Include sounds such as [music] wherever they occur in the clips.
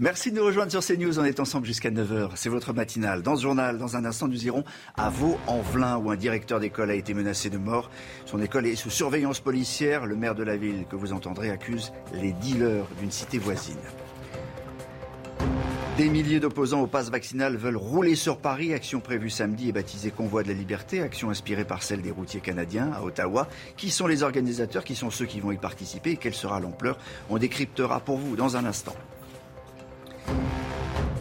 Merci de nous rejoindre sur CNews. On est ensemble jusqu'à 9h. C'est votre matinale. Dans ce journal, dans un instant, nous irons à Vaux-en-Velin où un directeur d'école a été menacé de mort. Son école est sous surveillance policière. Le maire de la ville, que vous entendrez, accuse les dealers d'une cité voisine. Des milliers d'opposants au pass vaccinal veulent rouler sur Paris. Action prévue samedi et baptisée Convoi de la Liberté. Action inspirée par celle des routiers canadiens à Ottawa. Qui sont les organisateurs? Qui sont ceux qui vont y participer? Et quelle sera l'ampleur? On décryptera pour vous dans un instant.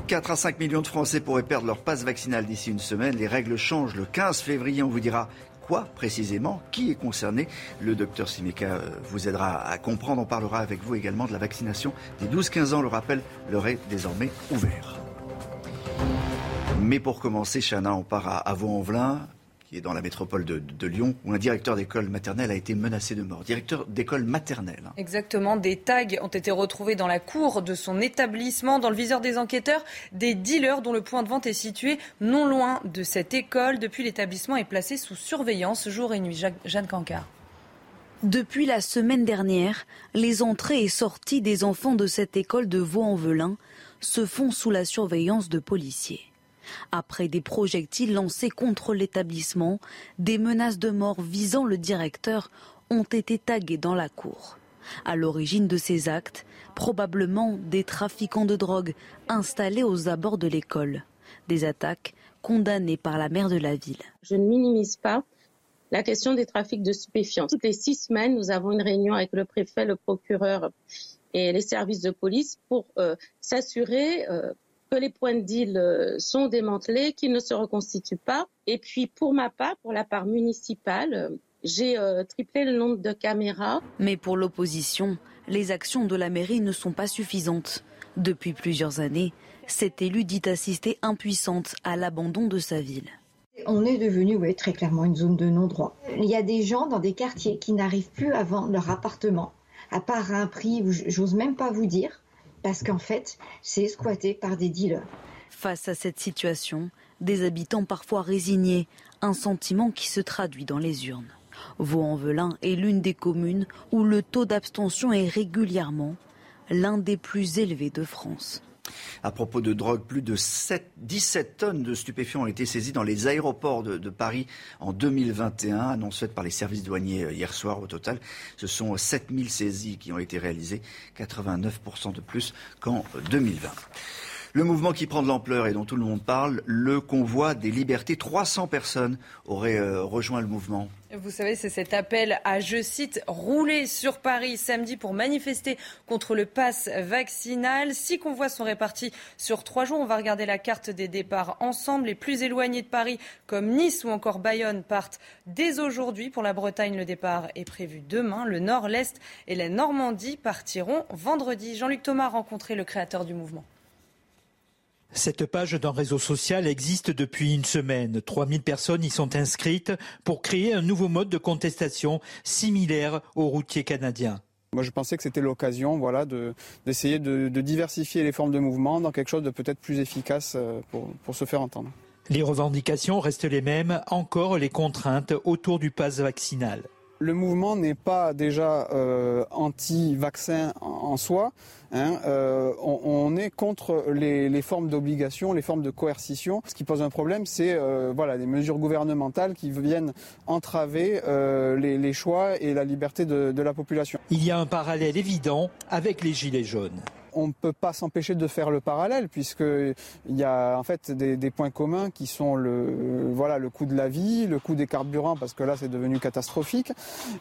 4 à 5 millions de Français pourraient perdre leur passe vaccinal d'ici une semaine. Les règles changent le 15 février. On vous dira quoi précisément Qui est concerné Le docteur Simeka euh, vous aidera à comprendre. On parlera avec vous également de la vaccination des 12-15 ans. Le rappel leur est désormais ouvert. Mais pour commencer, Chana, on part à Vaux-en-Velin qui est dans la métropole de, Lyon, où un directeur d'école maternelle a été menacé de mort. Directeur d'école maternelle. Exactement. Des tags ont été retrouvés dans la cour de son établissement. Dans le viseur des enquêteurs, des dealers dont le point de vente est situé non loin de cette école. Depuis, l'établissement est placé sous surveillance jour et nuit. Jeanne Cancard. Depuis la semaine dernière, les entrées et sorties des enfants de cette école de Vaux-en-Velin se font sous la surveillance de policiers. Après des projectiles lancés contre l'établissement, des menaces de mort visant le directeur ont été taguées dans la cour. À l'origine de ces actes, probablement des trafiquants de drogue installés aux abords de l'école. Des attaques condamnées par la maire de la ville. Je ne minimise pas la question des trafics de stupéfiants. Toutes les six semaines, nous avons une réunion avec le préfet, le procureur et les services de police pour euh, s'assurer euh, que les points de deal euh, sont démantelés, qu'ils ne se reconstituent pas. Et puis pour ma part, pour la part municipale, euh, j'ai euh, triplé le nombre de caméras. Mais pour l'opposition, les actions de la mairie ne sont pas suffisantes. Depuis plusieurs années, cet élu dit assister impuissante à l'abandon de sa ville. On est devenu oui, très clairement une zone de non-droit. Il y a des gens dans des quartiers qui n'arrivent plus à vendre leur appartement, à part un prix, j'ose même pas vous dire parce qu'en fait, c'est squatté par des dealers. Face à cette situation, des habitants parfois résignés, un sentiment qui se traduit dans les urnes. Vaux-en-Velin est l'une des communes où le taux d'abstention est régulièrement l'un des plus élevés de France. À propos de drogue, plus de 17 tonnes de stupéfiants ont été saisies dans les aéroports de, Paris en 2021, annonce faite par les services douaniers euh, hier soir. Au total, ce sont 7000 saisies qui ont été réalisées, 89% de plus qu'en 2020. Le mouvement qui prend de l'ampleur et dont tout le monde parle, le convoi des libertés. 300 personnes auraient euh, rejoint le mouvement. Vous savez, c'est cet appel à, je cite, rouler sur Paris samedi pour manifester contre le pass vaccinal. Six convois sont répartis sur trois jours. On va regarder la carte des départs ensemble. Les plus éloignés de Paris, comme Nice ou encore Bayonne, partent dès aujourd'hui. Pour la Bretagne, le départ est prévu demain. Le Nord, l'Est et la Normandie partiront vendredi. Jean-Luc Thomas a rencontré le créateur du mouvement. Cette page d'un réseau social existe depuis une semaine. 3000 personnes y sont inscrites pour créer un nouveau mode de contestation similaire aux routiers canadiens. Moi, je pensais que c'était l'occasion voilà, d'essayer de, diversifier les formes de mouvement dans quelque chose de peut-être plus efficace euh, pour, pour se faire entendre. Les revendications restent les mêmes, encore les contraintes autour du pass vaccinal le mouvement n'est pas déjà euh, anti-vaccin en, soi. Hein, euh, on, est contre les, formes d'obligation, les formes de coercition. Ce qui pose un problème, c'est euh, voilà, les mesures gouvernementales qui viennent entraver les, choix et la liberté de la population. Il y a un parallèle évident avec les Gilets jaunes on ne peut pas s'empêcher de faire le parallèle puisqu'il y a en fait des, points communs qui sont le coût de la vie, le coût des carburants parce que là c'est devenu catastrophique.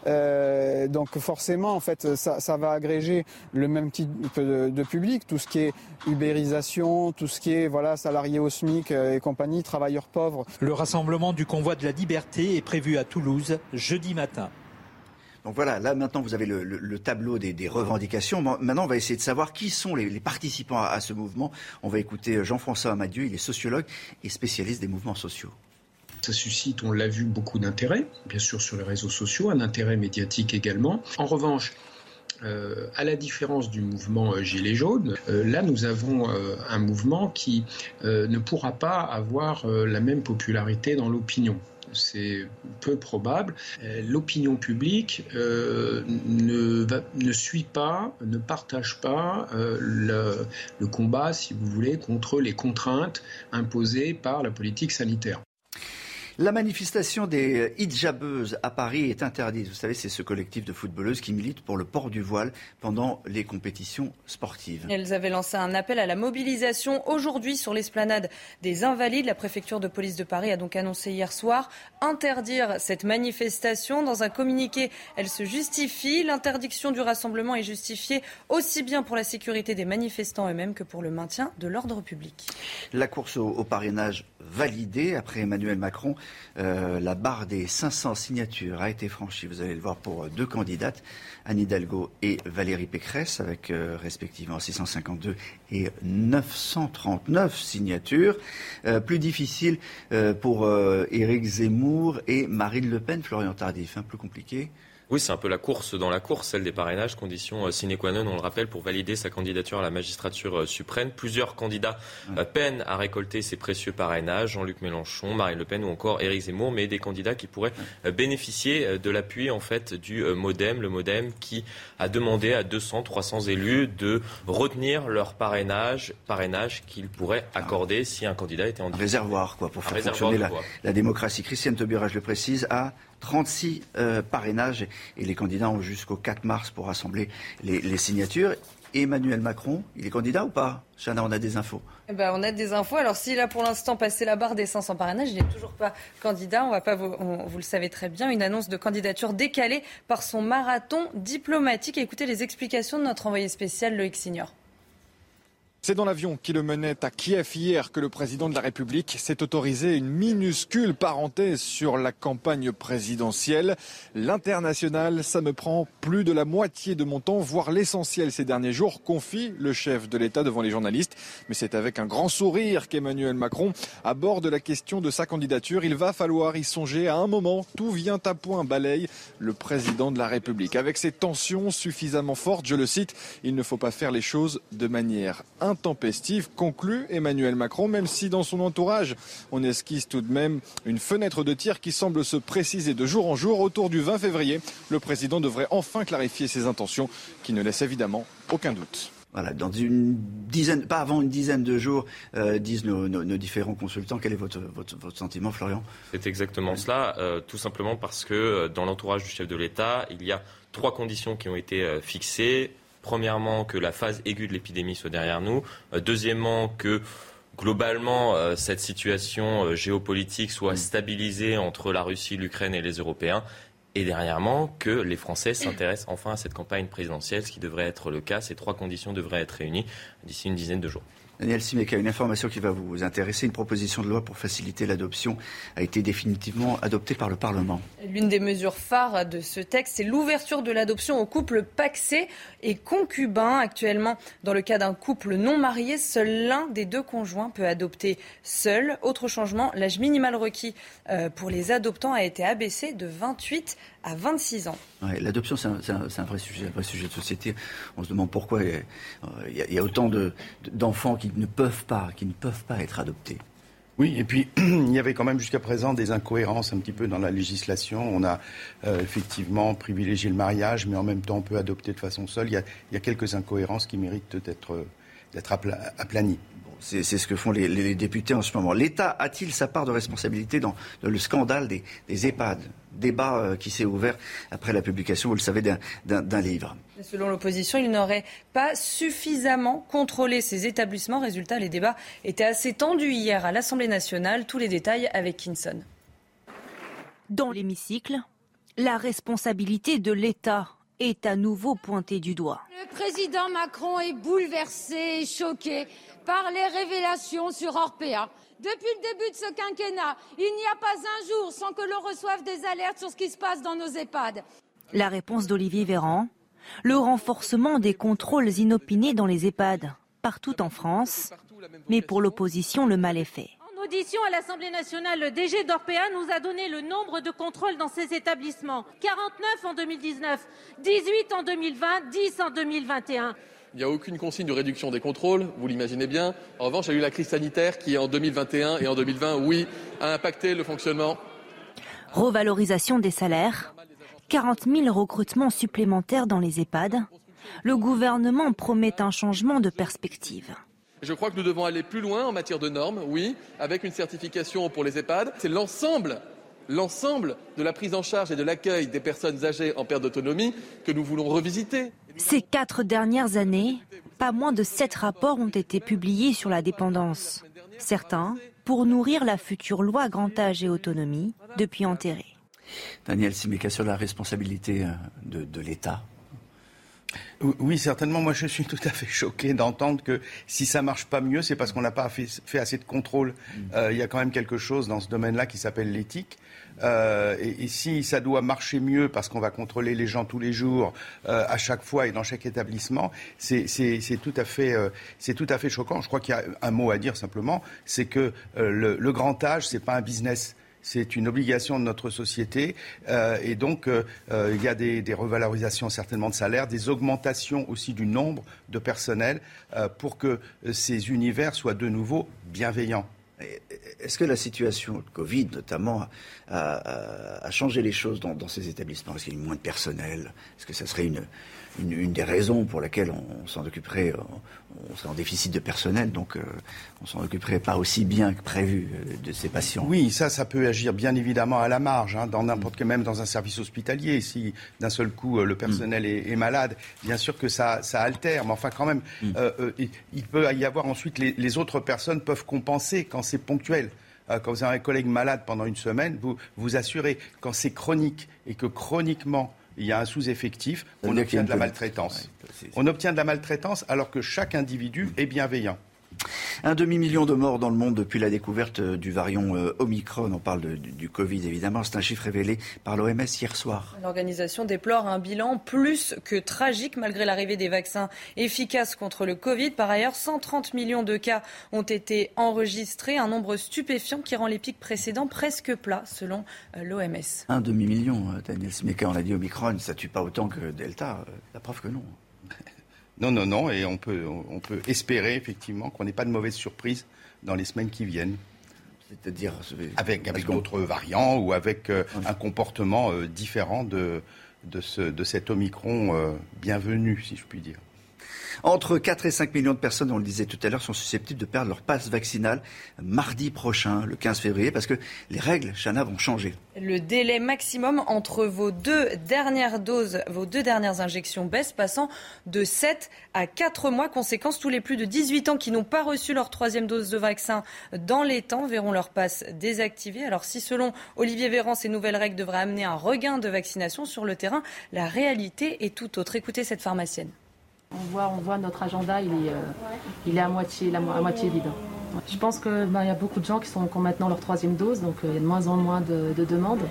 Euh, donc forcément en fait ça, va agréger le même type de, public, tout ce qui est ubérisation, tout ce qui est voilà salariés au SMIC euh, et compagnie, travailleurs pauvres. Le rassemblement du convoi de la liberté est prévu à Toulouse jeudi matin. Donc voilà, là maintenant vous avez le, tableau des, revendications. Maintenant on va essayer de savoir qui sont les, participants à, ce mouvement. On va écouter Jean-François Amadieu, il est sociologue et spécialiste des mouvements sociaux. Ça suscite, on l'a vu, beaucoup d'intérêt, bien sûr sur les réseaux sociaux, un intérêt médiatique également. En revanche, euh, à la différence du mouvement euh, Gilets jaunes, euh, là nous avons un mouvement qui ne pourra pas avoir la même popularité dans l'opinion c'est peu probable. L'opinion publique ne, ne, suit pas, ne partage pas le, le, combat, si vous voulez, contre les contraintes imposées par la politique sanitaire. La manifestation des hijabeuses à Paris est interdite. Vous savez, c'est ce collectif de footballeuses qui milite pour le port du voile pendant les compétitions sportives. Elles avaient lancé un appel à la mobilisation aujourd'hui sur l'esplanade des Invalides. La préfecture de police de Paris a donc annoncé hier soir interdire cette manifestation. Dans un communiqué, elle se justifie. L'interdiction du rassemblement est justifiée aussi bien pour la sécurité des manifestants eux-mêmes que pour le maintien de l'ordre public. La course au parrainage validée après Emmanuel Macron. Euh, la barre des 500 signatures a été franchie, vous allez le voir, pour deux candidates, Anne Hidalgo et Valérie Pécresse, avec euh, respectivement 652 et 939 signatures. Euh, plus difficile pour Éric Zemmour et Marine Le Pen, Florian Tardif, hein, plus compliqué. Oui, c'est un peu la course dans la course, celle des parrainages, condition euh, sine qua non, on le rappelle, pour valider sa candidature à la magistrature euh, suprême. Plusieurs candidats euh, peinent à récolter ces précieux parrainages, Jean-Luc Mélenchon, Marine Le Pen ou encore Éric Zemmour, mais des candidats qui pourraient bénéficier de l'appui en fait du MoDem, le MoDem qui a demandé à 200, 300 élus de retenir leur parrainage, parrainage qu'ils pourraient accorder si un candidat était en réservoir quoi pour faire fonctionner la, la, démocratie. Christiane Taubira, je le précise, a 36 euh, parrainages et les candidats ont jusqu'au 4 mars pour rassembler les, signatures. Emmanuel Macron, il est candidat ou pas? Chana, on a des infos. Eh ben, on a des infos. Alors, s'il a pour l'instant passé la barre des 500 parrainages, il n'est toujours pas candidat. On va pas vous, le savez très bien, une annonce de candidature décalée par son marathon diplomatique. Écoutez les explications de notre envoyé spécial, Loïc Signor. C'est dans l'avion qui le menait à Kiev hier que le président de la République s'est autorisé une minuscule parenthèse sur la campagne présidentielle. L'international, ça me prend plus de la moitié de mon temps, voire l'essentiel ces derniers jours, confie le chef de l'État devant les journalistes. Mais c'est avec un grand sourire qu'Emmanuel Macron aborde la question de sa candidature. Il va falloir y songer à un moment. Tout vient à point, balaye le président de la République. Avec ces tensions suffisamment fortes, je le cite, il ne faut pas faire les choses de manière intempestive, conclut Emmanuel Macron, même si dans son entourage, on esquisse tout de même une fenêtre de tir qui semble se préciser de jour en jour. Autour du 20 février, le président devrait enfin clarifier ses intentions, qui ne laissent évidemment aucun doute. Voilà, dans une dizaine, pas avant une dizaine de jours, euh, disent nos, différents consultants. Quel est votre, votre, sentiment, Florian? C'est exactement cela, euh, tout simplement parce que euh, dans l'entourage du chef de l'État, il y a trois conditions qui ont été fixées. Premièrement, que la phase aiguë de l'épidémie soit derrière nous. Euh, deuxièmement, que globalement, euh, cette situation euh, géopolitique soit mm. stabilisée entre la Russie, l'Ukraine et les Européens. Et dernièrement, que les Français s'intéressent enfin à cette campagne présidentielle, ce qui devrait être le cas. Ces trois conditions devraient être réunies d'ici une dizaine de jours. Daniel Simeka, une information qui va vous intéresser. Une proposition de loi pour faciliter l'adoption a été définitivement adoptée par le Parlement. L'une des mesures phares de ce texte, c'est l'ouverture de l'adoption aux couples paxés et concubins. Actuellement, dans le cas d'un couple non marié, seul l'un des deux conjoints peut adopter seul. Autre changement, l'âge minimal requis euh, pour les adoptants a été abaissé de 28 à 26 ans. L'adoption, c'est un, vrai sujet, un vrai sujet de société. On se demande pourquoi il y a, autant d'enfants qui ne peuvent pas, qui ne peuvent pas être adoptés. Oui, et puis [clears throat] il y avait quand même jusqu'à présent des incohérences un petit peu dans la législation. On a euh, effectivement privilégié le mariage, mais en même temps on peut adopter de façon seule. Il y a, quelques incohérences qui méritent d'être aplanies. C'est ce que font les, députés en ce moment. L'État a-t-il sa part de responsabilité dans, le scandale des, des EHPAD Débat euh, qui s'est ouvert après la publication, vous le savez, d'un livre. Selon l'opposition, il n'aurait pas suffisamment contrôlé ces établissements. Résultat, les débats étaient assez tendus hier à l'Assemblée nationale. Tous les détails avec Kinson. Dans l'hémicycle, la responsabilité de l'État est à nouveau pointée du doigt. Le président Macron est bouleversé et choqué par les révélations sur Orpea. Depuis le début de ce quinquennat, il n'y a pas un jour sans que l'on reçoive des alertes sur ce qui se passe dans nos EHPAD. La réponse d'Olivier Véran Le renforcement des contrôles inopinés dans les EHPAD, partout en France. Mais pour l'opposition, le mal est fait. Audition à l'Assemblée nationale, le DG d'Orpea nous a donné le nombre de contrôles dans ces établissements. 49 en 2019, 18 en 2020, 10 en 2021. Il n'y a aucune consigne de réduction des contrôles, vous l'imaginez bien. En revanche, il y a eu la crise sanitaire qui, en 2021 et en 2020, oui, a impacté le fonctionnement. Revalorisation des salaires, 40 000 recrutements supplémentaires dans les EHPAD. Le gouvernement promet un changement de perspective. Je crois que nous devons aller plus loin en matière de normes, oui, avec une certification pour les EHPAD. C'est l'ensemble l'ensemble de la prise en charge et de l'accueil des personnes âgées en perte d'autonomie que nous voulons revisiter. Ces quatre dernières années, pas moins de sept rapports ont été publiés sur la dépendance. Certains pour nourrir la future loi grand âge et autonomie, depuis enterrée. Daniel Simeka sur la responsabilité euh, de, de l'État oui, certainement. Moi, je suis [laughs] tout à fait choqué d'entendre que si ça marche pas mieux, c'est parce qu'on n'a pas fait, fait, assez de contrôle. Mm. Euh, il y a quand même quelque chose dans ce domaine-là qui s'appelle l'éthique. Euh, et, et, si ça doit marcher mieux parce qu'on va contrôler les gens tous les jours, euh, à chaque fois et dans chaque établissement, c'est tout à fait, euh, tout à fait choquant. Je crois qu'il y a un mot à dire simplement, c'est que le, le grand âge, c'est pas un business c'est une obligation de notre société. Euh, et donc, euh, euh, il y a des, revalorisations certainement de salaire, des augmentations aussi du nombre de personnel euh, pour que ces univers soient de nouveau bienveillants. Est-ce que la situation de Covid, notamment, a, changé les choses dans, dans ces établissements? Est-ce qu'il y a moins de personnel? Est-ce que ça serait une, une, une, des raisons pour laquelle on, on s'en occuperait, on, on, serait en déficit de personnel, donc euh, on s'en occuperait pas aussi bien que prévu euh, de ces patients. Oui, ça, ça peut agir bien évidemment à la marge, hein, dans n'importe quel, même dans un service hospitalier. Si d'un seul coup euh, le personnel mm. est, est, malade, bien sûr que ça, ça altère, mais enfin quand même, mm. euh, il, il, peut y avoir ensuite les, les autres personnes peuvent compenser quand c'est ponctuel quand vous avez un collègue malade pendant une semaine, vous vous assurez quand c'est chronique et que chroniquement il y a un sous-effectif, on obtient de la maltraitance. On obtient de la maltraitance alors que chaque individu est bienveillant. Un demi-million de morts dans le monde depuis la découverte du variant euh, Omicron. On parle de, du, du, Covid, évidemment. C'est un chiffre révélé par l'OMS hier soir. L'organisation déplore un bilan plus que tragique malgré l'arrivée des vaccins efficaces contre le Covid. Par ailleurs, 130 millions de cas ont été enregistrés, un nombre stupéfiant qui rend les pics précédents presque plats, selon euh, l'OMS. Un demi-million, euh, Daniel Smeka, on l'a dit, Omicron, ça tue pas autant que Delta. La preuve que non. Non, non, non, et on peut, on peut espérer effectivement qu'on n'ait pas de mauvaises surprises dans les semaines qui viennent. C'est-à-dire avec, avec d'autres variants ou avec euh, un comportement euh, différent de, de, ce, de cet Omicron euh, bienvenu, si je puis dire. Entre 4 et 5 millions de personnes, on le disait tout à l'heure, sont susceptibles de perdre leur passe vaccinale mardi prochain, le 15 février, parce que les règles, Chana, vont changer. Le délai maximum entre vos deux dernières doses, vos deux dernières injections baisse, passant de 7 à 4 mois. Conséquence, tous les plus de 18 ans qui n'ont pas reçu leur troisième dose de vaccin dans les temps verront leur passe désactivée. Alors si selon Olivier Véran, ces nouvelles règles devraient amener un regain de vaccination sur le terrain, la réalité est tout autre. Écoutez cette pharmacienne. On voit, on voit notre agenda, il est, euh, à, moitié, à moitié vide. Je pense qu'il bah, y a beaucoup de gens qui, sont, ont maintenant leur troisième dose, donc euh, il y a de moins en moins de, de demandes.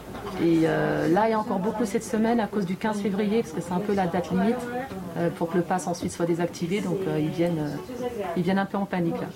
Et euh, là, il y a encore beaucoup cette semaine à cause du 15 février, parce que c'est un peu la date limite pour que le pass ensuite soit désactivé. Donc ils, viennent, ils viennent un peu en panique. Là.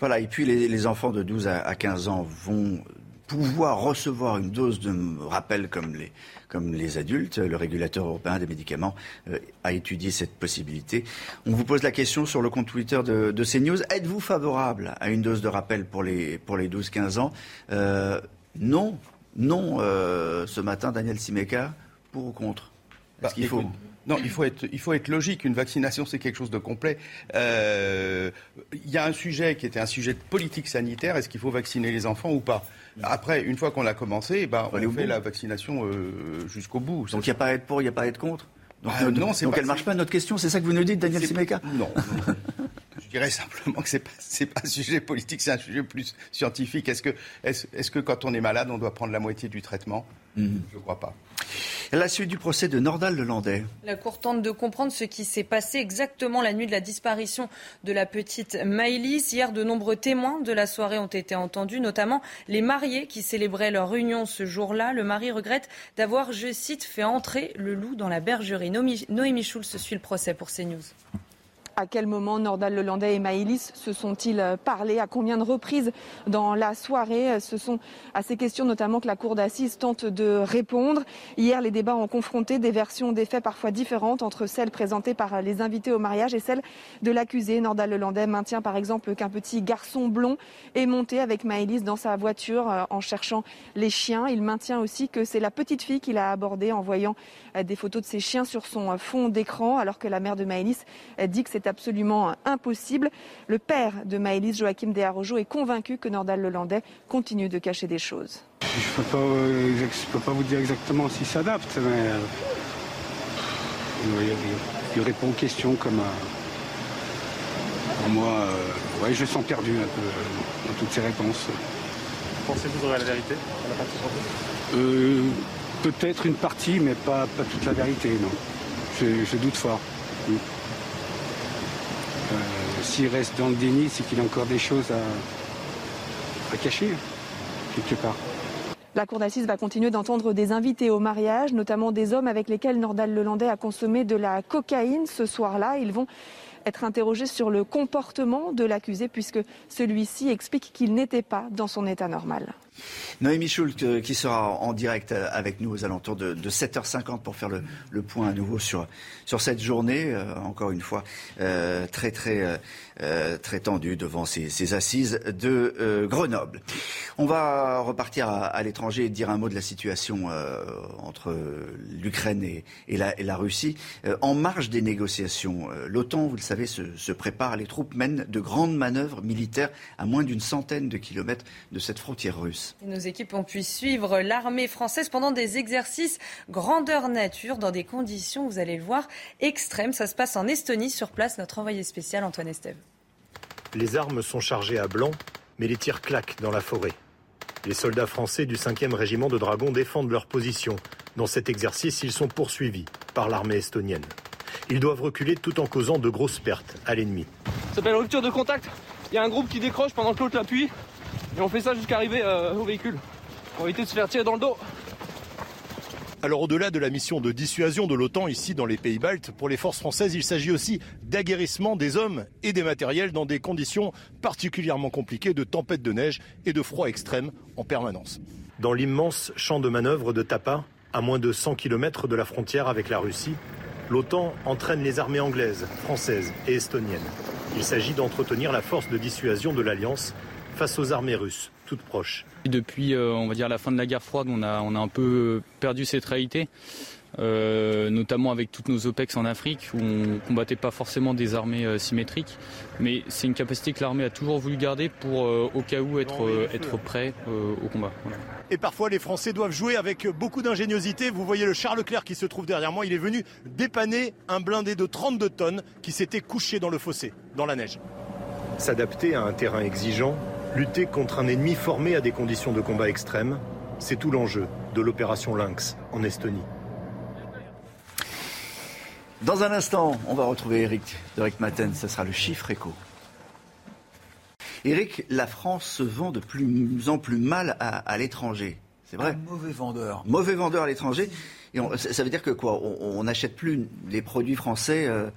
Voilà, et puis les enfants de 12 à 15 ans vont pouvoir recevoir une dose de rappel comme les, comme les adultes. Le régulateur européen des médicaments euh, a étudié cette possibilité. On vous pose la question sur le compte Twitter de, de CNews. Êtes-vous favorable à une dose de rappel pour les, pour les 12-15 ans? Euh, Non. Non, euh, ce matin, Daniel Simeka, pour ou contre? Bah, qu'il faut... Non, il faut être, il faut être logique. Une vaccination, c'est quelque chose de complet. Euh, il y a un sujet qui était un sujet de politique sanitaire. Est-ce qu'il faut vacciner les enfants ou pas? Après, une fois qu'on a commencé, eh ben, on, on fait bout. la vaccination euh, jusqu'au bout. Donc il n'y a pas à être pour, il n'y a pas à être contre? Donc, ah, non, donc elle ne marche pas notre question, c'est ça que vous nous dites, Daniel Simeka Non. non. [laughs] Je dirais simplement que ce n'est pas, pas, un sujet politique, c'est un sujet plus scientifique. Est-ce que, est -ce, que quand on est malade, on doit prendre la moitié du traitement? Mhm. Je ne crois pas. La suite du procès de Nordal Lelandais. La Cour tente de comprendre ce qui s'est passé exactement la nuit de la disparition de la petite Maïlis. Hier, de nombreux témoins de la soirée ont été entendus, notamment les mariés qui célébraient leur union ce jour-là. Le mari regrette d'avoir, je cite, fait entrer le loup dans la bergerie. Noémie Schulz suit le procès pour CNews. À quel moment Nordal Lelandais et Maïlis se sont-ils euh, parlé À combien de reprises dans la soirée Ce sont à ces questions notamment que la Cour d'assises tente de répondre. Hier, les débats ont confronté des versions des faits parfois différentes entre celles présentées par les invités au mariage et celles de l'accusé. Nordal Lelandais maintient par exemple qu'un petit garçon blond est monté avec Maïlis dans sa voiture euh, en cherchant les chiens. Il maintient aussi que c'est la petite fille qu'il a abordée en voyant euh, des photos de ses chiens sur son fond d'écran alors que la mère de Maïlis dit que c'est absolument impossible. Le père de Maëlys, Joachim Desarrojo, est convaincu que Nordal Lelandais continue de cacher des choses. Je ne peux, euh, peux, pas vous dire exactement s'il s'adapte, mais euh, il, répond aux questions comme... pour moi, euh, ouais, je sens perdu un peu dans toutes ces réponses. Pensez-vous aurez la vérité à la partie Peut-être une partie, mais pas, pas toute la vérité, non. Je, doute fort. Euh, s'il reste dans le déni, c'est qu'il a encore des choses à, cacher, quelque part. La cour d'assises va continuer d'entendre des invités au mariage, notamment des hommes avec lesquels Nordal Lelandais a consommé de la cocaïne ce soir-là. Ils vont être interrogés sur le comportement de l'accusé puisque celui-ci explique qu'il n'était pas dans son état normal. Noémie Schultz euh, qui sera en direct euh, avec nous aux alentours de, 7h50 pour faire le, point à nouveau sur, sur cette journée, euh, encore une fois, très très très tendue devant ces, assises de Grenoble. On va repartir à, l'étranger et dire un mot de la situation entre l'Ukraine et, la, Russie. en marge des négociations, l'OTAN, vous le savez, se, se prépare. Les troupes mènent de grandes manœuvres militaires à moins d'une centaine de kilomètres de cette frontière russe nos équipes ont pu suivre l'armée française pendant des exercices grandeur nature dans des conditions, vous allez le voir, extrêmes. Ça se passe en Estonie. Sur place, notre envoyé spécial Antoine Estève. Les armes sont chargées à blanc, mais les tirs claquent dans la forêt. Les soldats français du 5e régiment de dragons défendent leur position. Dans cet exercice, ils sont poursuivis par l'armée estonienne. Ils doivent reculer tout en causant de grosses pertes à l'ennemi. Ça s'appelle rupture de contact. Il y a un groupe qui décroche pendant que l'autre l'appuie. Et on fait ça jusqu'à arriver euh, au véhicule. Pour éviter de se faire tirer dans le dos. Alors au-delà de la mission de dissuasion de l'OTAN ici dans les pays baltes, pour les forces françaises, il s'agit aussi d'aguerrissement des hommes et des matériels dans des conditions particulièrement compliquées de tempête de neige et de froid extrême en permanence. Dans l'immense champ de manœuvre de Tapa, à moins de 100 km de la frontière avec la Russie, l'OTAN entraîne les armées anglaises, françaises et estoniennes. Il s'agit d'entretenir la force de dissuasion de l'Alliance face aux armées russes, Depuis, euh, on va dire, la fin de la guerre froide, on a, on a un peu perdu cette réalité. Euh, notamment avec toutes nos OPEX en Afrique, où on combattait pas forcément des armées euh, symétriques, mais c'est une capacité que l'armée a toujours voulu garder pour, au cas où, être, être prêt au combat. Et parfois, les Français doivent jouer avec beaucoup d'ingéniosité. Vous voyez le Charles Leclerc qui se trouve derrière moi, il est venu dépanner un blindé de 32 tonnes qui s'était couché dans le fossé, dans la neige. S'adapter à un terrain exigeant, Lutter contre un ennemi formé à des conditions de combat extrêmes, c'est tout l'enjeu de l'opération Lynx en Estonie. Dans un instant, on va retrouver Eric, Eric Maten, ce sera le chiffre écho. Eric, la France se vend de plus en plus mal à, l'étranger. C'est vrai? mauvais vendeur. Mauvais vendeur à l'étranger. Et ça veut dire que quoi? On n'achète plus les produits français euh, euh,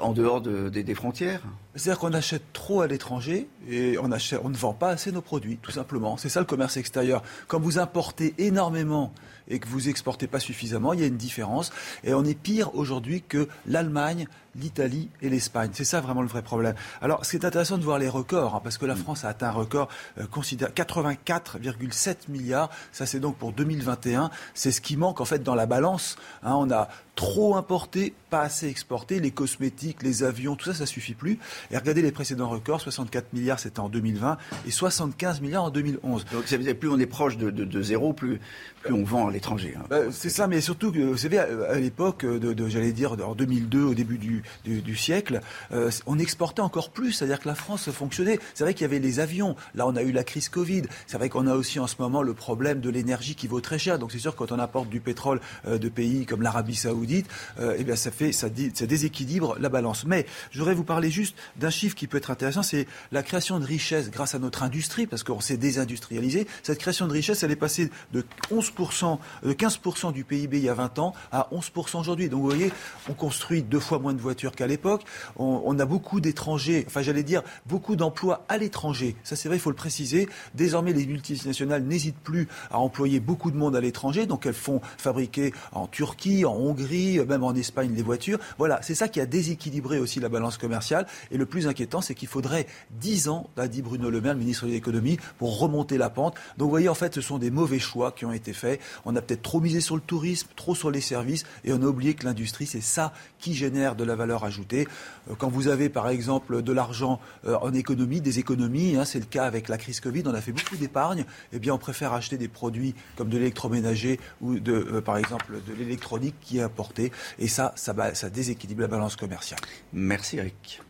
en dehors des frontières C'est-à-dire qu'on achète trop à l'étranger et on, on ne vend pas assez nos produits, tout simplement. C'est ça le commerce extérieur. Quand vous importez énormément et que vous exportez pas suffisamment, il y a une différence. Et on est pire aujourd'hui que l'Allemagne, l'Italie et l'Espagne. C'est ça vraiment le vrai problème. Alors, c'est intéressant de voir les records, hein, parce que la mm. France a atteint un record euh, 84,7 milliards. Ça, c'est donc pour 2021. C'est ce qui manque en fait dans la balance. Hein. on a trop importé, pas assez exporté. Les cosmétiques les avions, tout ça, ça suffit plus. Et regardez les précédents records, 64 milliards c'était en 2020 et 75 milliards en 2011. Donc ça veut dire plus on est proche de, zéro, plus, plus on vend à l'étranger. Hein. Bah, c'est ça, mais surtout, vous savez, à, l'époque, de, j'allais dire en 2002, au début du, du, siècle, euh, on exportait encore plus, c'est-à-dire que la France fonctionnait. C'est vrai qu'il y avait les avions, là on a eu la crise Covid, c'est vrai qu'on a aussi en ce moment le problème de l'énergie qui vaut très cher. Donc c'est sûr quand on apporte du pétrole euh, de pays comme l'Arabie Saoudite, euh, eh bien ça fait ça, ça déséquilibre la balance. Mais je voudrais vous parler juste d'un chiffre qui peut être intéressant, c'est la création de richesse grâce à notre industrie, parce qu'on s'est désindustrialisé. Cette création de richesse, elle est passée de 11%, de 15% du PIB il y a 20 ans à 11% aujourd'hui. Donc vous voyez, on construit deux fois moins de voitures qu'à l'époque. On, a beaucoup d'étrangers, enfin j'allais dire beaucoup d'emplois à l'étranger. Ça c'est vrai, il faut le préciser. Désormais, les multinationales n'hésitent plus à employer beaucoup de monde à l'étranger, donc elles font fabriquer en Turquie, en Hongrie, même en Espagne les voitures. Voilà, c'est ça qui a déséquilibré aussi la balance commerciale. Et le plus inquiétant, c'est qu'il faudrait 10 ans, a dit Bruno Le Maire, le ministre de l'économie, pour remonter la pente. Donc vous voyez, en fait, ce sont des mauvais choix qui ont été faits. On a peut-être trop misé sur le tourisme, trop sur les services, et on a oublié que l'industrie, c'est ça qui génère de la valeur ajoutée. Euh, quand vous avez, par exemple, de l'argent euh, en économie, des économies, hein, c'est le cas avec la crise Covid, on a fait beaucoup d'épargne, eh bien, on préfère acheter des produits comme de l'électroménager ou, de, euh, par exemple, de l'électronique qui est importée. Et ça, ça déséquilibre la balance commerciale. Merci, Eric.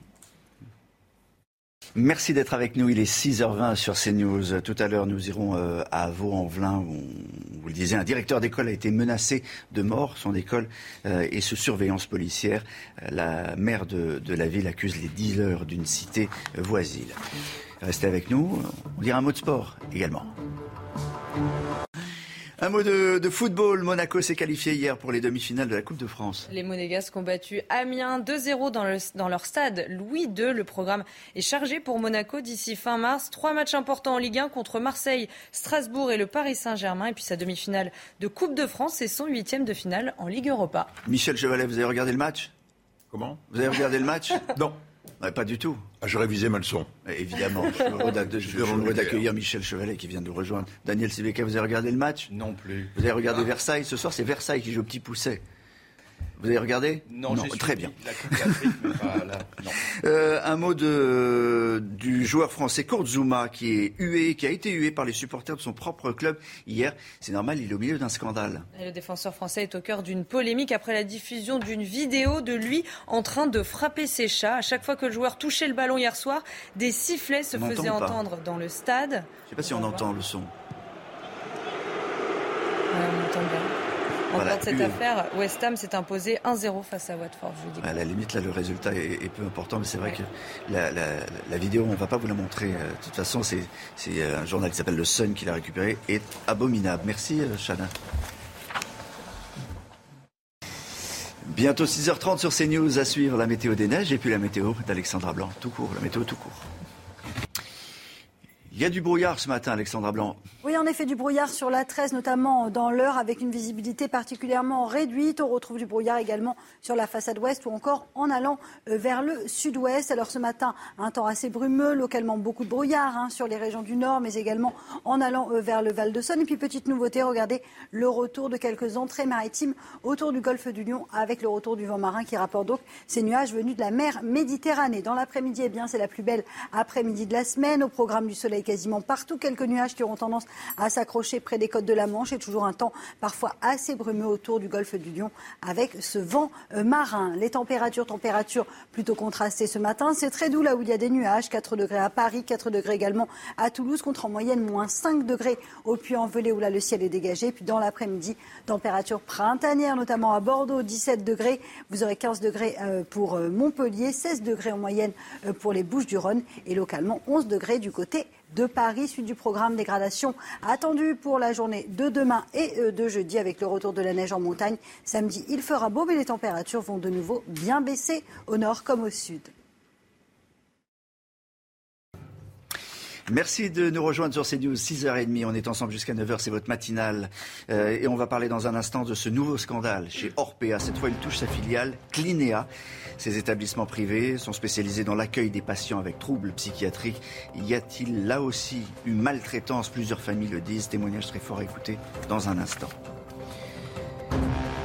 Merci d'être avec nous. Il est 6h20 sur CNews. Tout à l'heure, nous irons euh, à Vaux-en-Velin vous le disiez, un directeur d'école a été menacé de mort. Son école euh, est sous surveillance policière. La maire de, la ville accuse les dealers d'une cité voisine. Restez avec nous. On dira un mot de sport également. Un mot de, football. Monaco s'est qualifié hier pour les demi-finales de la Coupe de France. Les Monégasques ont battu Amiens 2-0 dans, dans, leur stade Louis II. Le programme est chargé pour Monaco d'ici fin mars. Trois matchs importants en Ligue 1 contre Marseille, Strasbourg et le Paris Saint-Germain. Et puis sa demi-finale de Coupe de France et son huitième de finale en Ligue Europa. Michel Chevalet, vous avez regardé le match? Comment? Vous avez regardé le match? Non pas du tout. Ah, je révisais ma leçon. Évidemment, je suis heureux d'accueillir Michel Chevalet qui vient de nous rejoindre. Daniel Sibeka, vous avez regardé le match? Non plus. Vous avez regardé Versailles Ce soir, c'est Versailles qui joue au petit pousset. Vous avez regardé Non, très bien. [laughs] Euh, un mot de, du joueur français Zuma qui est hué, qui a été hué par les supporters de son propre club hier. C'est normal, il est au milieu d'un scandale. le défenseur français est au cœur d'une polémique après la diffusion d'une vidéo de lui en train de frapper ses chats. À chaque fois que le joueur touchait le ballon hier soir, des sifflets se faisaient entendre dans le stade. Je ne sais pas si on, entend le son. on entend bien. En de cette affaire, West Ham s'est imposé 1-0 face à Watford. à la limite, là, le résultat est, peu important, mais c'est vrai que la, vidéo, on ne va pas vous la montrer. Euh, de toute façon, c'est euh, un journal qui s'appelle Le Sun qui l'a récupéré, est abominable. Merci, Chana. Euh, Bientôt 6h30 sur CNews à suivre la météo des neiges et puis la météo d'Alexandra Blanc. Tout court, la météo tout court. Il y a du brouillard ce matin, Alexandra Blanc. Oui, en effet, du brouillard sur la 13, notamment dans l'heure, avec une visibilité particulièrement réduite. On retrouve du brouillard également sur la façade ouest ou encore en allant euh, vers le sud-ouest. Alors ce matin, un temps assez brumeux, localement beaucoup de brouillard hein, sur les régions du nord, mais également en allant euh, vers le Val de Saône. Et puis petite nouveauté, regardez le retour de quelques entrées maritimes autour du golfe du Lion, avec le retour du vent marin qui rapporte donc ces nuages venus de la mer Méditerranée. Dans l'après-midi, eh bien, c'est la plus belle après-midi de la semaine. Au programme du soleil quasiment partout. Quelques nuages qui auront tendance à s'accrocher près des côtes de la Manche et toujours un temps parfois assez brumeux autour du golfe du Lion avec ce vent euh, marin. Les températures, températures plutôt contrastées ce matin. C'est très doux là où il y a des nuages. 4 degrés à Paris, 4 degrés également à Toulouse, contre en moyenne moins 5 degrés au Puy-en-Velay où là le ciel est dégagé. Puis dans l'après-midi, température printanière, notamment à Bordeaux, 17 degrés. Vous aurez 15 degrés euh, pour euh, Montpellier, 16 degrés en moyenne pour les Bouches-du-Rhône et localement 11 degrés du côté de Paris. Suite du programme dégradation attendu pour la journée de demain et euh, de jeudi avec le retour de la neige en montagne. Samedi, il fera beau, mais les températures vont de nouveau bien baisser au nord comme au sud. Merci de nous rejoindre sur CNews, 6h30. On est ensemble jusqu'à 9h, c'est votre matinale. Euh, et on va parler dans un instant de ce nouveau scandale chez Orpea. Cette fois, il touche sa filiale, Clinéa. Ces établissements privés sont spécialisés dans l'accueil des patients avec troubles psychiatriques. Y a-t-il là aussi une maltraitance? Plusieurs familles le disent. Témoignage très fort à écouter dans un instant.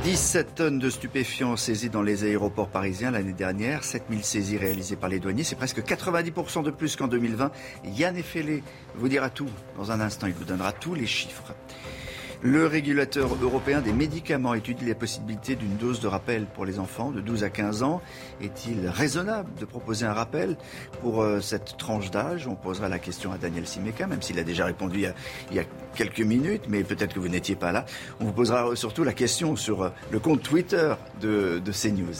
17 tonnes de stupéfiants saisies dans les aéroports parisiens l'année dernière, 7000 saisies réalisées par les douaniers, c'est presque 90% de plus qu'en 2020. Yann Effelé vous dira tout dans un instant, il vous donnera tous les chiffres. Le régulateur européen des médicaments étudie la possibilité d'une dose de rappel pour les enfants de 12 à 15 ans. Est-il raisonnable de proposer un rappel pour euh, cette tranche d'âge? On posera la question à Daniel Simeka, même s'il a déjà répondu il y a, quelques minutes, mais peut-être que vous n'étiez pas là. On vous posera surtout la question sur euh, le compte Twitter de, de CNews.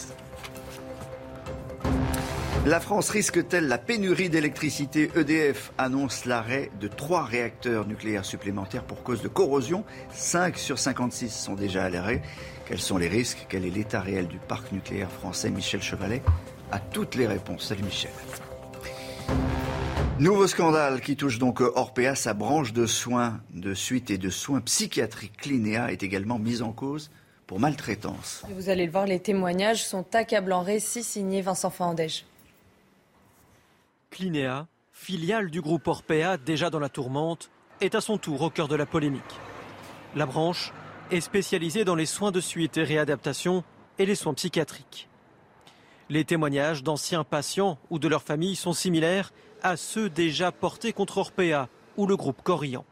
La France risque-t-elle la pénurie d'électricité? EDF annonce l'arrêt de trois réacteurs nucléaires supplémentaires pour cause de corrosion. 5 sur 56 sont déjà à l'arrêt. Quels sont les risques? Quel est l'état réel du parc nucléaire français? Michel Chevalet a toutes les réponses. Salut Michel. Nouveau scandale qui touche donc Orpea, sa branche de soins de suite et de soins psychiatriques Clinéa est également mise en cause pour maltraitance. Vous allez le voir, les témoignages sont accablants. Récit signé Vincent Fandège. Clinéa, filiale du groupe Orpea déjà dans la tourmente, est à son tour au cœur de la polémique. La branche est spécialisée dans les soins de suite et réadaptation et les soins psychiatriques. Les témoignages d'anciens patients ou de leurs familles sont similaires à ceux déjà portés contre Orpea ou le groupe Corian.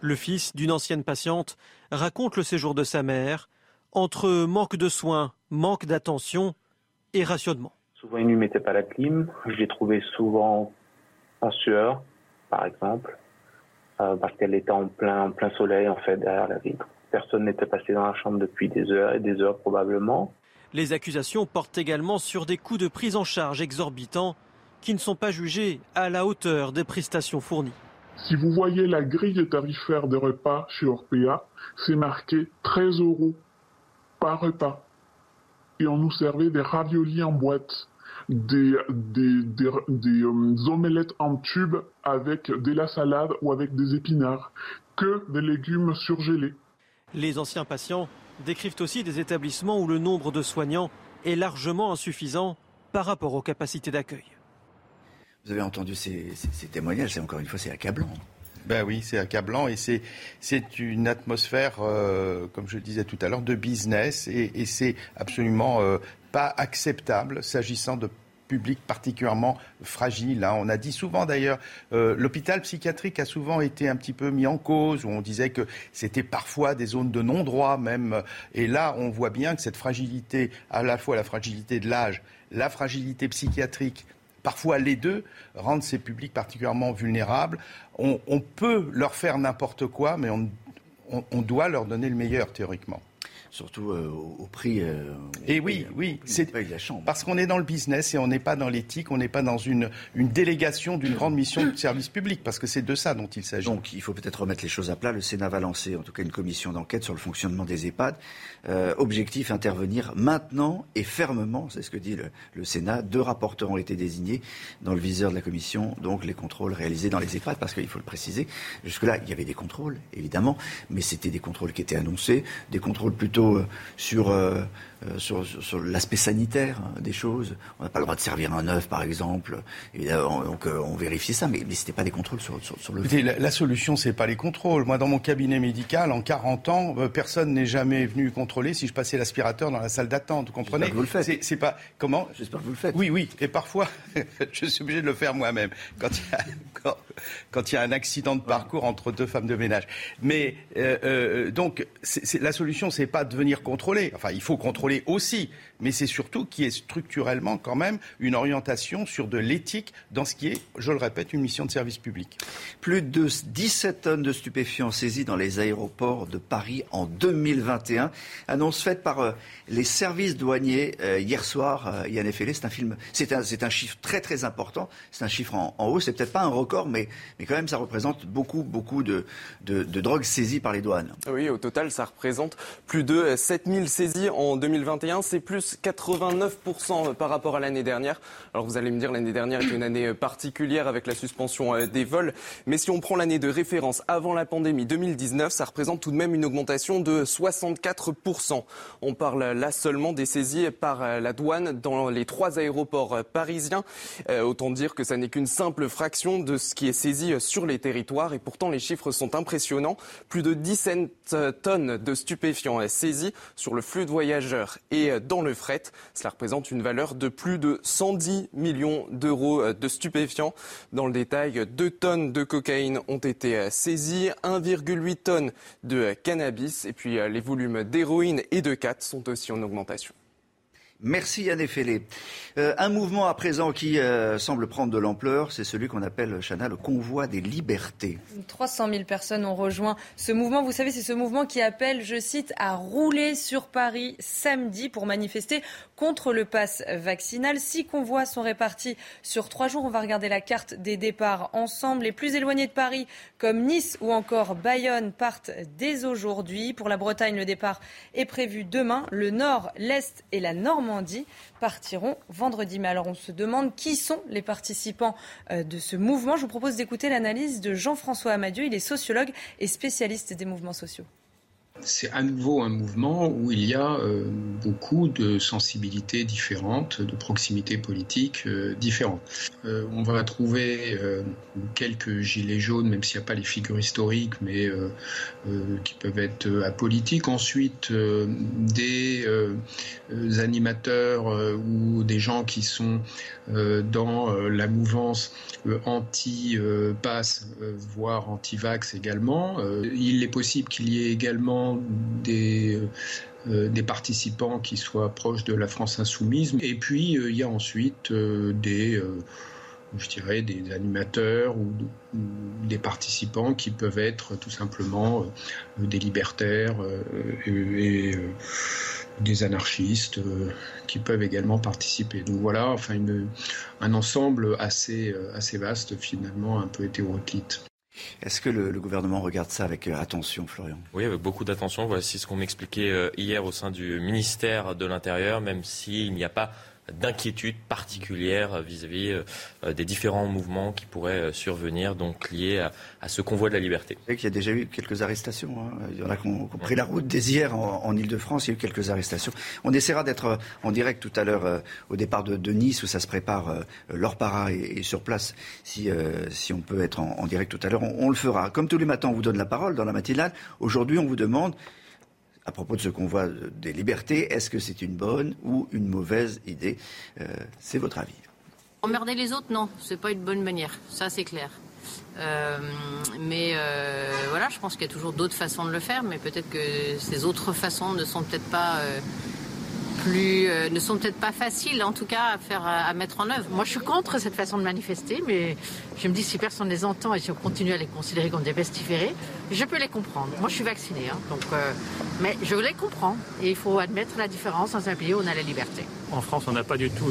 Le fils d'une ancienne patiente raconte le séjour de sa mère entre manque de soins, manque d'attention et rationnement. Souvent, il ne mettait pas la clim. Je l'ai trouvé souvent en sueur, par exemple, euh, parce qu'elle était en plein, plein soleil, en fait, derrière la vitre. Personne n'était passé dans la chambre depuis des heures et des heures, probablement. Les accusations portent également sur des coûts de prise en charge exorbitants qui ne sont pas jugés à la hauteur des prestations fournies. Si vous voyez la grille tarifaire des repas chez Orpea, c'est marqué 13 euros par repas. Et on nous servait des raviolis en boîte des, des, euh, omelettes en tube avec de la salade ou avec des épinards, que des légumes surgelés. Les anciens patients décrivent aussi des établissements où le nombre de soignants est largement insuffisant par rapport aux capacités d'accueil. Vous avez entendu ces, témoignages, c'est encore une fois, c'est accablant. Ben oui, c'est accablant et c'est c'est une atmosphère, euh, comme je le disais tout à l'heure, de business et, et c'est absolument euh, pas acceptable s'agissant de publics particulièrement fragiles. Hein. On a dit souvent d'ailleurs, euh, l'hôpital psychiatrique a souvent été un petit peu mis en cause, où on disait que c'était parfois des zones de non-droit même. Et là, on voit bien que cette fragilité, à la fois la fragilité de l'âge, la fragilité psychiatrique, parfois les deux, rendent ces publics particulièrement vulnérables. On, peut leur faire n'importe quoi, mais on doit leur donner le meilleur théoriquement surtout euh, au, prix. Euh, et oui, oui, c'est parce qu'on est dans le business et on n'est pas dans l'éthique, on n'est pas dans une, une délégation d'une grande mission de service public, parce que c'est de ça dont il s'agit. Donc, il faut peut-être remettre les choses à plat. Le Sénat va lancer, en tout cas, une commission d'enquête sur le fonctionnement des EHPAD. Euh, objectif intervenir maintenant et fermement, c'est ce que dit le, le, Sénat. Deux rapporteurs ont été désignés dans le viseur de la commission, donc les contrôles réalisés dans les EHPAD, parce qu'il faut le préciser. Jusque-là, il y avait des contrôles, évidemment, mais c'était des contrôles qui étaient annoncés, des contrôles plutôt euh, sur euh, sur, sur l'aspect sanitaire hein, des choses. On n'a pas le droit de servir un œuf, par exemple. donc euh, on vérifie ça, mais, mais ce n'était pas des contrôles sur, sur, le la, la, solution, c'est pas les contrôles. Moi, dans mon cabinet médical, en 40 ans, euh, personne n'est jamais venu contrôler si je passais l'aspirateur dans la salle d'attente. Vous comprenez? Que vous le faites. C'est pas comment? J'espère que vous le faites. Oui, oui. Et parfois, [laughs] je suis obligé de le faire moi-même quand il y a [laughs] quand, quand, il y a un accident de parcours entre deux femmes de ménage. Mais donc, la solution, c'est pas de venir contrôler. Enfin, il faut contrôler aussi, mais c'est surtout qu'il y ait structurellement quand même une orientation sur de l'éthique dans ce qui est, je le répète, une mission de service public. Plus de 17 tonnes de stupéfiants saisies dans les aéroports de Paris en 2021. Annonce faite par euh, les services douaniers euh, hier soir. Euh, Yann Effelé, c'est un film, c'est un, un, chiffre très très important. C'est un chiffre en, en haut. C'est peut-être pas un record, mais, mais quand même ça représente beaucoup beaucoup de, de, de drogues saisies par les douanes. Oui, au total, ça représente plus de 7000 saisies en 2021. C'est plus hausse 89% par rapport à l'année dernière. Alors vous allez me dire, l'année dernière était une année particulière avec la suspension des vols. Mais si on prend l'année de référence avant la pandémie 2019, ça représente tout de même une augmentation de 64%. On parle là seulement des saisies par la douane dans les trois aéroports parisiens. autant dire que ça n'est qu'une simple fraction de ce qui est saisi sur les territoires. Et pourtant, les chiffres sont impressionnants. Plus de 17 tonnes de stupéfiants saisis sur le flux de voyageurs et dans le Cela représente une valeur de plus de 110 millions d'euros de stupéfiants. Dans le détail, 2 tonnes de cocaïne ont été saisies, 1,8 tonnes de cannabis et puis les volumes d'héroïne et de 4 sont aussi en augmentation. Merci Yann Effelé. Euh, un mouvement à présent qui euh, semble prendre de l'ampleur, c'est celui qu'on appelle, Chana, le convoi des libertés. 300 000 personnes ont rejoint ce mouvement. Vous savez, c'est ce mouvement qui appelle, je cite, à rouler sur Paris samedi pour manifester contre le pass vaccinal. Six convois sont répartis sur trois jours. On va regarder la carte des départs ensemble. Les plus éloignés de Paris, comme Nice ou encore Bayonne, partent dès aujourd'hui. Pour la Bretagne, le départ est prévu demain. Le Nord, l'Est et la Normandie partiront vendredi. Mais alors on se demande qui sont les participants euh, de ce mouvement. Je vous propose d'écouter l'analyse de Jean-François Amadieu. Il est sociologue et spécialiste des mouvements sociaux c'est à nouveau un mouvement où il y a euh, beaucoup de sensibilités différentes, de proximités politiques euh, différentes. Euh, on va trouver quelques gilets jaunes, même s'il n'y a pas les figures historiques, mais qui peuvent être apolitiques. Ensuite, des animateurs ou des gens qui sont dans la mouvance anti-pass, voire anti-vax également. il est possible qu'il y ait également des, euh, des participants qui soient proches de la France insoumise. Et puis, euh, il y a ensuite euh, des je dirais, des animateurs ou, des participants qui peuvent être tout simplement des libertaires et, des anarchistes qui peuvent également participer. Donc voilà, enfin un ensemble assez, assez vaste finalement, un peu hétéroclite. Est-ce que le, gouvernement regarde ça avec euh, attention, Florian? Oui, avec beaucoup d'attention. Voici ce qu'on m'expliquait euh, hier au sein du ministère de l'Intérieur, même s'il n'y a pas d'inquiétude particulière vis-à-vis euh, des différents mouvements qui pourraient euh, survenir, donc liés à, ce convoi de la liberté. Vous savez qu'il y a déjà eu quelques arrestations. Hein. Il y en a qui ont, pris la route dès hier en, Ile-de-France. Il y a eu quelques arrestations. On essaiera d'être euh, en direct tout à l'heure au départ de, Nice où ça se prépare. Laure Para est, sur place. Si, si on peut être en, direct tout à l'heure, on, on le fera. Comme tous les matins, on vous donne la parole dans la matinale. Aujourd'hui, on vous demande à propos de ce convoi des libertés, est-ce que c'est une bonne ou une mauvaise idée euh, C'est votre avis. Emmerder les autres, non, c'est pas une bonne manière, ça c'est clair. Euh, mais euh, voilà, je pense qu'il y a toujours d'autres façons de le faire, mais peut-être que ces autres façons ne sont peut-être pas plus, euh, ne sont peut-être pas faciles, en tout cas, à faire, à mettre en œuvre. Moi, je suis contre cette façon de manifester, mais je me dis si personne les entend et si on continue à les considérer comme des pestiférés, je peux les comprendre. Moi, je suis vaccinée, hein, donc, euh, mais je les comprends. Et il faut admettre la différence dans un pays où on a la liberté. En France, on n'a pas du tout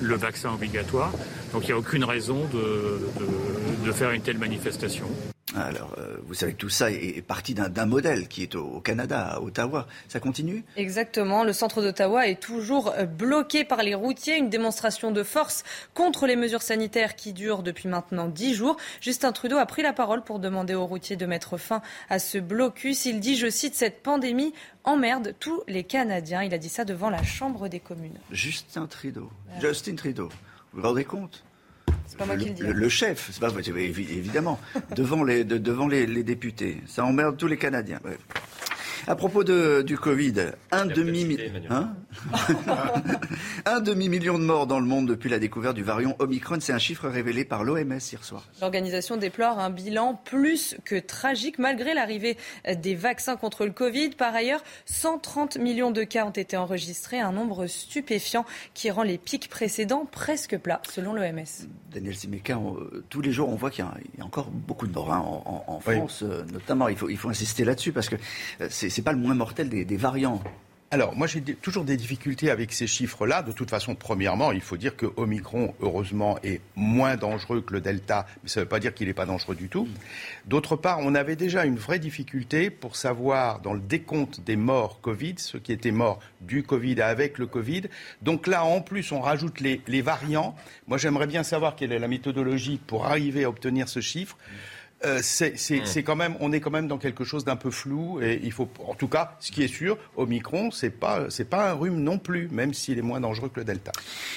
le, vaccin obligatoire, donc il n'y a aucune raison de faire une telle manifestation. Alors, euh, vous savez que tout ça est, parti d'un modèle qui est au, Canada, à Ottawa. Ça continue? Exactement. Le centre d'Ottawa est toujours euh, bloqué par les routiers. Une démonstration de force contre les mesures sanitaires qui durent depuis maintenant dix jours. Justin Trudeau a pris la parole pour demander aux routiers de mettre fin à ce blocus. Il dit, je cite, cette pandémie emmerde tous les Canadiens. Il a dit ça devant la Chambre des communes. Justin Trudeau. Justin Trudeau. Vous vous rendez compte? Le, le, chef, c'est pas évidemment, devant les, devant les, députés. Ça emmerde tous les Canadiens. À propos de, du Covid, un demi, hein [laughs] un demi million de morts dans le monde depuis la découverte du variant Omicron. C'est un chiffre révélé par l'OMS hier soir. L'organisation déplore un bilan plus que tragique malgré l'arrivée des vaccins contre le Covid. Par ailleurs, 130 millions de cas ont été enregistrés, un nombre stupéfiant qui rend les pics précédents presque plats, selon l'OMS. Daniel Simeka, tous les jours, on voit qu'il y, a encore beaucoup de morts hein, en, France, euh, notamment. Il faut, il faut insister là-dessus parce que euh, c'est c'est pas le moins mortel des, variants. Alors, moi, j'ai toujours des difficultés avec ces chiffres-là. De toute façon, premièrement, il faut dire que Omicron, heureusement, est moins dangereux que le Delta, mais ça ne veut pas dire qu'il n'est pas dangereux du tout. D'autre part, on avait déjà une vraie difficulté pour savoir, dans le décompte des morts Covid, ceux qui étaient morts du Covid avec le Covid. Donc là, en plus, on rajoute les, les variants. Moi, j'aimerais bien savoir quelle est la méthodologie pour arriver à obtenir ce chiffre. Euh, hmm. c'est quand même, on est quand même dans quelque chose d'un peu flou. Et il faut, en tout cas, ce qui est sûr, Omicron, c'est pas, c'est pas un rhume non plus, même s'il est moins dangereux que le Delta.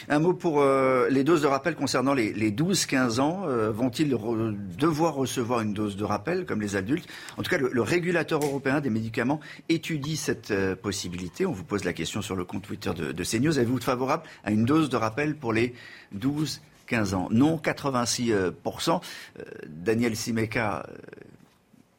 Un mot pour euh, les doses de rappel concernant les, 12-15 ans. Euh, vont-ils devoir recevoir une dose de rappel comme les adultes? En tout cas, le, régulateur européen des médicaments étudie cette possibilité. On vous pose la question sur le compte Twitter de, de CNews. Avez-vous favorable à une dose de rappel pour les 12 15 ans. Non, 86%. Euh, euh, Daniel Simeka, euh,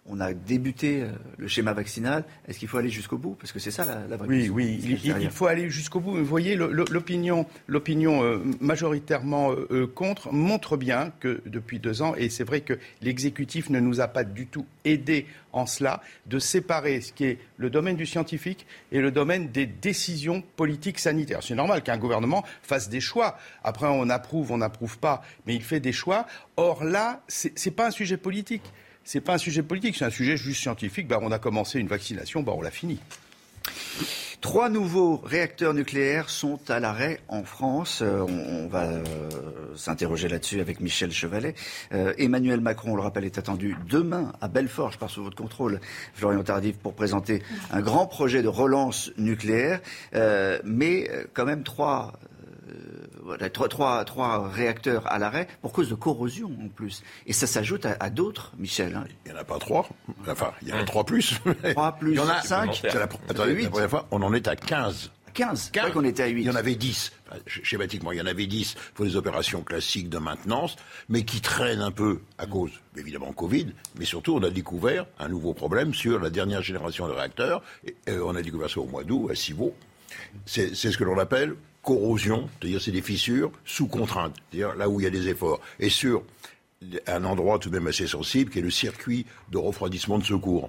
on a débuté le schéma vaccinal. Est-ce qu'il faut aller jusqu'au bout? Parce que c'est ça la, la vraie Oui, oui, il, faut aller jusqu'au bout. Vous voyez, l'opinion, l'opinion majoritairement contre montre bien que depuis deux ans, et c'est vrai que l'exécutif ne nous a pas du tout aidés en cela, de séparer ce qui est le domaine du scientifique et le domaine des décisions politiques sanitaires. C'est normal qu'un gouvernement fasse des choix. Après, on approuve, on n'approuve pas, mais il fait des choix. Or là, ce n'est pas un sujet politique. Ce n'est pas un sujet politique, c'est un sujet juste scientifique. Ben, on a commencé une vaccination, ben, on l'a fini. Trois nouveaux réacteurs nucléaires sont à l'arrêt en France. Euh, on, va euh, s'interroger là-dessus avec Michel Chevalet. Euh, Emmanuel Macron, on le rappelle, est attendu demain à Belfort, je pars sous votre contrôle, Florian Tardif, pour présenter un grand projet de relance nucléaire. mais quand même trois trois, trois, réacteurs à l'arrêt pour cause de corrosion en plus. Et ça s'ajoute à, d'autres, Michel. Hein. Il n'y en a pas trois. Enfin, il y en a trois plus. [laughs] Trois plus il y en a cinq. La, attendez, la première fois, on en est à 15. 15. 15. qu'on était à 8. Il y en avait 10. Schématiquement, il y en avait 10 pour les opérations classiques de maintenance, mais qui traînent un peu à cause, évidemment, Covid, mais surtout, on a découvert un nouveau problème sur la dernière génération de réacteurs. Et, euh, on a découvert ça au mois d'août, à Civaux. C'est ce que l'on appelle corrosion, c'est-à-dire c'est des fissures sous contrainte, c'est-à-dire là où il y a des efforts, et sur un endroit tout de même assez sensible qui est le circuit de refroidissement de secours.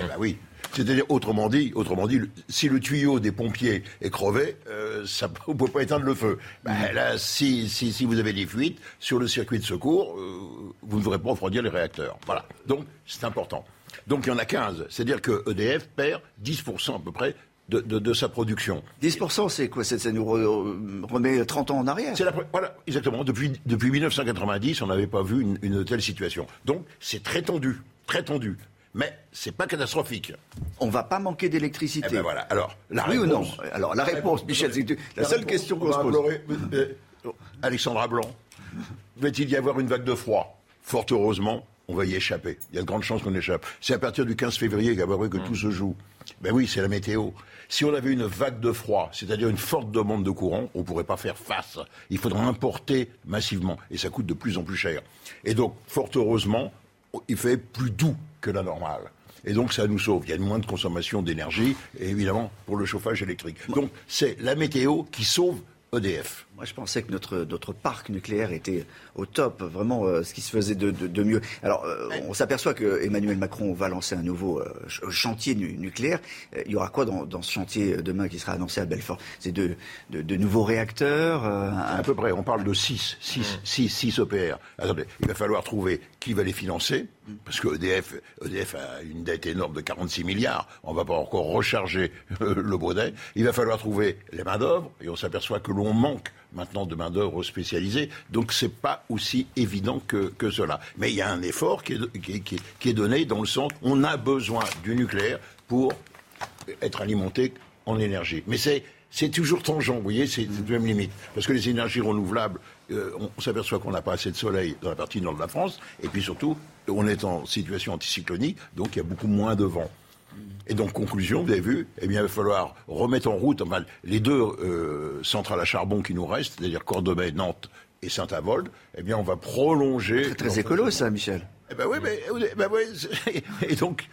Eh ben oui. C'est-à-dire, autrement dit, autrement dit, si le tuyau des pompiers est crevé, euh, ça, on ne peut pas éteindre le feu. Ben, mm. là, si, si, si, vous avez des fuites sur le circuit de secours, euh, vous ne pourrez pas refroidir les réacteurs. Voilà. Donc, c'est important. Donc, il y en a 15. C'est-à-dire que EDF perd 10% à peu près de, sa production. 10%, c'est quoi Ça nous remet 30 ans en arrière Voilà, exactement. Depuis, depuis 1990, on n'avait pas vu une, telle situation. Donc, c'est très tendu, très tendu. Mais c'est pas catastrophique. On va pas manquer d'électricité. Eh ben voilà. Alors, la oui ou non Alors, la, réponse, Michel, c'est la, seule question qu'on se pose. Alexandra Blanc, va-t-il y avoir une vague de froid? Fort heureusement, on va y échapper. Il y a de grandes chances qu'on échappe. C'est à partir du 15 février qu'à que tout se joue. Ben oui, c'est la météo. Si on avait une vague de froid, c'est-à-dire une forte demande de courant, on ne pourrait pas faire face. Il faudrait importer massivement. Et ça coûte de plus en plus cher. Et donc, fort heureusement, il fait plus doux que la normale. Et donc ça nous sauve. Il y a moins de consommation d'énergie, et évidemment pour le chauffage électrique. Donc c'est la météo qui sauve EDF. Moi, je pensais que notre, notre parc nucléaire était au top, vraiment euh, ce qui se faisait de, de, mieux. Alors, euh, on s'aperçoit que Emmanuel Macron va lancer un nouveau euh, chantier nucléaire. il y aura quoi dans, dans, ce chantier demain qui sera annoncé à Belfort? C'est de, de, nouveaux réacteurs À peu près, on parle de 6, 6, 6, 6 EPR. Attendez, il va falloir trouver qui va les financer, parce que EDF, EDF a une dette énorme de 46 milliards. On ne va pas encore recharger le baudet. Il va falloir trouver les main-d'œuvre, et on s'aperçoit que l'on manque maintenant de main-d'œuvre spécialisée. Donc c'est pas aussi évident que, cela. Mais il y a un effort qui est, qui, est donné dans le sens on a besoin du nucléaire pour être alimenté en énergie. Mais c'est c'est toujours tangent, vous voyez, c'est la même limite. Parce que les énergies renouvelables, euh, on, s'aperçoit qu'on n'a pas assez de soleil dans la partie nord de la France, et puis surtout, on est en situation anticyclonique, donc il y a beaucoup moins de vent. Et donc, conclusion, vous avez vu, eh bien, il va falloir remettre en route les deux euh, centrales à charbon qui nous restent, c'est-à-dire Cordemais, Nantes et Saint-Avold. Eh bien, on va prolonger. C'est très écolo, ça, Michel. Eh ben oui, mais ben [laughs] et donc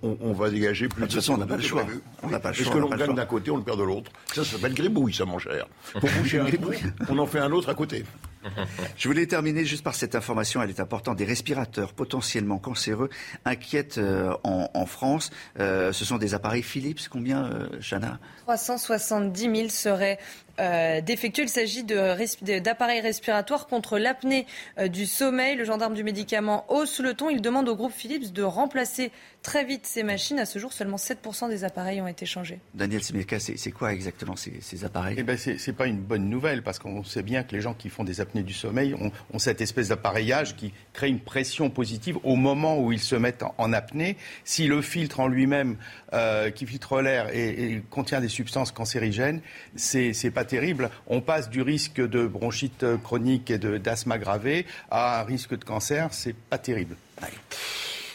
on, va dégager plus. De toute façon, on n'a pas le choix. On n'a pas le choix. Parce que l'on gagne d'un côté, on le perd de l'autre. Ça, ça s'appelle gribouille, ça, mon cher. Pour boucher un trou, on en fait un autre à côté. [laughs] Je voulais terminer juste par cette information, elle est importante. Des respirateurs potentiellement cancéreux inquiètent euh, en, France. Euh, ce sont des appareils Philips. Combien, euh, Chana? 370 000 seraient euh, d'effectuer. Il s'agit d'appareils respiratoires contre l'apnée euh, du sommeil. Le gendarme du médicament hausse le ton. Il demande au groupe Philips de remplacer très vite ces machines. À ce jour, seulement 7% des appareils ont été changés. Daniel Simeka, c'est quoi exactement ces, appareils? Eh ben, Ce n'est pas une bonne nouvelle parce qu'on sait bien que les gens qui font des apnées du sommeil ont, cette espèce d'appareillage qui crée une pression positive au moment où ils se mettent en, apnée. Si le filtre en lui-même, euh, qui filtre l'air et, contient des substances cancérigènes, c'est pas terrible. On passe du risque de bronchite chronique et d'asthme aggravé à un risque de cancer. C'est pas terrible.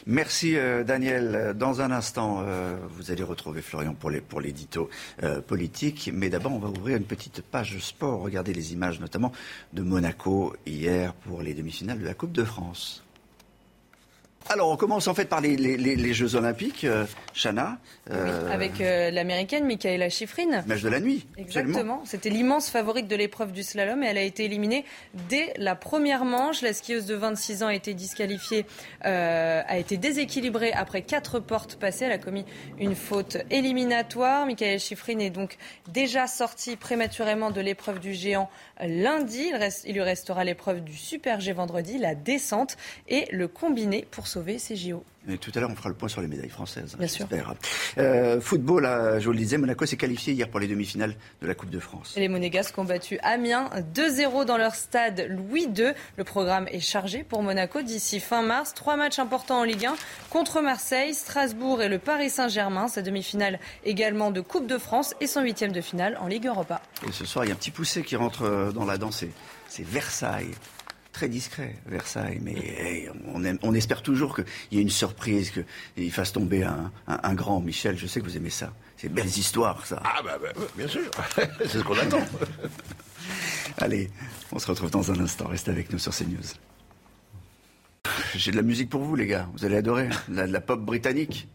Merci euh, Daniel. Dans un instant, euh, vous allez retrouver Florian pour l'édito pour euh, politique. Mais d'abord, on va ouvrir une petite page sport. Regardez les images notamment de Monaco hier pour les demi-finales de la Coupe de France. Alors, on commence en fait par les, Jeux Olympiques, euh, Chana. Euh, avec euh, l'américaine Michaela Schifrin. Match de la nuit. Exactement. C'était l'immense favorite de l'épreuve du slalom et elle a été éliminée dès la première manche. La skieuse de 26 ans a été disqualifiée, a été déséquilibrée après quatre portes passées. Elle a commis une faute éliminatoire. Michaela Schifrin est donc déjà sortie prématurément de l'épreuve du géant lundi. Il, reste, il lui restera l'épreuve du Super G vendredi, la descente et le combiné pour sauver ces JO. Et tout à l'heure, on fera le point sur les médailles françaises. Bien sûr. Euh, football, je vous le disais, Monaco s'est qualifié hier pour les demi-finales de la Coupe de France. Et les Monégasques ont battu Amiens 2-0 dans leur stade Louis II. Le programme est chargé pour Monaco d'ici fin mars. Trois matchs importants en Ligue 1 contre Marseille, Strasbourg et le Paris Saint-Germain. Sa demi-finale également de Coupe de France et son huitième de finale en Ligue Europa. Et ce soir, il y a un petit poussé qui rentre euh, dans la danse. C'est Versailles très discret, Versailles. Mais on, espère toujours qu'il y ait une surprise, qu'il fasse tomber un, grand. Michel, je sais que vous aimez ça. C'est belles histoires, ça. Ah, bah, bah bien sûr. [laughs] C'est ce qu'on attend. [laughs] Allez, on se retrouve dans un instant. Restez avec nous sur CNews. J'ai de la musique pour vous, les gars. Vous allez adorer. de la pop britannique.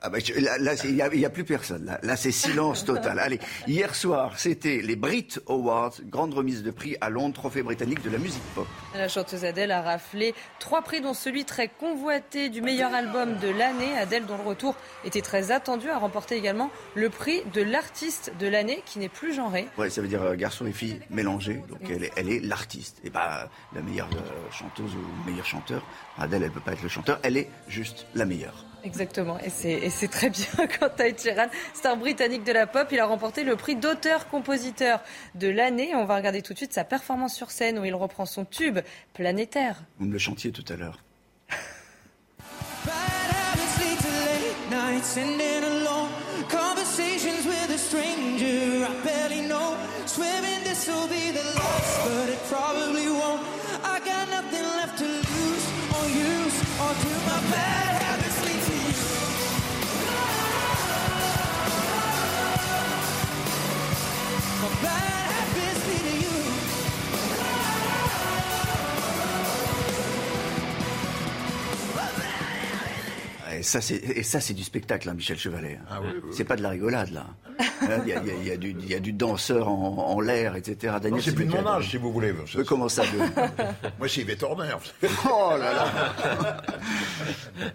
Ah bah, là, il n'y a, plus personne. Là, c'est silence total. Allez, hier soir, c'était les Brit Awards, grande remise de prix à Londres, trophée britannique de la musique pop. La chanteuse Adèle a raflé trois prix, dont celui très convoité du meilleur album de l'année. Adèle, dont le retour était très attendu, a remporté également le prix de l'artiste de l'année, qui n'est plus genré. Ouais, ça veut dire euh, garçon et fille mélangés. Donc elle est, elle est l'artiste. Et pas la meilleure euh, chanteuse ou le meilleur chanteur. Adèle, elle peut pas être le chanteur. Elle est juste la meilleure. Exactement, et c'est très bien [laughs] quand Ty Sheeran, star britannique de la pop, il a remporté le prix d'auteur-compositeur de l'année. On va regarder tout de suite sa performance sur scène où il reprend son tube planétaire. Vous me le chantiez tout à l'heure. Et ça, c'est, du spectacle, hein, Michel Chevalet. Ah c'est pas de la rigolade, là. Hein, il y, a, du, danseur en, l'air, etc. C'est plus de mon âge, si vous voulez. comment ça [laughs] Moi, c'est Yves Torner. [laughs] oh là là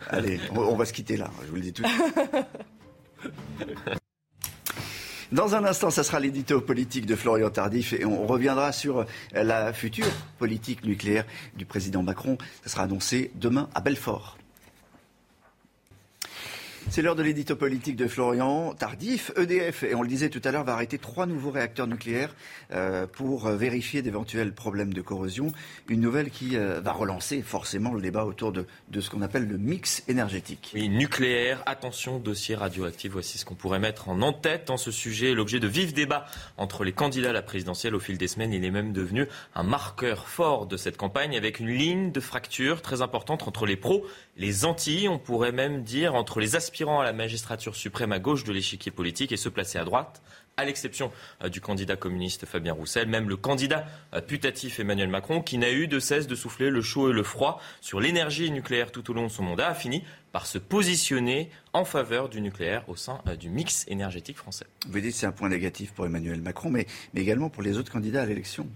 Allez, on, va se quitter là, je vous le dis tout de suite. [laughs] Dans un instant, ça sera l'édito politique de Florian Tardif et on reviendra sur la future politique nucléaire du président Macron. Ça sera annoncé demain à Belfort. C'est l'heure de l'édito politique de Florian Tardif. EDF, et on le disait tout à l'heure, va arrêter trois nouveaux réacteurs nucléaires euh, pour vérifier d'éventuels problèmes de corrosion. Une nouvelle qui euh, va relancer forcément le débat autour de, de ce qu'on appelle le mix énergétique. Oui, nucléaire, attention, dossier radioactif. Voici ce qu'on pourrait mettre en en-tête dans ce sujet. L'objet de vifs débats entre les candidats à la présidentielle au fil des semaines. Il est même devenu un marqueur fort de cette campagne avec une ligne de fracture très importante entre les pros, les anti, on pourrait même dire entre les aspirants aspirant à la magistrature suprême à gauche de l'échiquier politique et se placer à droite, à l'exception euh, du candidat communiste Fabien Roussel, même le candidat euh, putatif Emmanuel Macron, qui n'a eu de cesse de souffler le chaud et le froid sur l'énergie nucléaire tout au long de son mandat, a fini par se positionner en faveur du nucléaire au sein euh, du mix énergétique français. Vous dites que c'est un point négatif pour Emmanuel Macron, mais également pour les autres candidats à l'élection.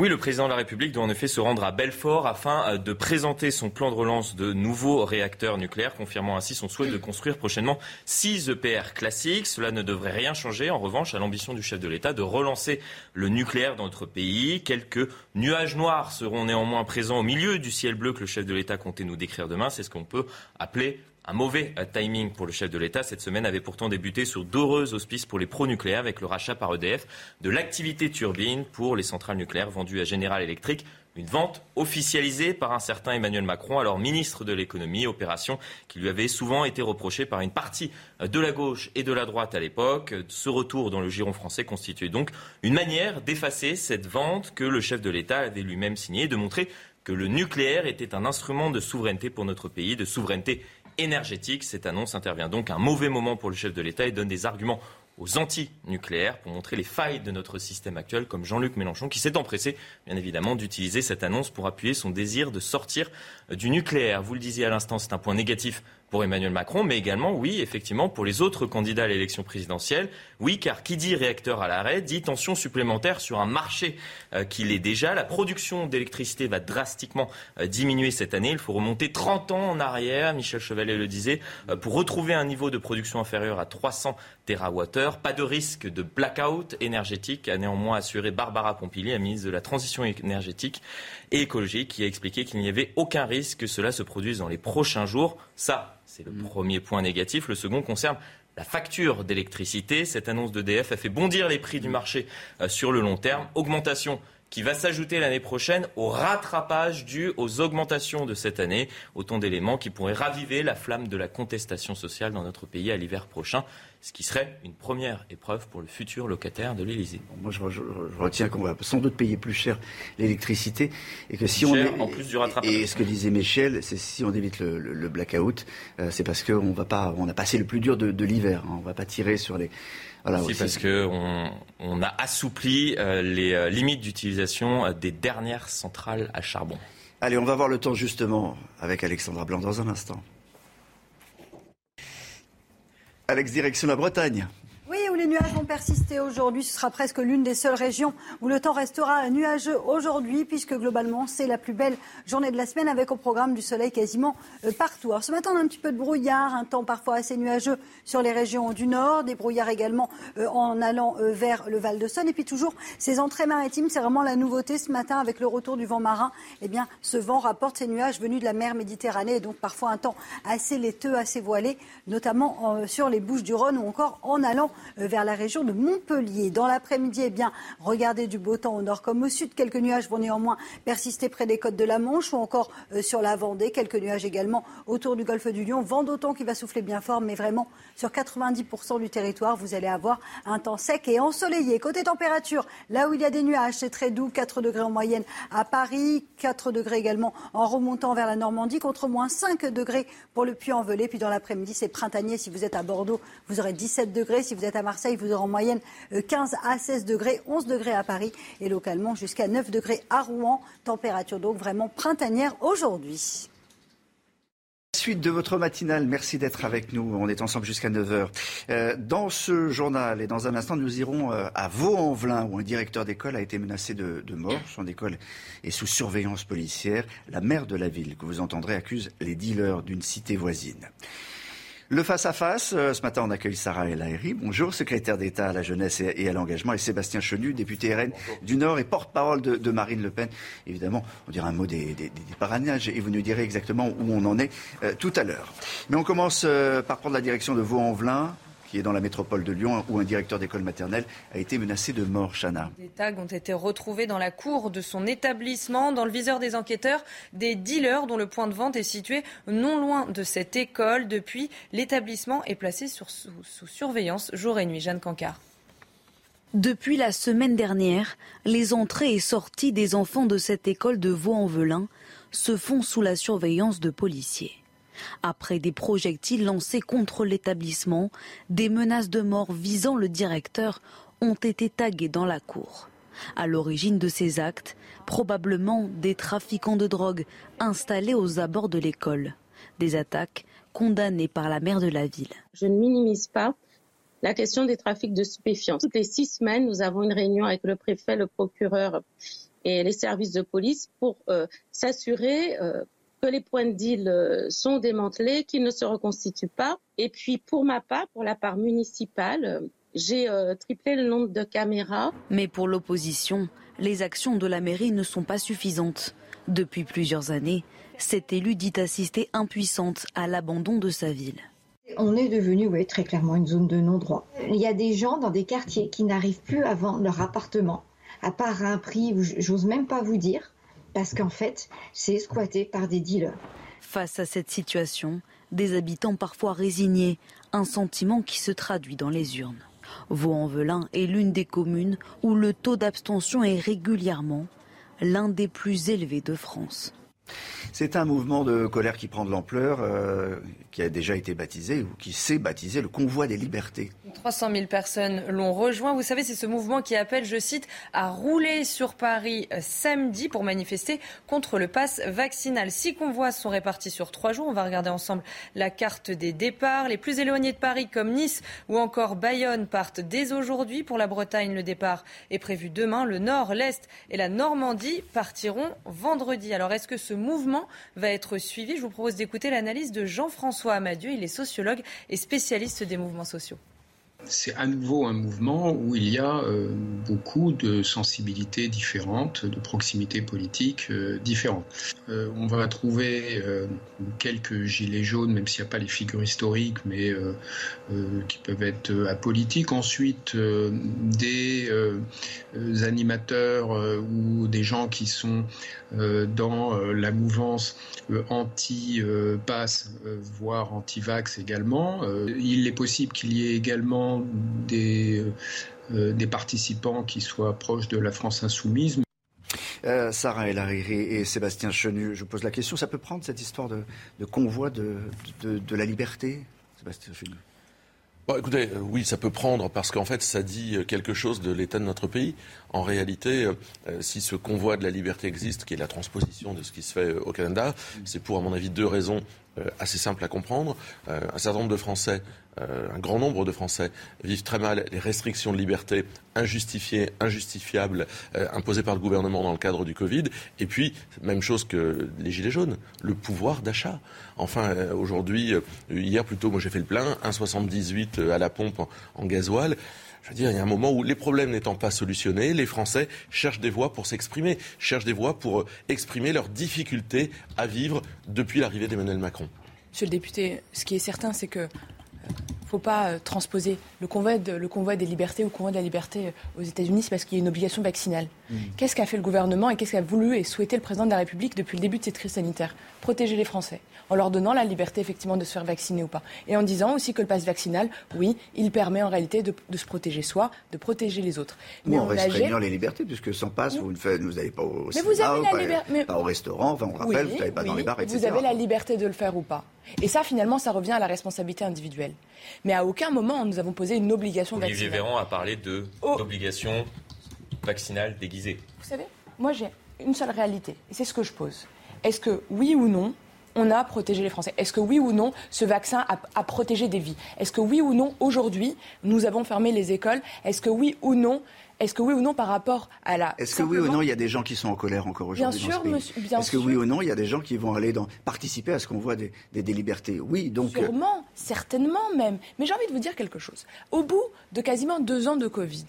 Oui, le président de la République doit en effet se rendre à Belfort afin euh, de présenter son plan de relance de nouveaux réacteurs nucléaires, confirmant ainsi son souhait de construire prochainement six EPR classiques. Cela ne devrait rien changer, en revanche, à l'ambition du chef de l'État de relancer le nucléaire dans notre pays. Quelques nuages noirs seront néanmoins présents au milieu du ciel bleu que le chef de l'État comptait nous décrire demain. C'est ce qu'on peut appeler un mauvais euh, timing pour le chef de l'État. Cette semaine avait pourtant débuté sur d'heureux auspices pour les pro-nucléaires avec le rachat par EDF de l'activité turbine pour les centrales nucléaires vendues à General Electric. Une vente officialisée par un certain Emmanuel Macron, alors ministre de l'économie, opération qui lui avait souvent été reprochée par une partie euh, de la gauche et de la droite à l'époque. Ce retour dans le giron français constituait donc une manière d'effacer cette vente que le chef de l'État avait lui-même signée, de montrer que le nucléaire était un instrument de souveraineté pour notre pays, de souveraineté énergétique. Cette annonce intervient donc à un mauvais moment pour le chef de l'État et donne des arguments aux anti-nucléaires pour montrer les failles de notre système actuel, comme Jean-Luc Mélenchon, qui s'est empressé, bien évidemment, d'utiliser cette annonce pour appuyer son désir de sortir du nucléaire. Vous le disiez à l'instant, c'est un point négatif pour Emmanuel Macron, mais également, oui, effectivement, pour les autres candidats à l'élection présidentielle. Oui, car qui dit réacteur à l'arrêt dit tension supplémentaire sur un marché euh, qui l'est déjà. La production d'électricité va drastiquement euh, diminuer cette année. Il faut remonter 30 ans en arrière, Michel Chevalet le disait, euh, pour retrouver un niveau de production inférieur à 300 TWh. Pas de risque de blackout énergétique, a néanmoins assuré Barbara Pompili, la ministre de la Transition énergétique et écologique, qui a expliqué qu'il n'y avait aucun risque que cela se produise dans les prochains jours. Ça, c'est le premier point négatif. Le second concerne la facture d'électricité. Cette annonce d'EDF a fait bondir les prix du marché euh, sur le long terme. Augmentation qui va s'ajouter l'année prochaine au rattrapage dû aux augmentations de cette année. Autant d'éléments qui pourraient raviver la flamme de la contestation sociale dans notre pays à l'hiver prochain ce qui serait une première épreuve pour le futur locataire de l'Élysée. Moi, je, retiens qu'on va sans doute payer plus cher l'électricité et que si on est, en plus du rattrapage. Et ce que disait Michel, c'est si on évite le, blackout, euh, c'est parce qu'on va pas, on a passé le plus dur de, l'hiver. Hein. on va pas tirer sur les. Voilà, aussi, parce qu'on on a assoupli euh, les euh, limites d'utilisation des dernières centrales à charbon. Allez, on va voir le temps justement avec Alexandra Blanc dans un instant. Alex, direction la Bretagne. Les nuages vont persister aujourd'hui. Ce sera presque l'une des seules régions où le temps restera nuageux aujourd'hui, puisque globalement, c'est la plus belle journée de la semaine avec au programme du soleil quasiment euh, partout. Alors ce matin, on a un petit peu de brouillard, un temps parfois assez nuageux sur les régions du nord, des brouillards également euh, en allant euh, vers le Val de Saône. Et puis toujours, ces entrées maritimes, c'est vraiment la nouveauté ce matin avec le retour du vent marin. Eh bien, ce vent rapporte ces nuages venus de la mer Méditerranée et donc parfois un temps assez laiteux, assez voilé, notamment sur les Bouches du Rhône ou encore en allant euh, vers la région de Montpellier. Dans l'après-midi, eh bien, regardez du beau temps au nord comme au sud. Quelques nuages vont néanmoins persister près des côtes de la Manche ou encore euh, sur la Vendée. Quelques nuages également autour du golfe du Lion. Vent d'automne qui va souffler bien fort, mais vraiment sur 90% du territoire, vous allez avoir un temps sec et ensoleillé. Côté température, là où il y a des nuages, c'est très doux, 4 degrés en moyenne à Paris, 4 degrés également en remontant vers la Normandie, contre moins 5 degrés pour le Puy-en-Velay. Puis dans l'après-midi, c'est printanier. Si vous êtes à Bordeaux, vous aurez 17 degrés. Si vous êtes à Marseille, vous aurez en moyenne 15 euh, à 16 degrés, 11 degrés à Paris et localement jusqu'à 9 degrés à Rouen. Température donc vraiment printanière aujourd'hui. Suite de votre matinale, merci d'être avec nous. On est ensemble jusqu'à 9h. Euh, dans ce journal et dans un instant, nous irons euh, à Vaux-en-Velin où un directeur d'école a été menacé de, de, mort. Son école est sous surveillance policière. La maire de la ville, que vous entendrez, accuse les dealers d'une cité voisine. Le face-à-face, euh, ce matin on accueille Sarah El Haïry. Bonjour, secrétaire d'État à la jeunesse et, à l'engagement, et Sébastien Chenu, député RN du Nord et porte-parole de, Marine Le Pen. Évidemment, on dira un mot des, des, et vous nous direz exactement où on en est euh, tout à l'heure. Mais on commence euh, par prendre la direction de Vaux-en-Velin qui est dans la métropole de Lyon, où un directeur d'école maternelle a été menacé de mort, Chana. Des tags ont été retrouvés dans la cour de son établissement, dans le viseur des enquêteurs, des dealers dont le point de vente est situé non loin de cette école. Depuis, l'établissement est placé sous, sous surveillance jour et nuit. Jeanne Cancard. Depuis la semaine dernière, les entrées et sorties des enfants de cette école de Vaux-en-Velin se font sous la surveillance de policiers. Après des projectiles lancés contre l'établissement, des menaces de mort visant le directeur ont été taguées dans la cour. À l'origine de ces actes, probablement des trafiquants de drogue installés aux abords de l'école. Des attaques condamnées par la maire de la ville. Je ne minimise pas la question des trafics de stupéfiants. Toutes les six semaines, nous avons une réunion avec le préfet, le procureur et les services de police pour s'assurer que les points de deal sont démantelés, qu'ils ne se reconstituent pas. Et puis pour ma part, pour la part municipale, j'ai triplé le nombre de caméras. Mais pour l'opposition, les actions de la mairie ne sont pas suffisantes. Depuis plusieurs années, cette élue dit assister impuissante à l'abandon de sa ville. On est devenu oui, très clairement une zone de non-droit. Il y a des gens dans des quartiers qui n'arrivent plus à vendre leur appartement, à part un prix, j'ose même pas vous dire, parce qu'en fait, c'est squatté par des dealers. Face à cette situation, des habitants parfois résignés, un sentiment qui se traduit dans les urnes. Vaux-en-Velin est l'une des communes où le taux d'abstention est régulièrement l'un des plus élevés de France. C'est un mouvement de colère qui prend de l'ampleur, euh, qui a déjà été baptisé ou qui s'est baptisé le convoi des libertés. 300 000 personnes l'ont rejoint. Vous savez, c'est ce mouvement qui appelle, je cite, à rouler sur Paris euh, samedi pour manifester contre le pass vaccinal. Six convois sont répartis sur trois jours. On va regarder ensemble la carte des départs. Les plus éloignés de Paris, comme Nice ou encore Bayonne, partent dès aujourd'hui. Pour la Bretagne, le départ est prévu demain. Le Nord, l'Est et la Normandie partiront vendredi. Alors, est-ce que ce mouvement va être suivi Je vous propose d'écouter l'analyse de Jean-François Amadieu. Il est sociologue et spécialiste des mouvements sociaux c'est à nouveau un mouvement où il y a euh, beaucoup de sensibilités différentes, de proximités politiques euh, différentes. Euh, on va trouver quelques gilets jaunes, même s'il n'y a pas les figures historiques, mais qui peuvent être apolitiques. Ensuite, des animateurs ou des gens qui sont dans la mouvance anti-pass, voire anti-vax également. il est possible qu'il y ait également des, euh, participants qui soient proches de la France insoumise. Euh, Sarah El et Sébastien Chenu, je pose la question, ça peut prendre cette histoire de, convoi de, de, la liberté Sébastien Chenu? Écoutez, euh, oui, ça peut prendre parce qu'en fait, ça dit quelque chose de l'état de notre pays. En réalité, si ce convoi de la liberté existe, qui est la transposition de ce qui se fait au Canada, c'est pour, à mon avis, deux raisons assez simples à comprendre. un certain nombre de Français euh, un grand nombre de Français vivent très mal les restrictions de liberté injustifiées, injustifiables, euh, imposées par le gouvernement dans le cadre du Covid. Et puis, même chose que les Gilets jaunes, le pouvoir d'achat. Enfin, euh, aujourd'hui, hier plutôt, moi j'ai fait le plein, 1,78 à la pompe en, gasoil. Je veux dire, il y a un moment où les problèmes n'étant pas solutionnés, les Français cherchent des voies pour s'exprimer, cherchent des voies pour exprimer leurs difficultés à vivre depuis l'arrivée d'Emmanuel Macron. Monsieur le député, ce qui est certain, c'est que faut pas euh, transposer le convoi, des libertés ou convoi de la liberté euh, aux États-Unis, c'est parce qu'il y a une obligation vaccinale. Mmh. Qu'est-ce qu'a fait le gouvernement et qu'est-ce qu'a voulu et souhaité le président de la République depuis le début de cette crise sanitaire? Protéger les Français, en leur donnant la liberté effectivement de se faire vacciner ou pas. Et en disant aussi que le passe vaccinal, oui, il permet en réalité de, se protéger soi, de protéger les autres. Mais en restreignant les libertés, puisque sans passe, vous n'allez pas au mais vous avez la liberté, pas au restaurant, enfin on rappelle, vous n'allez pas dans les bars, etc. Vous avez la liberté de le faire ou pas. Et ça, finalement, ça revient à la responsabilité individuelle. Mais à aucun moment, nous avons posé une obligation vaccinale. Olivier Véran a parlé de oh. d'obligation vaccinale déguisée. Vous savez, moi j'ai une seule réalité, et c'est ce que je pose. Est-ce que, oui ou non, on a protégé les Français? Est-ce que oui ou non, ce vaccin a, protégé des vies? Est-ce que oui ou non, aujourd'hui, nous avons fermé les écoles? Est-ce que oui ou non, est-ce que oui ou non, par rapport à la. Est-ce que oui ou non, il y a des gens qui sont en colère encore aujourd'hui Bien sûr, monsieur. Est-ce que oui ou non, il y a des gens qui vont aller dans, participer à ce qu'on voit des, des, des, libertés? Oui, donc. Euh, Sûrement, certainement même. Mais j'ai envie de vous dire quelque chose. Au bout de quasiment deux ans de Covid,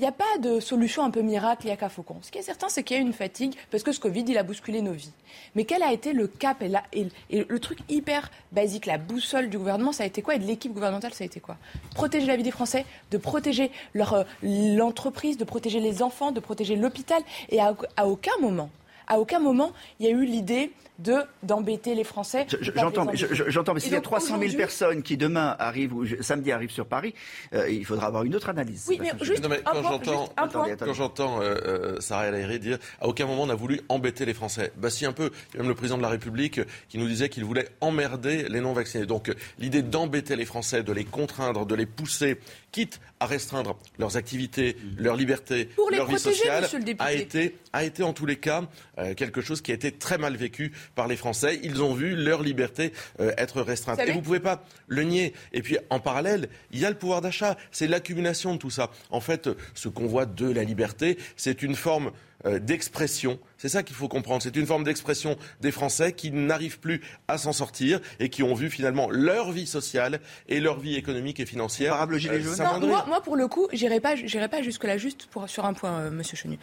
il n'y a pas de solution un peu miracle, il n'y a qu'à Faucon. Ce qui est certain, c'est qu'il y a une fatigue, parce que ce Covid, il a bousculé nos vies. Mais quel a été le cap et, le truc hyper basique, la boussole du gouvernement, ça a été quoi? Et de l'équipe gouvernementale, ça a été quoi? Protéger la vie des Français, de protéger euh, l'entreprise, de protéger les enfants, de protéger l'hôpital. Et à aucun moment, aucun moment, il y a eu l'idée de d'embêter les Français. J'entends, j'entends, mais s'il y a 300 000 personnes qui demain arrivent ou samedi arrivent sur Paris, euh, il faudra avoir une autre analyse. Oui, mais juste quand j'entends, quand j'entends euh, euh, Sarah El Haïry dire à aucun moment on a voulu embêter les Français. Bah si un peu, même le président de la République qui nous disait qu'il voulait emmerder les non vaccinés. Donc l'idée d'embêter les Français, de les contraindre, de les pousser, quitte à restreindre leurs activités, leurs libertés, leur vie sociale, a été a été en tous les cas euh, quelque chose qui a été très mal vécu par les Français. Ils ont vu leur liberté euh, être restreinte. Et vous ne pouvez pas le nier. Et puis, en parallèle, il y a le pouvoir d'achat. C'est l'accumulation de tout ça. En fait, ce convoi de la liberté, c'est une forme euh, d'expression. C'est ça qu'il faut comprendre. C'est une forme d'expression des Français qui n'arrivent plus à s'en sortir et qui ont vu finalement leur vie sociale et leur vie économique et financière. Euh, moi, moi, pour le coup, j'irai pas, pas jusque-là juste pour, sur un point, euh, Monsieur Chenu.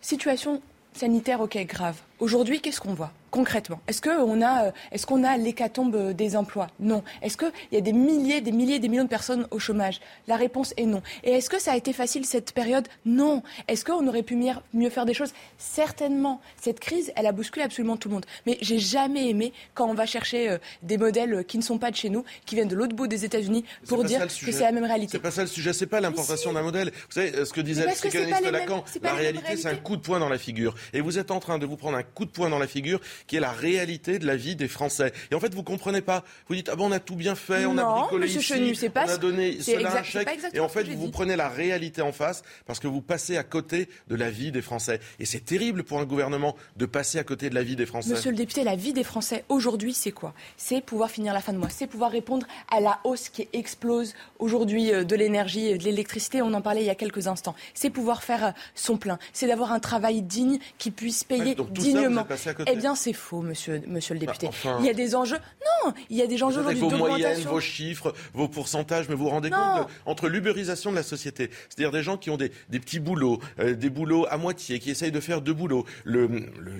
Situation sanitaire, ok, grave. Aujourd'hui, qu'est-ce qu'on voit concrètement? Est-ce qu'on a, euh, est-ce qu'on a l'hécatombe euh, des emplois? Non. Est-ce qu'il y a des milliers, des milliers, des millions de personnes au chômage? La réponse est non. Et est-ce que ça a été facile cette période? Non. Est-ce qu'on aurait pu mieux, faire des choses? Certainement. Cette crise, elle a bousculé absolument tout le monde. Mais j'ai jamais aimé quand on va chercher euh, des modèles qui ne sont pas de chez nous, qui viennent de l'autre bout des États-Unis, pour dire que c'est la même réalité. C'est pas ça le sujet. C'est pas l'importation d'un modèle. Vous savez ce que disait le psychanalyste Lacan. La réalité, c'est un coup de poing dans la figure. Et vous êtes en train de vous prendre un coup de poing dans la figure, qui est la réalité de la vie des Français. Et en fait, vous comprenez pas. Vous dites ah bon, on a tout bien fait, on a bricolé ici, Chenu, pas on a donné cela un chèque. Et en fait, vous, vous prenez la réalité en face parce que vous passez à côté de la vie des Français. Et c'est terrible pour un gouvernement de passer à côté de la vie des Français. Monsieur le député, la vie des Français aujourd'hui, c'est quoi? C'est pouvoir finir la fin de mois, c'est pouvoir répondre à la hausse qui explose aujourd'hui euh, de l'énergie, de l'électricité. On en parlait il y a quelques instants. C'est pouvoir faire euh, son plein. C'est d'avoir un travail digne qui puisse payer dignement. Eh bien, c'est faux, monsieur, monsieur le député. Bah, il y a des enjeux. Non, il y a des enjeux aujourd'hui Vos moyennes, vos chiffres, vos pourcentages, mais vous vous rendez compte entre l'ubérisation de la société, c'est-à-dire des gens qui ont des, des petits boulots, euh, des boulots à moitié, qui essayent de faire deux boulots, le,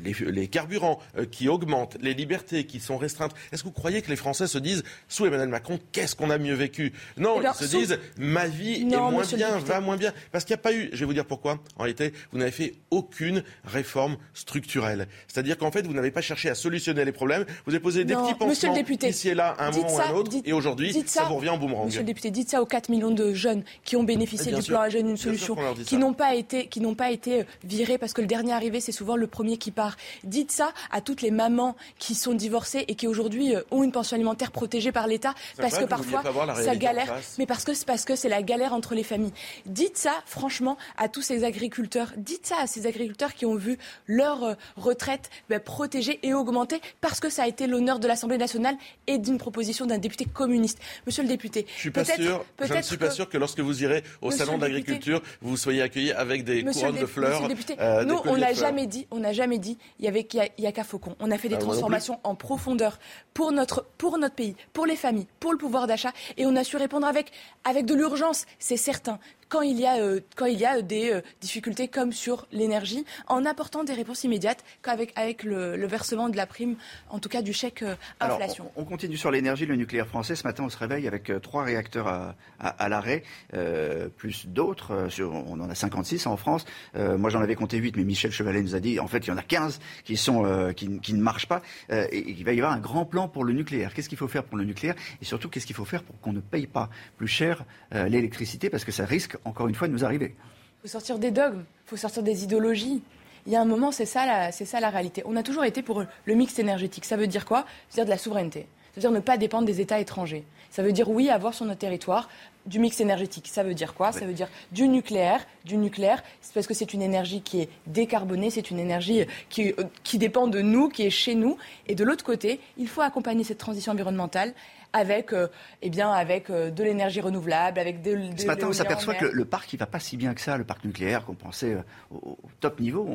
les, les, carburants euh, qui augmentent, les libertés qui sont restreintes. Est-ce que vous croyez que les Français se disent, sous Emmanuel Macron, qu'est-ce qu'on a mieux vécu? Non, ils se disent, ma vie est moins bien, va moins bien. Parce qu'il n'y a pas eu, je vais vous dire pourquoi. En réalité, vous n'avez fait aucune réforme structurelle. C'est-à-dire qu'en fait, vous n'avez pas cherché à solutionner les problèmes. Vous avez posé des petits pansements député, ici et là, à un moment ou à un autre. et aujourd'hui, ça, vous revient en boomerang. Monsieur le député, dites ça aux 4 millions de jeunes qui ont bénéficié du plan à jeunes, une solution, qui n'ont pas été, qui n'ont pas été euh, virés parce que le dernier arrivé, c'est souvent le premier qui part. Dites ça à toutes les mamans qui sont divorcées et qui aujourd'hui euh, ont une pension alimentaire protégée par l'État parce que, parfois ça galère, mais parce que c'est parce que c'est la galère entre les familles. Dites ça, franchement, à tous ces agriculteurs. Dites ça à ces agriculteurs qui ont vu leur euh, retraite ben, protégée et augmentée parce que ça a été l'honneur de l'Assemblée nationale et d'une proposition d'un député communiste. Monsieur le député, je, suis pas sûr, je ne suis pas sûr que lorsque vous irez au salon d'agriculture, vous soyez accueilli avec des couronnes de fleurs. Monsieur le député, euh, nous, on n'a jamais dit, on n'a jamais dit, il y avait qu'il y a, qu'à Faucon. On a fait des ah, transformations en profondeur pour notre, pour notre pays, pour les familles, pour le pouvoir d'achat, et on a su répondre avec, avec de l'urgence, c'est certain quand il y a, euh, quand il y a des euh, difficultés comme sur l'énergie, en apportant des réponses immédiates qu'avec avec le, versement de la prime, en tout cas du chèque euh, inflation. on, continue sur l'énergie, le nucléaire français. Ce matin, on se réveille avec trois réacteurs à, à, l'arrêt, plus d'autres. on en a 56 en France. moi, j'en avais compté 8, mais Michel Chevalet nous a dit, en fait, il y en a 15 qui, sont, qui, qui, ne marchent pas. et il va y avoir un grand plan pour le nucléaire. Qu'est-ce qu'il faut faire pour le nucléaire? Et surtout, qu'est-ce qu'il faut faire pour qu'on ne paye pas plus cher l'électricité? Parce que ça risque encore une fois, nous arriver. Il faut sortir des dogmes, il faut sortir des idéologies. Il y a un moment, c'est ça, la, c'est ça la réalité. On a toujours été pour le mix énergétique. Ça veut dire quoi? Ça veut dire de la souveraineté. Ça veut dire ne pas dépendre des États étrangers. Ça veut dire oui, avoir sur notre territoire du mix énergétique. Ça veut dire quoi? Ça veut dire du nucléaire. Du nucléaire, c'est parce que c'est une énergie qui est décarbonée, c'est une énergie qui, qui dépend de nous, qui est chez nous. Et de l'autre côté, il faut accompagner cette transition environnementale avec, euh, eh bien, avec euh, de l'énergie renouvelable, avec de, Ce matin, on s'aperçoit que le, parc, il va pas si bien que ça, le parc nucléaire qu'on pensait euh, au, top niveau.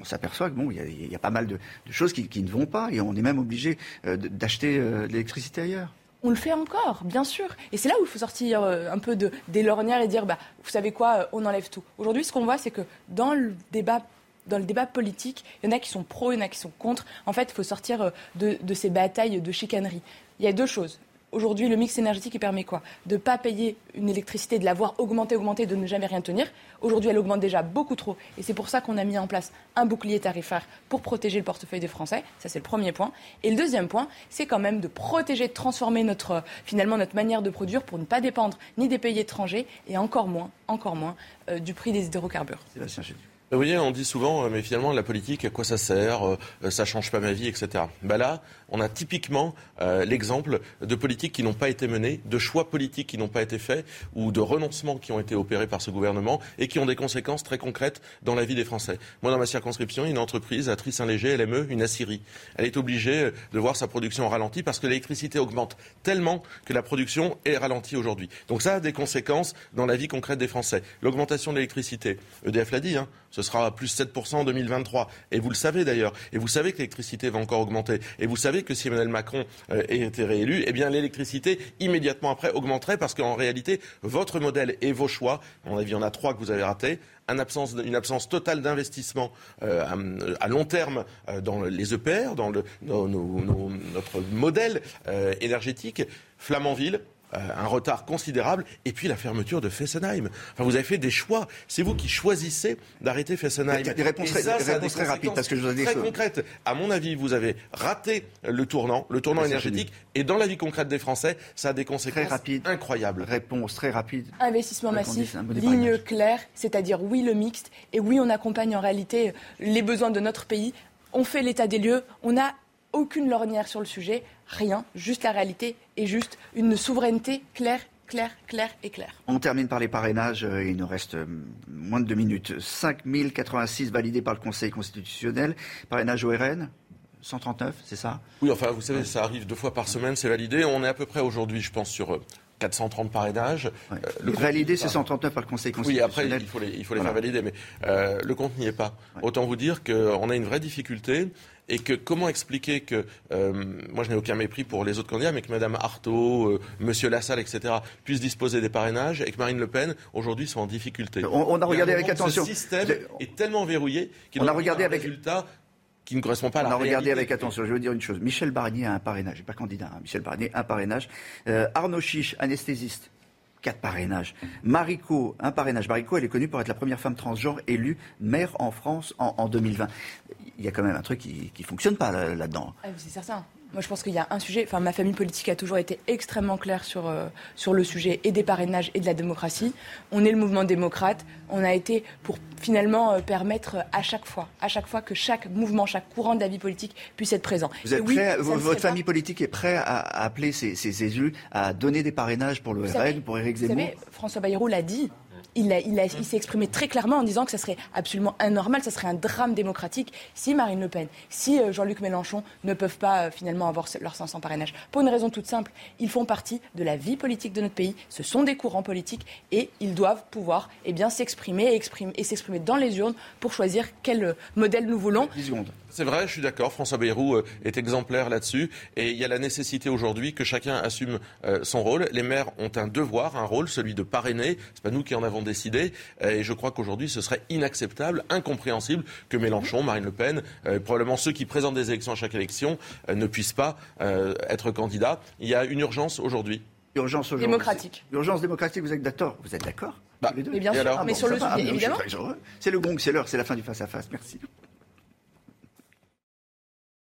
On, s'aperçoit que bon, il y, a pas mal de, choses qui, ne vont pas et on est même obligé d'acheter de l'électricité ailleurs on le fait encore, bien sûr. Et c'est là où il faut sortir un peu de, des lorgnières et dire, bah, vous savez quoi, on enlève tout. Aujourd'hui, ce qu'on voit, c'est que dans le débat dans le débat politique, il y en a qui sont pro, il y en a qui sont contre. En fait, il faut sortir de, de ces batailles de chicanerie. Il y a deux choses. Aujourd'hui, le mix énergétique, permet quoi? De ne pas payer une électricité, de la voir augmenter, augmenter, de ne jamais rien tenir. Aujourd'hui, elle augmente déjà beaucoup trop. Et c'est pour ça qu'on a mis en place un bouclier tarifaire pour protéger le portefeuille des Français. Ça, c'est le premier point. Et le deuxième point, c'est quand même de protéger, de transformer notre, finalement notre manière de produire pour ne pas dépendre ni des pays étrangers et encore moins, encore moins, euh, du prix des hydrocarbures. Vous voyez, on dit souvent, euh, mais finalement, la politique, à quoi ça sert? Euh, Ça change pas ma vie, etc. Bah là, on a typiquement euh, l'exemple de politiques qui n'ont pas été menées, de choix politiques qui n'ont pas été faits, ou de renoncements qui ont été opérés par ce gouvernement et qui ont des conséquences très concrètes dans la vie des Français. Moi, dans ma circonscription, une entreprise à Tri-Saint-Léger, LME, une aciérie. Elle est obligée de voir sa production ralentie parce que l'électricité augmente tellement que la production est ralentie aujourd'hui. Donc ça a des conséquences dans la vie concrète des Français. L'augmentation de l'électricité, EDF l'a dit, hein, ce sera plus 7% en 2023. Et vous le savez d'ailleurs. Et vous savez que l'électricité va encore augmenter. Et vous savez que si Emmanuel Macron euh, était réélu, eh bien l'électricité immédiatement après augmenterait parce qu'en réalité, votre modèle et vos choix, à mon avis, il y en a trois que vous avez ratés, une absence, totale d'investissement euh, à, long terme euh, dans les EPR, dans, notre modèle énergétique. Flamanville, un retard considérable, et puis la fermeture de Fessenheim. Enfin, vous avez fait des choix. C'est vous qui choisissez d'arrêter Fessenheim. Il y a des réponses, très, rapides parce que je vous très concrètes. À mon avis, vous avez raté le tournant, le tournant énergétique, et dans la vie concrète des Français, ça a des conséquences incroyables. Réponse très rapide. Investissement massif, ligne claire, c'est-à-dire oui le mixte, et oui on accompagne en réalité les besoins de notre pays. On fait l'état des lieux, on n'a aucune lorgnière sur le sujet rien, juste la réalité et juste une souveraineté claire claire, claire et claire. On termine par les parrainages. Euh, il nous reste euh, moins de deux minutes. 5086 validés par le Conseil constitutionnel. Parrainage ORN 139, c'est ça? Oui, enfin, vous savez, ça arrive deux fois par semaine, c'est validé. On est à peu près aujourd'hui, je pense, sur 430 euh, parrainages. le validé, c'est 139 par le Conseil constitutionnel. Oui, après, il faut les, il faut les faire valider, mais le compte n'y est pas. Autant vous dire qu'on a une vraie difficulté et que comment expliquer que, euh, moi je n'ai aucun mépris pour les autres candidats, mais que Mme Artaud, euh, M. Lassalle, etc., puissent disposer des parrainages et que Marine Le Pen, aujourd'hui, sont en difficulté. On, a regardé avec attention. Ce système est tellement verrouillé qu'il a regardé avec résultat qui ne correspond pas à la On a regardé avec attention. Je veux dire une chose. Michel Barnier a un parrainage. Pas candidat. Hein. Michel Barnier, un parrainage. Euh, Arnaud Chiche, anesthésiste quatre parrainages. Mariko, un parrainage. Mariko, elle est connue pour être la première femme transgenre élue maire en France en, 2020. Il y a quand même un truc qui ne fonctionne pas là-dedans. ah, c'est certain. Moi, je pense qu'il y a un sujet. Enfin, ma famille politique a toujours été extrêmement claire sur, euh, sur le sujet et des parrainages et de la démocratie. On est le mouvement démocrate. On a été pour finalement euh, permettre à chaque fois, à chaque fois que chaque mouvement, chaque courant de la vie politique puisse être présent. Vous êtes prêt, votre famille politique est prête à, appeler ces, élus à donner des parrainages pour le RN, pour Éric Zemmour Vous savez, François Bayrou l'a dit il, s'est exprimé très clairement en disant que ça serait absolument anormal, ça serait un drame démocratique si Marine Le Pen, si euh, Jean-Luc Mélenchon ne peuvent pas euh, finalement avoir leur 500 parrainages. Pour une raison toute simple, ils font partie de la vie politique de notre pays, ce sont des courants politiques et ils doivent pouvoir eh bien, s'exprimer et, s'exprimer dans les urnes pour choisir quel euh, modèle nous voulons. C'est vrai, je suis d'accord. François Bayrou euh, est exemplaire là-dessus. Et il y a la nécessité aujourd'hui que chacun assume euh, son rôle. Les maires ont un devoir, un rôle, celui de parrainer. C'est pas nous qui en avons décidé. Et je crois qu'aujourd'hui, ce serait inacceptable, incompréhensible que Mélenchon, Marine Le Pen, euh, probablement ceux qui présentent des élections à chaque élection, ne puissent pas être candidats. Il y a une urgence aujourd'hui. Urgence aujourd'hui. Démocratique. Urgence démocratique, vous êtes d'accord? Vous êtes d'accord? Bah, Mais bien sûr, mais sur le sujet, évidemment. C'est le gong, c'est l'heure, c'est la fin du face-à-face. Merci.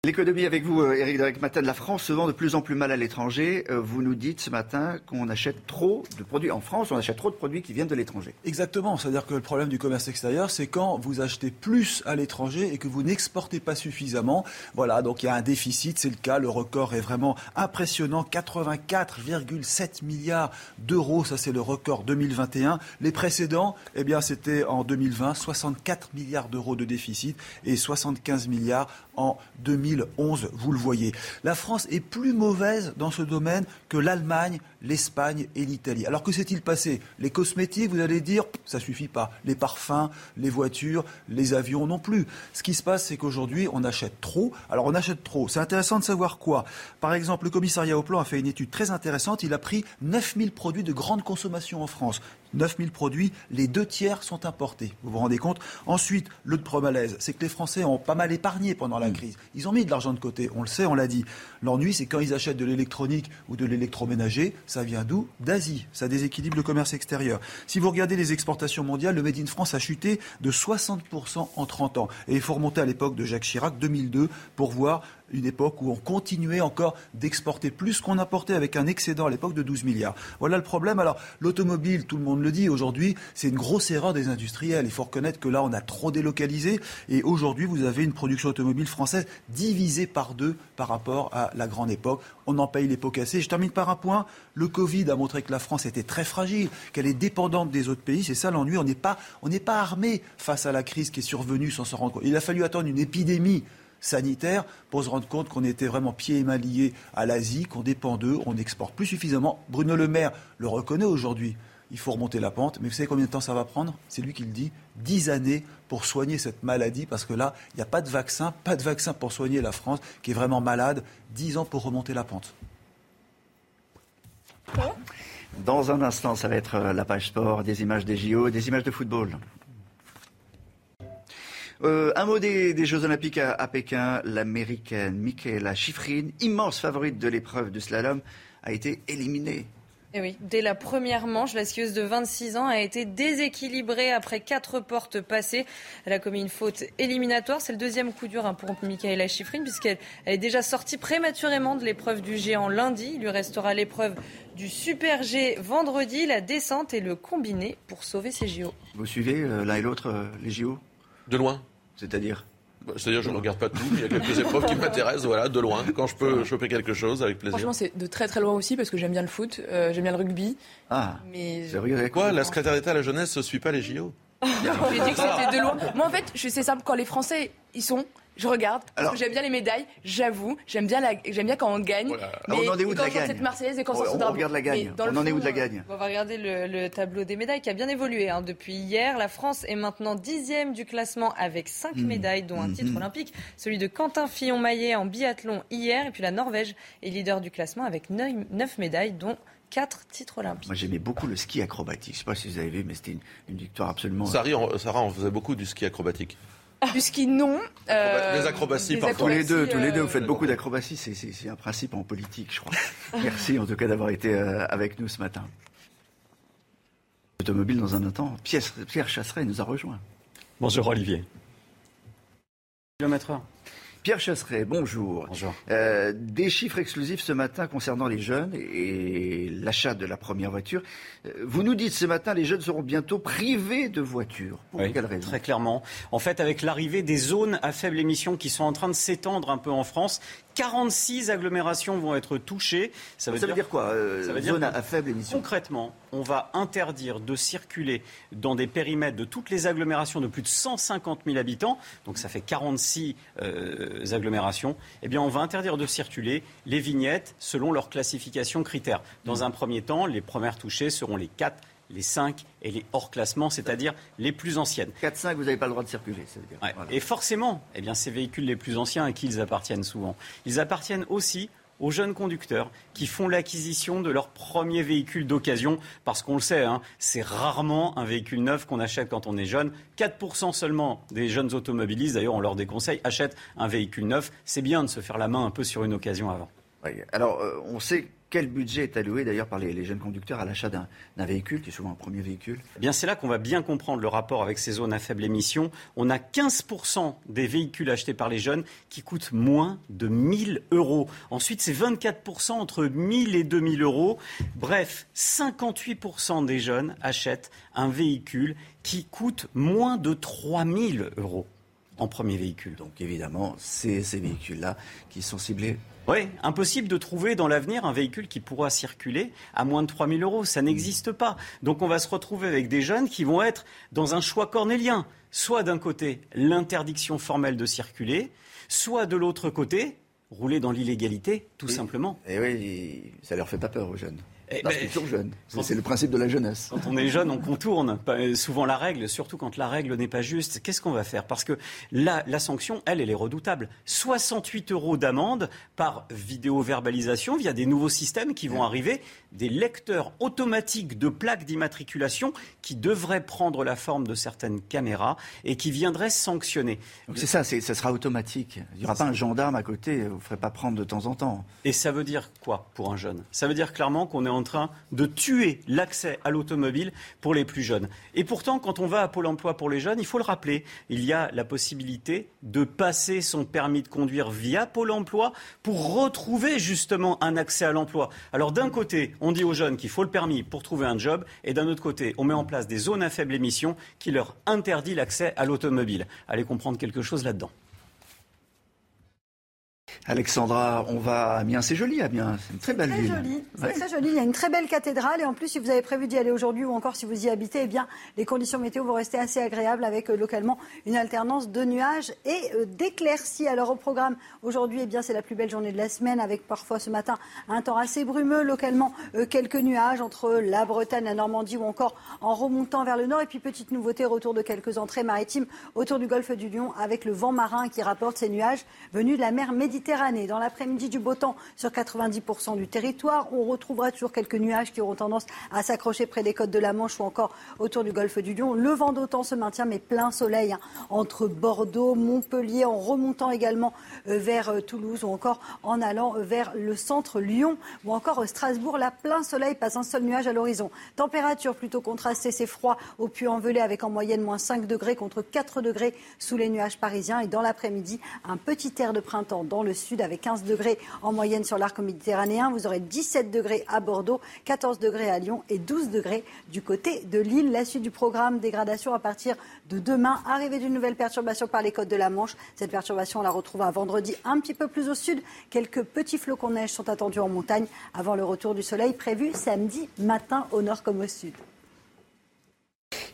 L'économie avec vous, Eric euh, Derek Matin. La France se vend de plus en plus mal à l'étranger. Euh, vous nous dites ce matin qu'on achète trop de produits en France, on achète trop de produits qui viennent de l'étranger. Exactement. C'est-à-dire que le problème du commerce extérieur, c'est quand vous achetez plus à l'étranger et que vous n'exportez pas suffisamment. Voilà, donc il y a un déficit, c'est le cas. Le record est vraiment impressionnant. 84,7 milliards d'euros, ça c'est le record 2021. Les précédents, eh bien c'était en 2020, 64 milliards d'euros de déficit et 75 milliards en 2011, vous le voyez. La France est plus mauvaise dans ce domaine que l'Allemagne, l'Espagne et l'Italie. Alors que s'est-il passé? Les cosmétiques, vous allez dire, ça suffit pas. Les parfums, les voitures, les avions non plus. Ce qui se passe, c'est qu'aujourd'hui, on achète trop. Alors on achète trop. C'est intéressant de savoir quoi. Par exemple, le commissariat au plan a fait une étude très intéressante. Il a pris 9000 produits de grande consommation en France. 9000 produits, les deux tiers sont importés. Vous vous rendez compte Ensuite, l'autre malaise, c'est que les Français ont pas mal épargné pendant la mm. crise. Ils ont mis de l'argent de côté, on le sait, on l'a dit. L'ennui, c'est quand ils achètent de l'électronique ou de l'électroménager, ça vient d'où D'Asie. Ça déséquilibre le commerce extérieur. Si vous regardez les exportations mondiales, le Made in France a chuté de 60% en 30 ans. Et il faut remonter à l'époque de Jacques Chirac, 2002, pour voir une époque où on continuait encore d'exporter plus qu'on importait avec un excédent à l'époque de 12 milliards. Voilà le problème. Alors, l'automobile, tout le monde le dit. Aujourd'hui, c'est une grosse erreur des industriels. Il faut reconnaître que là, on a trop délocalisé. Et aujourd'hui, vous avez une production automobile française divisée par deux par rapport à la grande époque. On en paye les pots cassés. Je termine par un point. Le Covid a montré que la France était très fragile, qu'elle est dépendante des autres pays. C'est ça l'ennui. On n'est pas, pas armé face à la crise qui est survenue sans s'en rendre compte. Il a fallu attendre une épidémie sanitaire pour se rendre compte qu'on était vraiment pieds et mains liés à l'Asie, qu'on dépend d'eux, on n'exporte plus suffisamment. Bruno Le Maire le reconnaît aujourd'hui. Il faut remonter la pente, mais vous savez combien de temps ça va prendre? C'est lui qui le dit. Dix années pour soigner cette maladie, parce que là, il n'y a pas de vaccin, pas de vaccin pour soigner la France, qui est vraiment malade. Dix ans pour remonter la pente. Dans un instant, ça va être euh, la page sport, des images des JO, des images de football. Euh, un mot des, Jeux Olympiques à, Pékin. L'américaine Michaela Schifrin, immense favorite de l'épreuve de slalom, a été éliminée. Et eh oui, dès la première manche, la skieuse de 26 ans a été déséquilibrée après quatre portes passées. Elle a commis une faute éliminatoire. C'est le deuxième coup dur hein, pour Michaela Schifrin puisqu'elle est déjà sortie prématurément de l'épreuve du géant lundi. Il lui restera l'épreuve du Super G vendredi, la descente et le combiné pour sauver ses JO. Vous suivez euh, l'un et l'autre euh, les JO De loin c'est-à-dire bah, c'est-à-dire, je ne regarde pas tout. Il y a quelques [laughs] épreuves qui m'intéressent, voilà, de loin. Quand je peux choper quelque chose, avec plaisir. Franchement, c'est de très très loin aussi parce que j'aime bien le foot, euh, j'aime bien le rugby. Ah. Mais quoi La secrétaire d'État à la jeunesse ne suit pas les JO [laughs] J'ai dit que c'était de loin. Moi, en fait, c'est simple. Quand les Français, ils sont je regarde, parce que j'aime bien les médailles, j'avoue, j'aime bien, la, j'aime bien quand on gagne. Mais on en est où de la gagne Marseillaise et quand on, on, regarde la gagne. On en est où de la gagne On va regarder le, tableau des médailles qui a bien évolué hein. depuis hier. La France est maintenant dixième du classement avec cinq mmh. médailles, dont un mmh. titre olympique, celui de Quentin Fillon-Maillet en biathlon hier. Et puis la Norvège est leader du classement avec neuf médailles, dont quatre titres olympiques. Moi, j'aimais beaucoup le ski acrobatique. Je ne sais pas si vous avez vu, mais c'était une, victoire absolument. Sarah, Sarah, on faisait beaucoup du ski acrobatique. Du ski, non. Euh, des acrobaties, parfois. Tous les deux, tous les deux, vous faites euh, beaucoup d'acrobaties. C'est un principe en politique, je crois. [laughs] Merci en tout cas d'avoir été euh, avec nous ce matin. Automobile dans un instant. Pierre, Pierre Chasseret nous a rejoint. Bonjour Olivier. Kilomètre Pierre Chasseret, bonjour. Bonjour. Euh, des chiffres exclusifs ce matin concernant les jeunes et l'achat de la première voiture. Euh, vous nous dites ce matin, les jeunes seront bientôt privés de voitures. Pour quelle raison Très clairement. En fait, avec l'arrivée des zones à faible émission qui sont en train de s'étendre un peu en France, 46 agglomérations vont être touchées. Ça veut, dire, quoi euh, ça veut Zone à faible émission Concrètement, on va interdire de circuler dans des périmètres de toutes les agglomérations de plus de 150 000 habitants, donc ça fait 46 euh, agglomérations, eh bien on va interdire de circuler les vignettes selon leur classification critères. Dans mmh. un premier temps, les premières touchées seront les 4 les 5 et les hors classement, c'est-à-dire les plus anciennes. 4-5, vous n'avez pas le droit de circuler. Et forcément, eh bien, ces véhicules les plus anciens, à qui ils appartiennent souvent Ils appartiennent aussi aux jeunes conducteurs qui font l'acquisition de leur premier véhicule d'occasion, parce qu'on le sait, hein, c'est rarement un véhicule neuf qu'on achète quand on est jeune. 4% seulement des jeunes automobilistes, d'ailleurs on leur déconseille, achètent un véhicule neuf. C'est bien de se faire la main un peu sur une occasion avant. Alors euh, on sait quel budget est alloué d'ailleurs par les, jeunes conducteurs à l'achat d'un véhicule, qui est souvent un premier véhicule? Eh bien, c'est là qu'on va bien comprendre le rapport avec ces zones à faible émission. On a 15% des véhicules achetés par les jeunes qui coûtent moins de 1000 euros. Ensuite, c'est 24% entre 1000 et 2000 euros. Bref, 58% des jeunes achètent un véhicule qui coûte moins de 3000 euros en premier véhicule. Donc évidemment, c'est ces véhicules-là qui sont ciblés oui, impossible de trouver dans l'avenir un véhicule qui pourra circuler à moins de 3 000 euros. Ça n'existe pas. Donc on va se retrouver avec des jeunes qui vont être dans un choix cornélien. Soit d'un côté, l'interdiction formelle de circuler, soit de l'autre côté, rouler dans l'illégalité, tout simplement. Et oui, ça leur fait pas peur aux jeunes. Eh Parce ben, qu'ils sont jeunes. C'est le principe de la jeunesse. Quand on est jeune, on contourne souvent la règle, surtout quand la règle n'est pas juste. Qu'est-ce qu'on va faire? Parce que la, la sanction, elle, elle est redoutable. 68 euros d'amende par vidéo-verbalisation via des nouveaux systèmes qui vont arriver, des lecteurs automatiques de plaques d'immatriculation qui devraient prendre la forme de certaines caméras et qui viendraient sanctionner. c'est ça, ça sera automatique. Il n'y aura pas un gendarme à côté, vous ne ferez pas prendre de temps en temps. Et ça veut dire quoi pour un jeune? Ça veut dire clairement qu'on est en en train de tuer l'accès à l'automobile pour les plus jeunes. Et pourtant, quand on va à Pôle emploi pour les jeunes, il faut le rappeler, il y a la possibilité de passer son permis de conduire via Pôle emploi pour retrouver justement un accès à l'emploi. Alors d'un côté, on dit aux jeunes qu'il faut le permis pour trouver un job, et d'un autre côté, on met en place des zones à faible émission qui leur interdit l'accès à l'automobile. Allez comprendre quelque chose là-dedans. Alexandra, on va à Amiens, c'est joli Amiens, c'est une très belle très ville. Joli. C'est très joli, il y a une très belle cathédrale et en plus si vous avez prévu d'y aller aujourd'hui ou encore si vous y habitez, eh bien les conditions météo vont rester assez agréables avec euh, localement une alternance de nuages et euh, d'éclaircies. Alors au programme aujourd'hui, eh bien c'est la plus belle journée de la semaine avec parfois ce matin un temps assez brumeux, localement euh, quelques nuages entre la Bretagne, la Normandie ou encore en remontant vers le nord et puis petite nouveauté, retour de quelques entrées maritimes autour du golfe du Lion avec le vent marin qui rapporte ces nuages venus de la mer Méditerranée. Dans l'après-midi, du beau temps sur 90% du territoire. On retrouvera toujours quelques nuages qui auront tendance à s'accrocher près des côtes de la Manche ou encore autour du golfe du Lion. Le vent d'autant se maintient, mais plein soleil hein, entre Bordeaux, Montpellier, en remontant également euh, vers euh, Toulouse ou encore en allant euh, vers le centre Lyon ou encore Strasbourg. Là, plein soleil, pas un seul nuage à l'horizon. Température plutôt contrastée, c'est froid au Puy-en-Velay avec en moyenne moins 5 degrés contre 4 degrés sous les nuages parisiens. Et dans l'après-midi, un petit air de printemps dans le sud avec 15 degrés en moyenne sur l'arc méditerranéen. Vous aurez 17 degrés à Bordeaux, 14 degrés à Lyon et 12 degrés du côté de Lille. La suite du programme, dégradation à partir de demain. Arrivée d'une nouvelle perturbation par les côtes de la Manche. Cette perturbation, on la retrouve à vendredi un petit peu plus au sud. Quelques petits flocons de neige sont attendus en montagne avant le retour du soleil prévu samedi matin au nord comme au sud.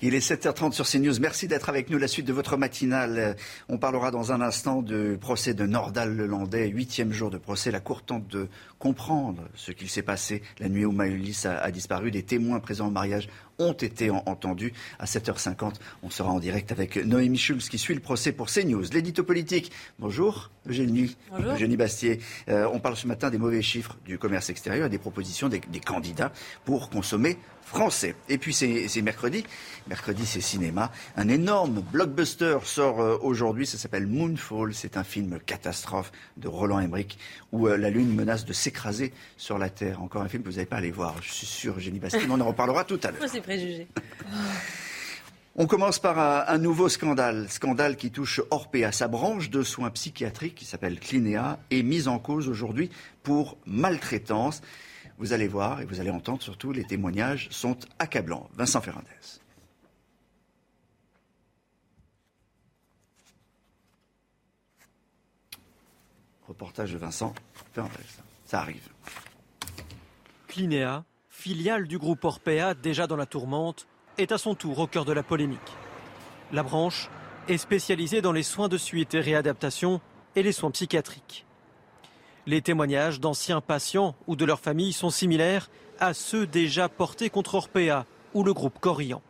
Il est 7h30 sur CNews. Merci d'être avec nous. La suite de votre matinale. On parlera dans un instant du procès de Nordal Lelandais. Huitième jour de procès. La Cour tente de comprendre ce qu'il s'est passé la nuit où Maëlys a, a, disparu. Des témoins présents au mariage ont été entendus. À 7h50, on sera en direct avec Noémie Schulz qui suit le procès pour CNews. L'édito politique. Bonjour, Eugénie. Bonjour. Eugénie Bastier. Euh, on parle ce matin des mauvais chiffres du commerce extérieur et des propositions des, des candidats pour consommer français. Et puis c'est mercredi. Mercredi, c'est cinéma. Un énorme blockbuster sort euh, aujourd'hui. Ça s'appelle Moonfall. C'est un film catastrophe de Roland Emmerich où euh, la Lune menace de s'écraser sur la Terre. Encore un film que vous n'avez pas allé voir. Je suis sûr, Eugénie Bastier. on en reparlera tout à l'heure. préjugés. On commence par un, un, nouveau scandale, scandale qui touche Orpea. Sa branche de soins psychiatriques, qui s'appelle Clinéa, est mise en cause aujourd'hui pour maltraitance. Vous allez voir et vous allez entendre surtout, les témoignages sont accablants. Vincent Ferrandez. Reportage de Vincent Ferrandez. Ça arrive. Clinéa, filiale du groupe Orpea, déjà dans la tourmente, est à son tour au cœur de la polémique. La branche est spécialisée dans les soins de suite et réadaptation et les soins psychiatriques. Les témoignages d'anciens patients ou de leurs familles sont similaires à ceux déjà portés contre Orpea ou le groupe Corian.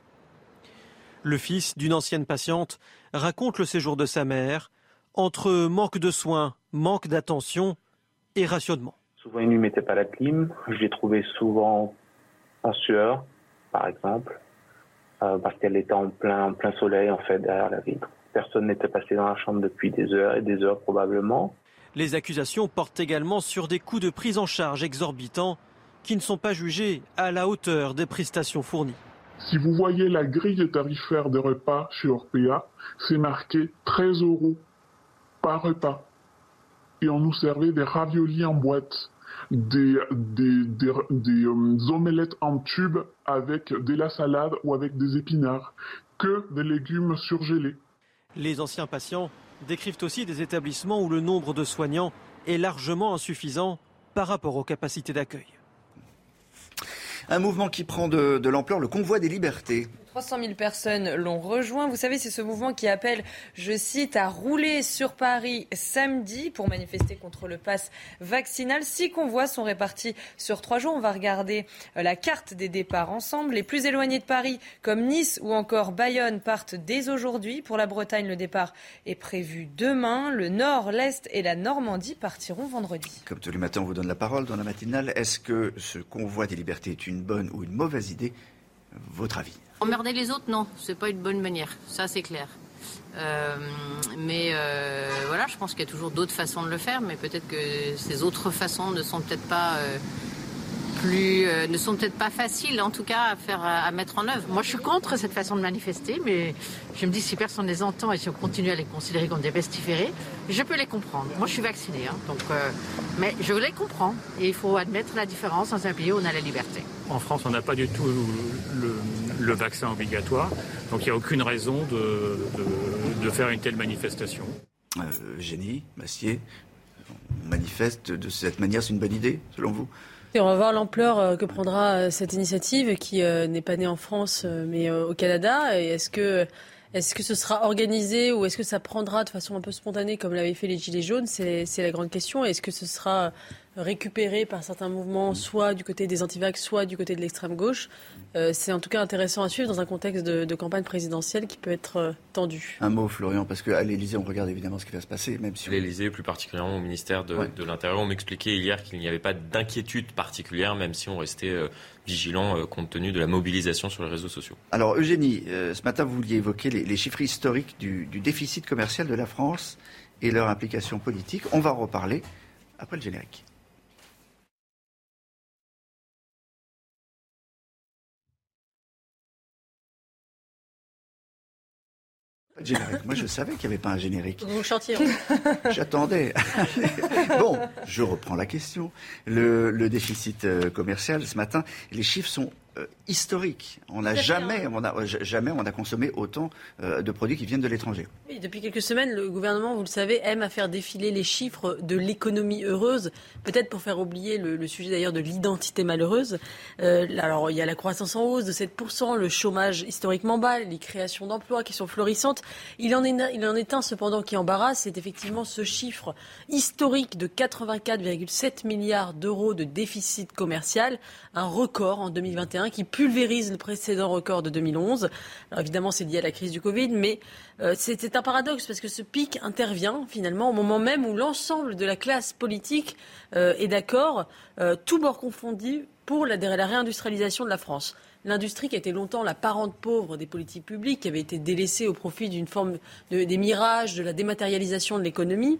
Le fils d'une ancienne patiente raconte le séjour de sa mère entre manque de soins, manque d'attention et rationnement. Souvent, il ne mettait pas la clim. Je l'ai trouvé souvent en sueur, par exemple, euh, parce qu'elle était en plein, en plein soleil, en fait, derrière la vitre. Personne n'était passé dans la chambre depuis des heures et des heures, probablement. Les accusations portent également sur des coûts de prise en charge exorbitants qui ne sont pas jugés à la hauteur des prestations fournies. Si vous voyez la grille tarifaire des repas chez Orpea, c'est marqué 13 euros par repas. Et on nous servait des raviolis en boîte, des, des, des, des euh, omelettes en tube avec de la salade ou avec des épinards, que des légumes surgelés. Les anciens patients décrivent aussi des établissements où le nombre de soignants est largement insuffisant par rapport aux capacités d'accueil. Un mouvement qui prend de, l'ampleur, le convoi des libertés. 300 000 personnes l'ont rejoint. Vous savez, c'est ce mouvement qui appelle, je cite, à rouler sur Paris samedi pour manifester contre le pass vaccinal. Six convois sont répartis sur trois jours. On va regarder la carte des départs ensemble. Les plus éloignés de Paris, comme Nice ou encore Bayonne, partent dès aujourd'hui. Pour la Bretagne, le départ est prévu demain. Le Nord, l'Est et la Normandie partiront vendredi. Comme tous les matins, on vous donne la parole dans la matinale. Est-ce que ce convoi des libertés est une bonne ou une mauvaise idée? Votre avis Emmerder les autres, non, c'est pas une bonne manière, ça c'est clair. Euh, mais euh, voilà, je pense qu'il y a toujours d'autres façons de le faire, mais peut-être que ces autres façons ne sont peut-être pas euh, plus, euh, ne sont peut-être pas faciles, en tout cas, à faire, à mettre en œuvre. Moi, je suis contre cette façon de manifester, mais je me dis si personne les entend et si on continue à les considérer comme des pestiférés, je peux les comprendre. Moi, je suis vaccinée, hein, donc, euh, mais je les comprends et il faut admettre la différence dans un pays où on a la liberté. En France, on n'a pas du tout le, vaccin obligatoire, donc il n'y a aucune raison de, de, faire une telle manifestation. Euh, Génie, Massier, manifeste de cette manière, c'est une bonne idée, selon vous? On va voir l'ampleur euh, que prendra euh, cette initiative qui euh, n'est pas née en France mais au Canada. Et est-ce que, est-ce que ce sera organisé ou est-ce que ça prendra de façon un peu spontanée comme l'avaient fait les Gilets jaunes? C'est la grande question. Est-ce que ce sera récupéré par certains mouvements, soit du côté des antivax, soit du côté de l'extrême gauche. Euh, c'est en tout cas intéressant à suivre dans un contexte de, campagne présidentielle qui peut être euh, tendu. Un mot, Florian, parce qu'à l'Élysée, on regarde évidemment ce qui va se passer, même si. L'Élysée, plus particulièrement au ministère de, l'Intérieur, on m'expliquait hier qu'il n'y avait pas d'inquiétude particulière, même si on restait euh, vigilant compte tenu de la mobilisation sur les réseaux sociaux. Alors, Eugénie, ce matin, vous vouliez évoquer les, chiffres historiques du, du déficit commercial de la France et leur implication politique. On va en reparler après le générique. Moi, je savais qu'il n'y avait pas un générique. Vous chantiez. [laughs] J'attendais. [laughs] bon, je reprends la question. Le, déficit euh, commercial, ce matin, les chiffres sont euh, historique. On n'a jamais, on a, jamais on a consommé autant euh, de produits qui viennent de l'étranger. Oui, depuis quelques semaines, le gouvernement, vous le savez, aime à faire défiler les chiffres de l'économie heureuse, peut-être pour faire oublier le, sujet d'ailleurs de l'identité malheureuse. Euh, alors, il y a la croissance en hausse de 7%, le chômage historiquement bas, les créations d'emplois qui sont florissantes. Il en est, il en est un cependant qui embarrasse, c'est effectivement ce chiffre historique de 84,7 milliards d'euros de déficit commercial, un record en 2021 qui pulvérise le précédent record de 2011. Alors évidemment, c'est lié à la crise du Covid, mais euh, c'est un paradoxe parce que ce pic intervient finalement au moment même où l'ensemble de la classe politique euh, est d'accord, euh, tout bord confondu, pour la réindustrialisation de la France l'industrie qui a été longtemps la parente pauvre des politiques publiques, qui avait été délaissée au profit d'une forme de, des mirages, de la dématérialisation de l'économie,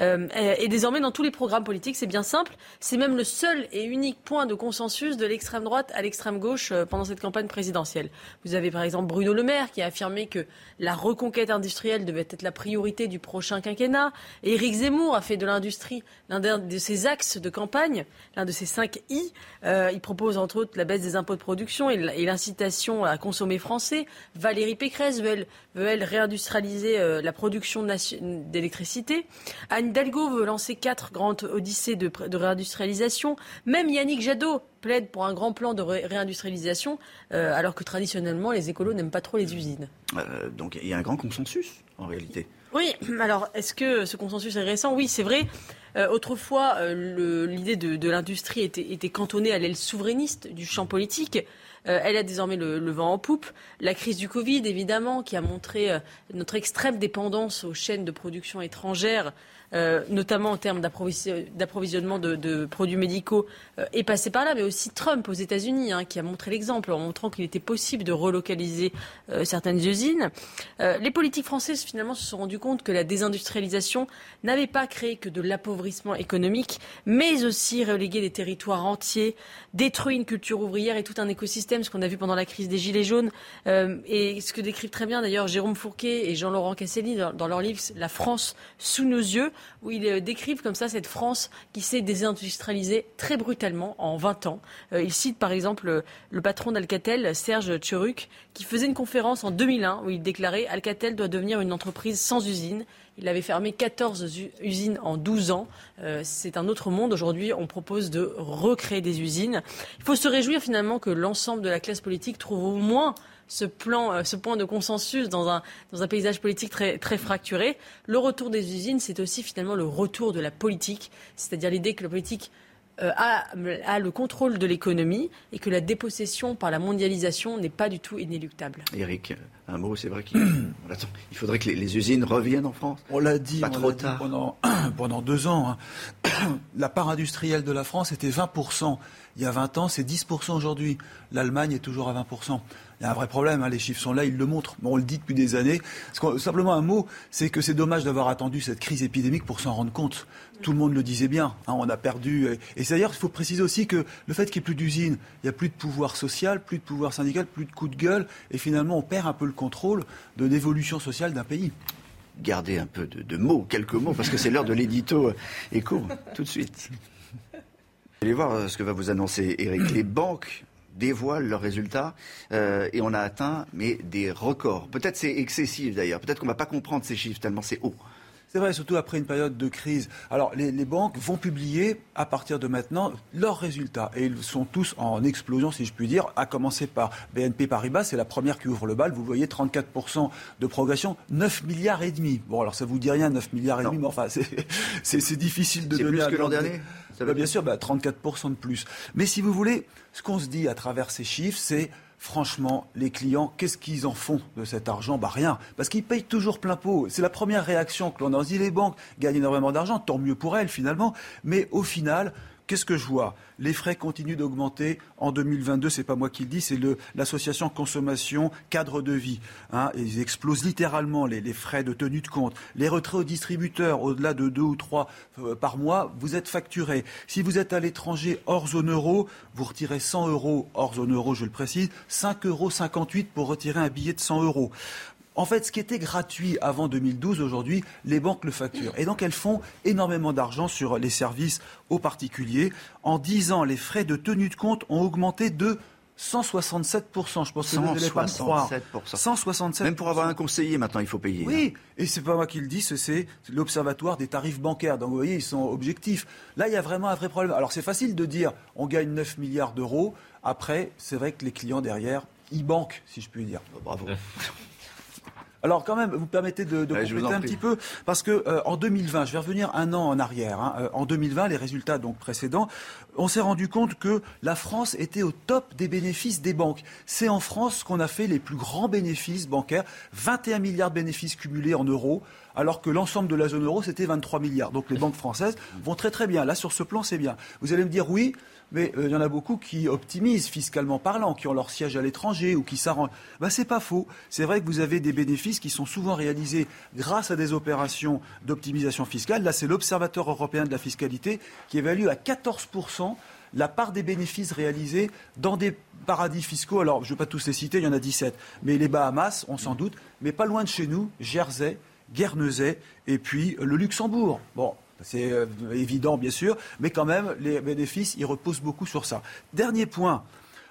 euh, est désormais dans tous les programmes politiques. C'est bien simple. C'est même le seul et unique point de consensus de l'extrême droite à l'extrême gauche euh, pendant cette campagne présidentielle. Vous avez par exemple Bruno Le Maire qui a affirmé que la reconquête industrielle devait être la priorité du prochain quinquennat. Et Éric Zemmour a fait de l'industrie l'un de ses axes de campagne, l'un de ses cinq I. Euh, il propose entre autres la baisse des impôts de production et et l'incitation à consommer français. Valérie Pécresse veut, elle, réindustrialiser euh, la production d'électricité. Anne Hidalgo veut lancer quatre grandes odyssées de, réindustrialisation. Même Yannick Jadot plaide pour un grand plan de réindustrialisation, euh, alors que traditionnellement, les écolos n'aiment pas trop les usines. Euh, donc il y a un grand consensus, en réalité. Oui, [clears throat] alors est-ce que ce consensus est récent? Oui, c'est vrai. autrefois, l'idée de, l'industrie était, était, cantonnée à l'aile souverainiste du champ politique. Euh, elle a désormais le, vent en poupe. La crise du Covid, évidemment, qui a montré euh, notre extrême dépendance aux chaînes de production étrangères euh, notamment en termes d'approvisionnement de, produits médicaux, euh, est passé par là, mais aussi Trump aux États-Unis, hein, qui a montré l'exemple en montrant qu'il était possible de relocaliser euh, certaines usines. les politiques françaises, finalement, se sont rendues compte que la désindustrialisation n'avait pas créé que de l'appauvrissement économique, mais aussi relégué des territoires entiers, détruit une culture ouvrière et tout un écosystème, ce qu'on a vu pendant la crise des Gilets jaunes, et ce que décrivent très bien d'ailleurs Jérôme Fourquet et Jean-Laurent Casselli dans leur livre La France sous nos yeux où ils euh, décrivent comme ça cette France qui s'est désindustrialisée très brutalement en 20 ans. Euh, ils citent par exemple le patron d'Alcatel, Serge Tcheruc, qui faisait une conférence en 2001 où il déclarait Alcatel doit devenir une entreprise sans usine. Il avait fermé 14 usines en 12 ans. Euh, c'est un autre monde. Aujourd'hui, on propose de recréer des usines. Il faut se réjouir finalement que l'ensemble de la classe politique trouve au moins ce, plan, euh, ce point de consensus dans un, dans un paysage politique très, très fracturé. Le retour des usines, c'est aussi finalement le retour de la politique, c'est-à-dire l'idée que la politique euh, a, a, le contrôle de l'économie et que la dépossession par la mondialisation n'est pas du tout inéluctable. Eric, un mot, c'est vrai qu'il [coughs] il faudrait que les, usines reviennent en France. On l'a dit, trop tard. pendant, [coughs] pendant deux ans. Hein. [coughs] La part industrielle de la France était 20%. Il y a 20 ans, c'est 10% aujourd'hui. L'Allemagne est toujours à 20%. Il y a un vrai problème, hein, les chiffres sont là, ils le montrent. Bon, on le dit depuis des années. Simplement un mot, c'est que c'est dommage d'avoir attendu cette crise épidémique pour s'en rendre compte. Tout le monde le disait bien, hein, on a perdu. Et d'ailleurs, il faut préciser aussi que le fait qu'il n'y ait plus d'usines, il n'y a plus de pouvoir social, plus de pouvoir syndical, plus de coup de gueule, et finalement on perd un peu le contrôle de l'évolution sociale d'un pays garder un peu de, mots, quelques mots, parce que c'est l'heure de l'édito éco, tout de suite. [laughs] Allez voir euh, ce que va vous annoncer Eric. Les banques dévoilent leurs résultats euh, et on a atteint mais des records. Peut-être c'est excessif d'ailleurs. Peut-être qu'on ne va pas comprendre ces chiffres tellement c'est haut. C'est vrai, surtout après une période de crise. Alors, les, banques vont publier à partir de maintenant leurs résultats. Et ils sont tous en explosion, si je puis dire, à commencer par BNP Paribas. C'est la première qui ouvre le bal. Vous voyez, 34% de progression, 9 milliards et demi. Bon, alors ça vous dit rien, 9 milliards et demi, mais enfin, c'est [laughs] difficile de donner... C'est plus que l'an dernier? Bah, Bien sûr, 34% bah, de plus. Mais si vous voulez, ce qu'on se dit à travers ces chiffres, c'est franchement, les clients, qu'est-ce qu'ils en font de cet argent? Bah rien, parce qu'ils payent toujours plein pot. C'est la première réaction que l'on a. On dit les banques gagnent énormément d'argent, tant mieux pour elles finalement. Mais au final, Qu'est-ce que je vois? Les frais continuent d'augmenter. En 2022, c'est pas moi qui le dis, c'est l'association consommation cadre de vie. Hein. ils explosent littéralement les, frais de tenue de compte. Les retraits aux distributeurs, au-delà de deux ou trois euh, par mois, vous êtes facturé. Si vous êtes à l'étranger hors zone euro, vous retirez 100 euros hors zone euro, je le précise, 5,58 euros pour retirer un billet de 100 euros. En fait, ce qui était gratuit avant 2012, aujourd'hui, les banques le facturent. Et donc, elles font énormément d'argent sur les services aux particuliers. En 10 ans, les frais de tenue de compte ont augmenté de 167%. Je pense que vous n'allez pas me croire. 167%. Même pour avoir un conseiller, maintenant, il faut payer. Oui, hein. et c'est pas moi qui le dis, c'est l'Observatoire des tarifs bancaires. Donc, vous voyez, ils sont objectifs. Là, il y a vraiment un vrai problème. Alors, c'est facile de dire, on gagne 9 milliards d'euros. Après, c'est vrai que les clients derrière, ils banquent, si je puis dire. Bravo. [laughs] Alors quand même, vous permettez de, de compléter un petit peu, parce que euh, en 2020, je vais revenir un an en arrière. Hein, euh, en 2020, les résultats donc précédents, on s'est rendu compte que la France était au top des bénéfices des banques. C'est en France qu'on a fait les plus grands bénéfices bancaires, 21 milliards de bénéfices cumulés en euros alors que l'ensemble de la zone euro, c'était 23 milliards. Donc les banques françaises vont très très bien. Là, sur ce plan, c'est bien. Vous allez me dire oui, mais euh, il y en a beaucoup qui optimisent fiscalement parlant, qui ont leur siège à l'étranger ou qui s'arrangent. Ben, c'est pas faux. C'est vrai que vous avez des bénéfices qui sont souvent réalisés grâce à des opérations d'optimisation fiscale. Là, c'est l'Observatoire européen de la fiscalité qui évalue à 14% la part des bénéfices réalisés dans des paradis fiscaux. Alors, je ne vais pas tous les citer, il y en a 17. Mais les Bahamas, on s'en doute, mais pas loin de chez nous, Jersey, Guernesey et puis le Luxembourg. Bon, c'est euh, évident, bien sûr, mais quand même, les bénéfices, ils reposent beaucoup sur ça. Dernier point.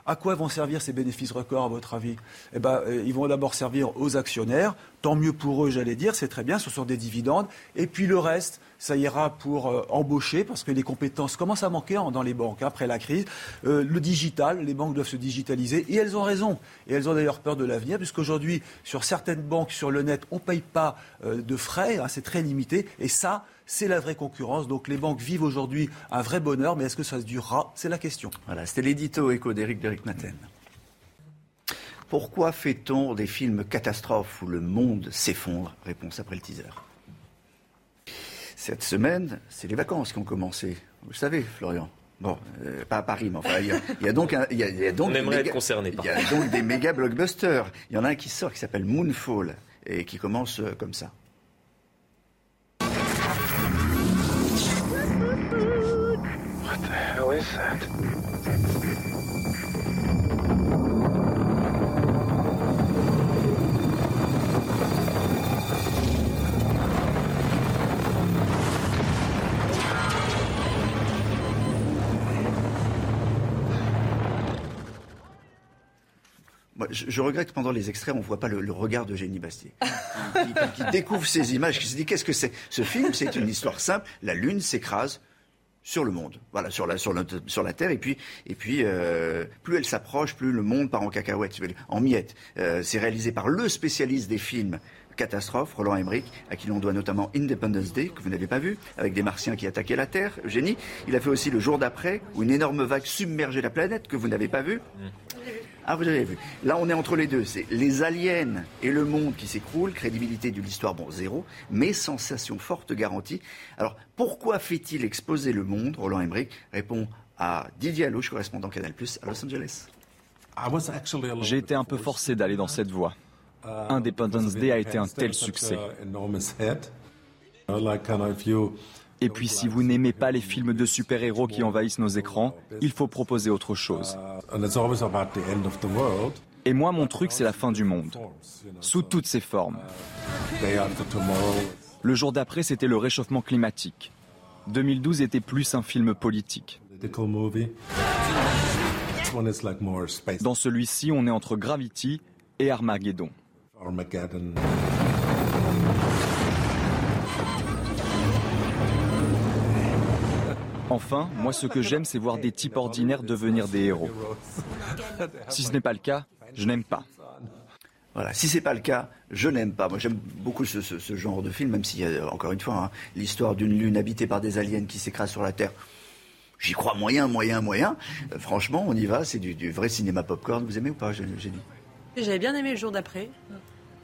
À quoi vont servir ces bénéfices records, à votre avis? Eh ben, euh, ils vont d'abord servir aux actionnaires. Tant mieux pour eux, j'allais dire, c'est très bien, ce sont des dividendes. Et puis le reste, ça ira pour euh, embaucher, parce que les compétences commencent à manquer dans les banques hein, après la crise. Le digital, les banques doivent se digitaliser, et elles ont raison. Et elles ont d'ailleurs peur de l'avenir, puisqu'aujourd'hui, sur certaines banques, sur le net, on ne paye pas de frais, hein, c'est très limité, et ça, c'est la vraie concurrence. Donc les banques vivent aujourd'hui un vrai bonheur, mais est-ce que ça se durera? C'est la question. Voilà, c'était l'édito écho d'Éric Deric Maten. Pourquoi fait-on des films catastrophes où le monde s'effondre? Réponse après le teaser. Cette semaine, c'est les vacances qui ont commencé. Vous le savez, Florian. Bon, euh, pas à Paris, mais enfin, il y, a, donc, il y a, donc, On aimerait être concerné. Il y a donc des méga blockbusters. Il y en a un qui sort qui s'appelle Moonfall et qui commence euh, comme ça. Je, regrette que pendant les extraits, on ne voit pas le, regard de Génie Bastier, [laughs] qui, découvre ces images, qui se dit qu'est-ce que c'est? Ce film, c'est une histoire simple. La Lune s'écrase sur le monde, voilà, sur la, sur sur la Terre, et puis, et puis euh, plus elle s'approche, plus le monde part en cacahuète, en miettes. Euh, c'est réalisé par le spécialiste des films catastrophe, Roland Emmerich, à qui l'on doit notamment Independence Day, que vous n'avez pas vu, avec des martiens qui attaquaient la Terre, Eugénie. Il a fait aussi Le jour d'après, où une énorme vague submergeait la planète, que vous n'avez pas vu. Ah, vous avez vu. Là, on est entre les deux. C'est les aliens et le monde qui s'écroulent. Crédibilité de l'histoire, bon, zéro. Mais sensation forte garantie. Alors, pourquoi fait-il exposer le monde? Roland Emmerich répond à Didier Allouche, correspondant Canal Plus à Los Angeles. J'ai été un peu forcé d'aller dans cette voie. Independence Day a été un tel succès. Et puis si vous n'aimez pas les films de super-héros qui envahissent nos écrans, il faut proposer autre chose. Et moi, mon truc, c'est la fin du monde, sous toutes ses formes. Le jour d'après, c'était le réchauffement climatique. 2012 était plus un film politique. Dans celui-ci, on est entre Gravity et Armageddon. Enfin, moi ce que j'aime, c'est voir des types ordinaires devenir des héros. Si ce n'est pas le cas, je n'aime pas. Voilà, si c'est pas le cas, je n'aime pas. Moi, j'aime beaucoup ce, genre de film, même s'il y a encore une fois hein, l'histoire d'une lune habitée par des aliens qui s'écrasent sur la Terre. J'y crois moyen, moyen, moyen. Euh, franchement, on y va. C'est du, vrai cinéma popcorn. Vous aimez ou pas, J'ai dit? J'avais bien aimé le jour d'après.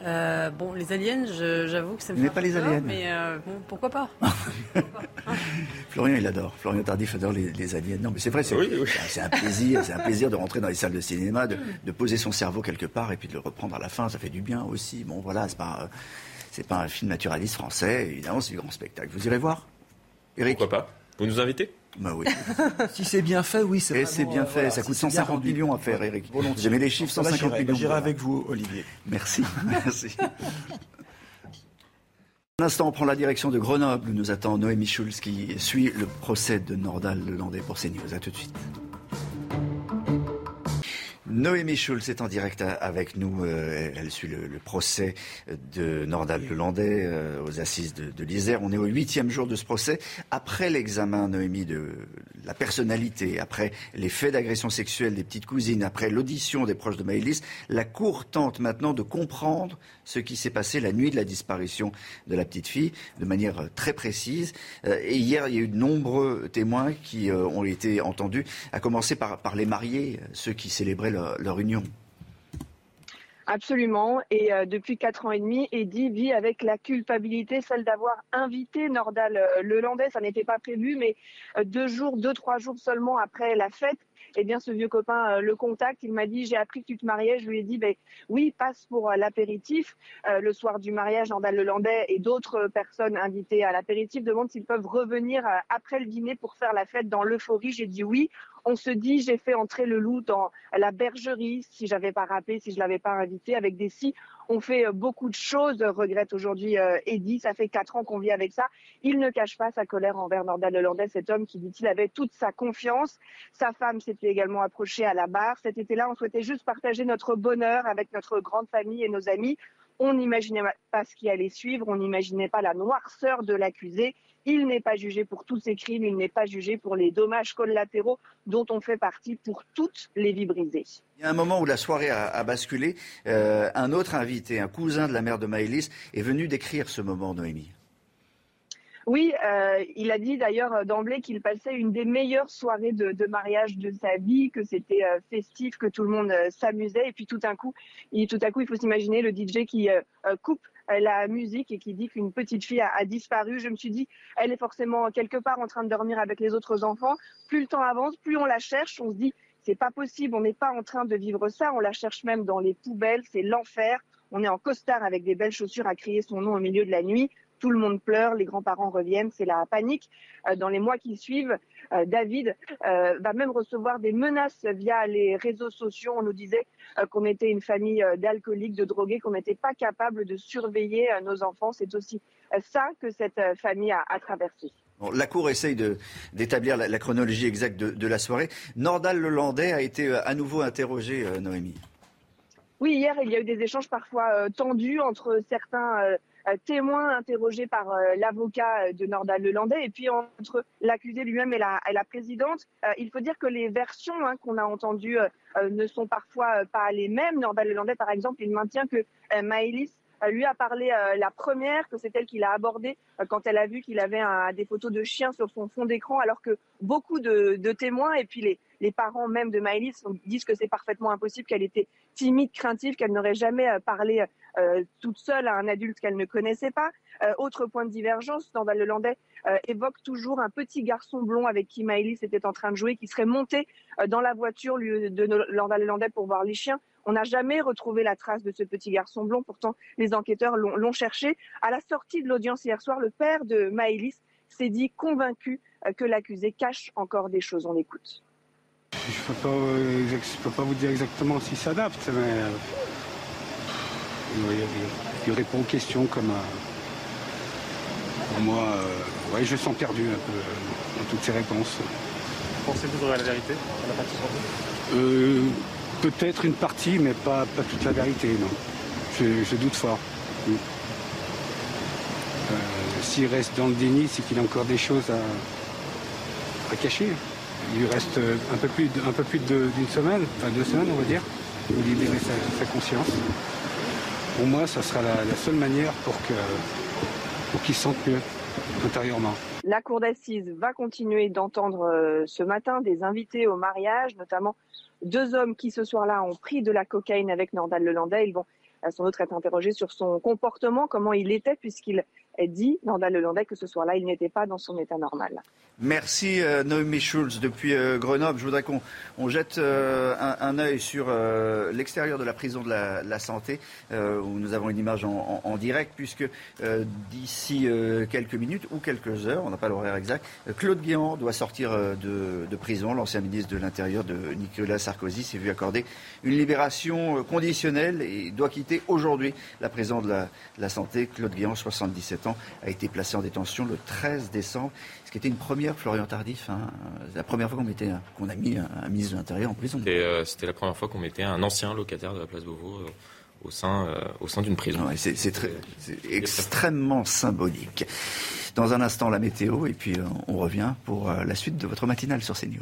Euh, bon, les aliens, j'avoue que ça me fait pas les aliens. Mais euh, bon, [laughs] pourquoi pas? Florian, il adore. Florian Tardif adore les, aliens. Non, mais c'est vrai, c'est un plaisir, c'est un plaisir de rentrer dans les salles de cinéma, de, poser son cerveau quelque part et puis de le reprendre à la fin. Ça fait du bien aussi. Bon, voilà, c'est pas, c'est pas un film naturaliste français. Évidemment, c'est du grand spectacle. Vous irez voir, Eric Pourquoi pas? Vous nous invitez? Bah oui. [laughs] si c'est bien fait, oui, c'est Et c'est bien fait, ça coûte 150 millions à faire, Eric. J'aimais les chiffres, 150 millions. J'irai avec vous, Olivier. Merci, [laughs] merci. Un instant, on prend la direction de Grenoble nous attend Noémie Schulz qui suit le procès de Nordal Lelandais pour CNews. A tout de suite. Noémie Schulz est en direct avec nous. Euh, elle suit le, procès de Nordal Lelandais euh, aux assises de, de l'Isère. On est au huitième jour de ce procès. Après l'examen, Noémie, de la personnalité, après les faits d'agression sexuelle des petites cousines, après l'audition des proches de Maëlys, la Cour tente maintenant de comprendre ce qui s'est passé la nuit de la disparition de la petite fille de manière euh, très précise. Et hier, il y a eu de nombreux témoins qui ont été entendus, à commencer par, les mariés, ceux qui célébraient leur, union. Absolument. Et euh, depuis quatre ans et demi, Eddie vit avec la culpabilité, celle d'avoir invité Nordal euh, Lelandais. Ça n'était pas prévu, mais euh, deux jours, deux, trois jours seulement après la fête, eh bien, ce vieux copain le contacte. Il m'a dit, j'ai appris que tu te mariais. Je lui ai dit, ben, oui, passe pour l'apéritif. le soir du mariage, Nordal Lelandais et d'autres personnes invitées à l'apéritif demandent s'ils peuvent revenir après le dîner pour faire la fête dans l'euphorie. J'ai dit oui. On se dit, j'ai fait entrer le loup dans la bergerie, si j'avais pas rappelé, si je l'avais pas invité, avec des si. On fait euh, beaucoup de choses, regrette aujourd'hui euh, Eddie. Ça fait quatre ans qu'on vit avec ça. Il ne cache pas sa colère envers Nordal Lelandais, cet homme qui dit-il avait toute sa confiance. Sa femme s'était également approchée à la barre. Cet été-là, on souhaitait juste partager notre bonheur avec notre grande famille et nos amis. On n'imaginait pas ce qui allait suivre, on n'imaginait pas la noirceur de l'accusé. Il n'est pas jugé pour tous ses crimes, il n'est pas jugé pour les dommages collatéraux dont on fait partie pour toutes les vies brisées. Il y a un moment où la soirée a, basculé. Euh, un autre invité, un cousin de la mère de Maëlys, est venu décrire ce moment, Noémie. Oui, euh, il a dit d'ailleurs d'emblée qu'il passait une des meilleures soirées de, mariage de sa vie, que c'était euh, festif, que tout le monde euh, s'amusait. Et puis tout à coup, il, tout à coup, il faut s'imaginer le DJ qui coupe la musique et qui dit qu'une petite fille a, disparu. Je me suis dit, elle est forcément quelque part en train de dormir avec les autres enfants. Plus le temps avance, plus on la cherche. On se dit, c'est pas possible, on n'est pas en train de vivre ça. On la cherche même dans les poubelles, c'est l'enfer. On est en costard avec des belles chaussures à crier son nom au milieu de la nuit tout le monde pleure, les grands-parents reviennent, c'est la panique. Euh, dans les mois qui suivent, euh, David euh, va même recevoir des menaces via les réseaux sociaux. On nous disait qu'on était une famille d'alcooliques, de drogués, qu'on n'était pas capable de surveiller nos enfants. C'est aussi ça que cette famille a, traversé. la Cour essaye d'établir la, chronologie exacte de, la soirée. Nordal Lelandais a été à nouveau interrogé, Noémie. Oui, hier, il y a eu des échanges parfois tendus entre certains témoin interrogé par euh, l'avocat euh, de Nordal Lelandais et puis entre l'accusé lui-même et la, présidente. il faut dire que les versions hein, qu'on a entendues ne sont parfois pas les mêmes. Nordal Lelandais, par exemple, il maintient que Maëlys lui a parlé la première, que c'est elle qui l'a abordé quand elle a vu qu'il avait des photos de chiens sur son fond d'écran, alors que beaucoup de, témoins et puis les, les parents même de Maëlys disent que c'est parfaitement impossible, qu'elle était timide, craintive, qu'elle n'aurait jamais parlé toute seule à un adulte qu'elle ne connaissait pas. Autre point de divergence, Nordal Lelandais évoque toujours un petit garçon blond avec qui Maëlys était en train de jouer, qui serait monté dans la voiture de Nordal Lelandais pour voir les chiens. On n'a jamais retrouvé la trace de ce petit garçon blond. Pourtant, les enquêteurs l'ont cherché. À la sortie de l'audience hier soir, le père de Maëlys s'est dit convaincu euh, que l'accusé cache encore des choses. On écoute. Je ne peux, euh, pas vous dire exactement s'il s'adapte, mais euh, il, répond aux questions comme pour moi. ouais, je sens perdu un peu dans toutes ces réponses. Pensez-vous à la vérité Peut-être une partie, mais pas, pas toute la vérité, non. Je, doute fort. Euh, s'il reste dans le déni, c'est qu'il a encore des choses à, cacher. Il lui reste un peu plus, un peu plus d'une semaine, enfin deux semaines, on va dire, pour libérer sa, conscience. Pour moi, ça sera la, seule manière pour qu'il La cour d'assises va continuer d'entendre euh, ce matin des invités au mariage, notamment deux hommes qui ce soir-là ont pris de la cocaïne avec Nordal Lelandais. Ils vont sans doute être interrogés sur son comportement, comment il était, puisqu'il dit, Nordal Lelandais, que ce soir-là, il n'était pas dans son état normal. Merci euh, Noémie Schulz depuis euh, Grenoble. Je voudrais qu'on jette euh, un, œil sur l'extérieur de la prison de la, santé, où nous avons une image en, direct, puisque d'ici quelques minutes ou quelques heures, on n'a pas l'horaire exact, Claude Guéant doit sortir de, prison. L'ancien ministre de l'Intérieur de Nicolas Sarkozy s'est vu accorder une libération conditionnelle et doit quitter aujourd'hui la prison de la, de la santé. Claude Guéant, 77 ans, a été placé en détention le 13 décembre qui était une première, Florian Tardif. Hein. la première fois qu'on mettait, qu'on a mis un, ministre de l'Intérieur en prison. Euh, c'était, la première fois qu'on mettait un ancien locataire de la place Beauvau euh, au sein, euh, au sein d'une prison. c'est, c'est, extrêmement symbolique. Dans un instant, la météo, et puis on revient pour la suite de votre matinale sur CNews.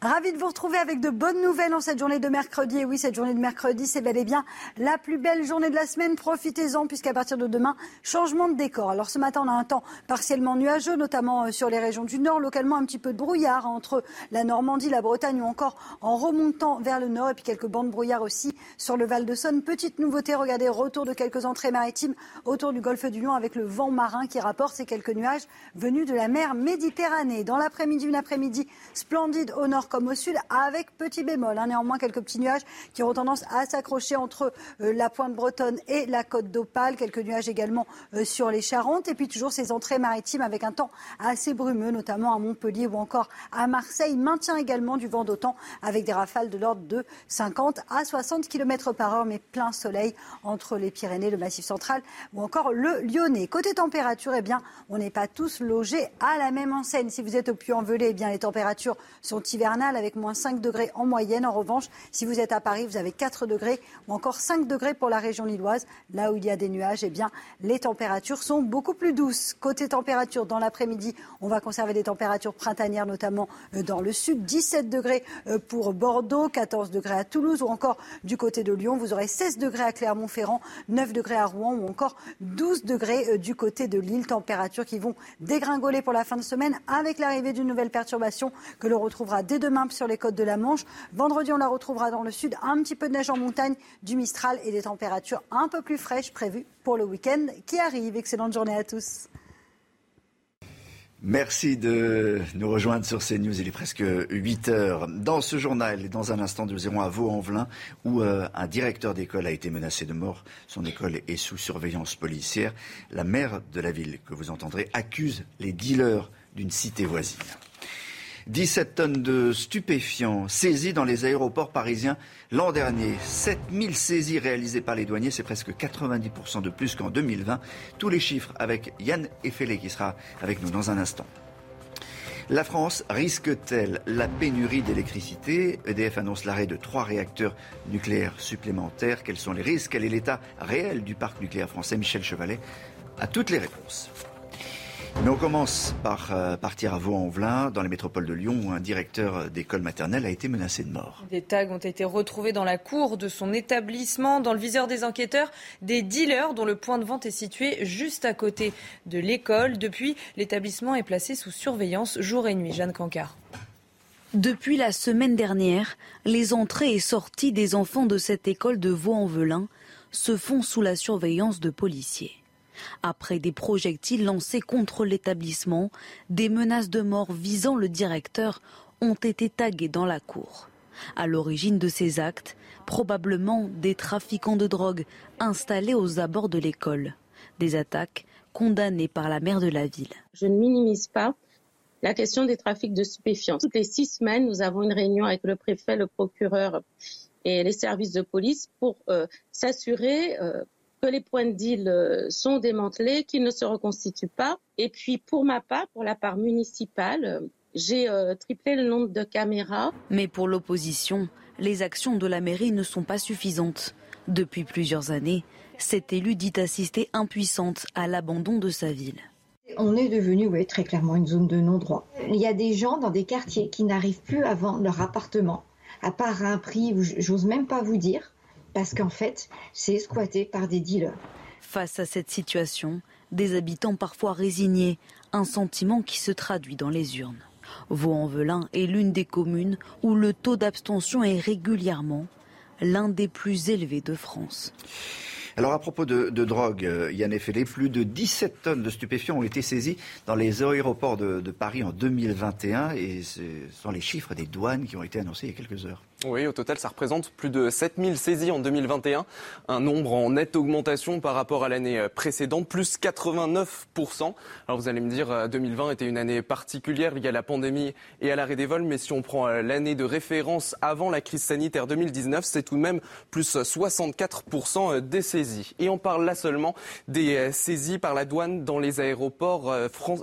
Ravi de vous retrouver avec de bonnes nouvelles en cette journée de mercredi. Et oui, cette journée de mercredi, c'est bel et bien la plus belle journée de la semaine. Profitez-en puisqu'à partir de demain, changement de décor. Alors ce matin, on a un temps partiellement nuageux, notamment euh, sur les régions du nord. Localement, un petit peu de brouillard entre la Normandie, la Bretagne ou encore en remontant vers le nord. Et puis quelques bandes de brouillard aussi sur le Val de Saône. Petite nouveauté, regardez, retour de quelques entrées maritimes autour du golfe du Lion avec le vent marin qui rapporte ces quelques nuages venus de la mer Méditerranée. Dans l'après-midi, une après-midi splendide au nord comme au sud, avec petit bémol. Hein. néanmoins, quelques petits nuages qui auront tendance à s'accrocher entre euh, la pointe bretonne et la côte d'Opale. Quelques nuages également euh, sur les Charentes. Et puis toujours ces entrées maritimes avec un temps assez brumeux, notamment à Montpellier ou encore à Marseille. Maintient également du vent d'autant avec des rafales de l'ordre de 50 à 60 km par heure, mais plein soleil entre les Pyrénées, le Massif central ou encore le Lyonnais. Côté température, eh bien, on n'est pas tous logés à la même enseigne. Si vous êtes au Puy-en-Velay, eh bien, les températures sont hivernales avec moins 5 degrés en moyenne. En revanche, si vous êtes à Paris, vous avez 4 degrés ou encore 5 degrés pour la région lilloise. Là où il y a des nuages, eh bien, les températures sont beaucoup plus douces. Côté température, dans l'après-midi, on va conserver des températures printanières, notamment euh, dans le sud. 17 degrés euh, pour Bordeaux, 14 degrés à Toulouse ou encore du côté de Lyon. Vous aurez 16 degrés à Clermont-Ferrand, 9 degrés à Rouen ou encore 12 degrés euh, du côté de Lille. Températures qui vont dégringoler pour la fin de semaine avec l'arrivée d'une nouvelle perturbation que l'on retrouvera dès demain sur les côtes de la Manche. Vendredi, on la retrouvera dans le sud. Un petit peu de neige en montagne, du Mistral et des températures un peu plus fraîches prévues pour le week-end qui arrive. Excellente journée à tous. Merci de nous rejoindre sur CNews. Il est presque 8 heures. Dans ce journal, dans un instant, nous irons à Vaux-en-Velin, où euh, un directeur d'école a été menacé de mort. Son école est sous surveillance policière. La maire de la ville, que vous entendrez, accuse les dealers d'une cité voisine. 17 tonnes de stupéfiants saisies dans les aéroports parisiens l'an dernier. 7000 saisies réalisées par les douaniers, c'est presque 90% de plus qu'en 2020. Tous les chiffres avec Yann Effelé qui sera avec nous dans un instant. La France risque-t-elle la pénurie d'électricité? EDF annonce l'arrêt de trois réacteurs nucléaires supplémentaires. Quels sont les risques? Quel est l'état réel du parc nucléaire français? Michel Chevalet a toutes les réponses. Mais on commence par euh, partir à Vaux-en-Velin, dans les métropoles de Lyon, où un directeur d'école maternelle a été menacé de mort. Des tags ont été retrouvés dans la cour de son établissement. Dans le viseur des enquêteurs, des dealers dont le point de vente est situé juste à côté de l'école. Depuis, l'établissement est placé sous surveillance jour et nuit. Jeanne Cancard. Depuis la semaine dernière, les entrées et sorties des enfants de cette école de Vaux-en-Velin se font sous la surveillance de policiers. Après des projectiles lancés contre l'établissement, des menaces de mort visant le directeur ont été taguées dans la cour. À l'origine de ces actes, probablement des trafiquants de drogue installés aux abords de l'école. Des attaques condamnées par la maire de la ville. Je ne minimise pas la question des trafics de stupéfiants. Toutes les six semaines, nous avons une réunion avec le préfet, le procureur et les services de police pour euh, s'assurer euh, que les points de deal euh, sont démantelés, qu'ils ne se reconstituent pas. Et puis pour ma part, pour la part municipale, euh, j'ai euh, triplé le nombre de caméras. Mais pour l'opposition, les actions de la mairie ne sont pas suffisantes. Depuis plusieurs années, cette élue dit assister impuissante à l'abandon de sa ville. On est devenu oui, très clairement une zone de non-droit. Il y a des gens dans des quartiers qui n'arrivent plus à vendre leur appartement, à part à un prix, j'ose même pas vous dire, parce qu'en fait, c'est squatté par des dealers. Face à cette situation, des habitants parfois résignés, un sentiment qui se traduit dans les urnes. Vaux-en-Velin est l'une des communes où le taux d'abstention est régulièrement l'un des plus élevés de France. Alors à propos de, de drogue, euh, Yann Effelé, plus de 17 tonnes de stupéfiants ont été saisies dans les aéroports de, de Paris en 2021 et ce sont les chiffres des douanes qui ont été annoncés il y a quelques heures. Oui, au total, ça représente plus de 7000 saisies en 2021, un nombre en nette augmentation par rapport à l'année précédente, plus 89%. Alors vous allez me dire, 2020 était une année particulière liée à la pandémie et à l'arrêt des vols, mais si on prend l'année de référence avant la crise sanitaire 2019, c'est tout de même plus 64% des saisies. Et on parle là seulement des saisies par la douane dans les aéroports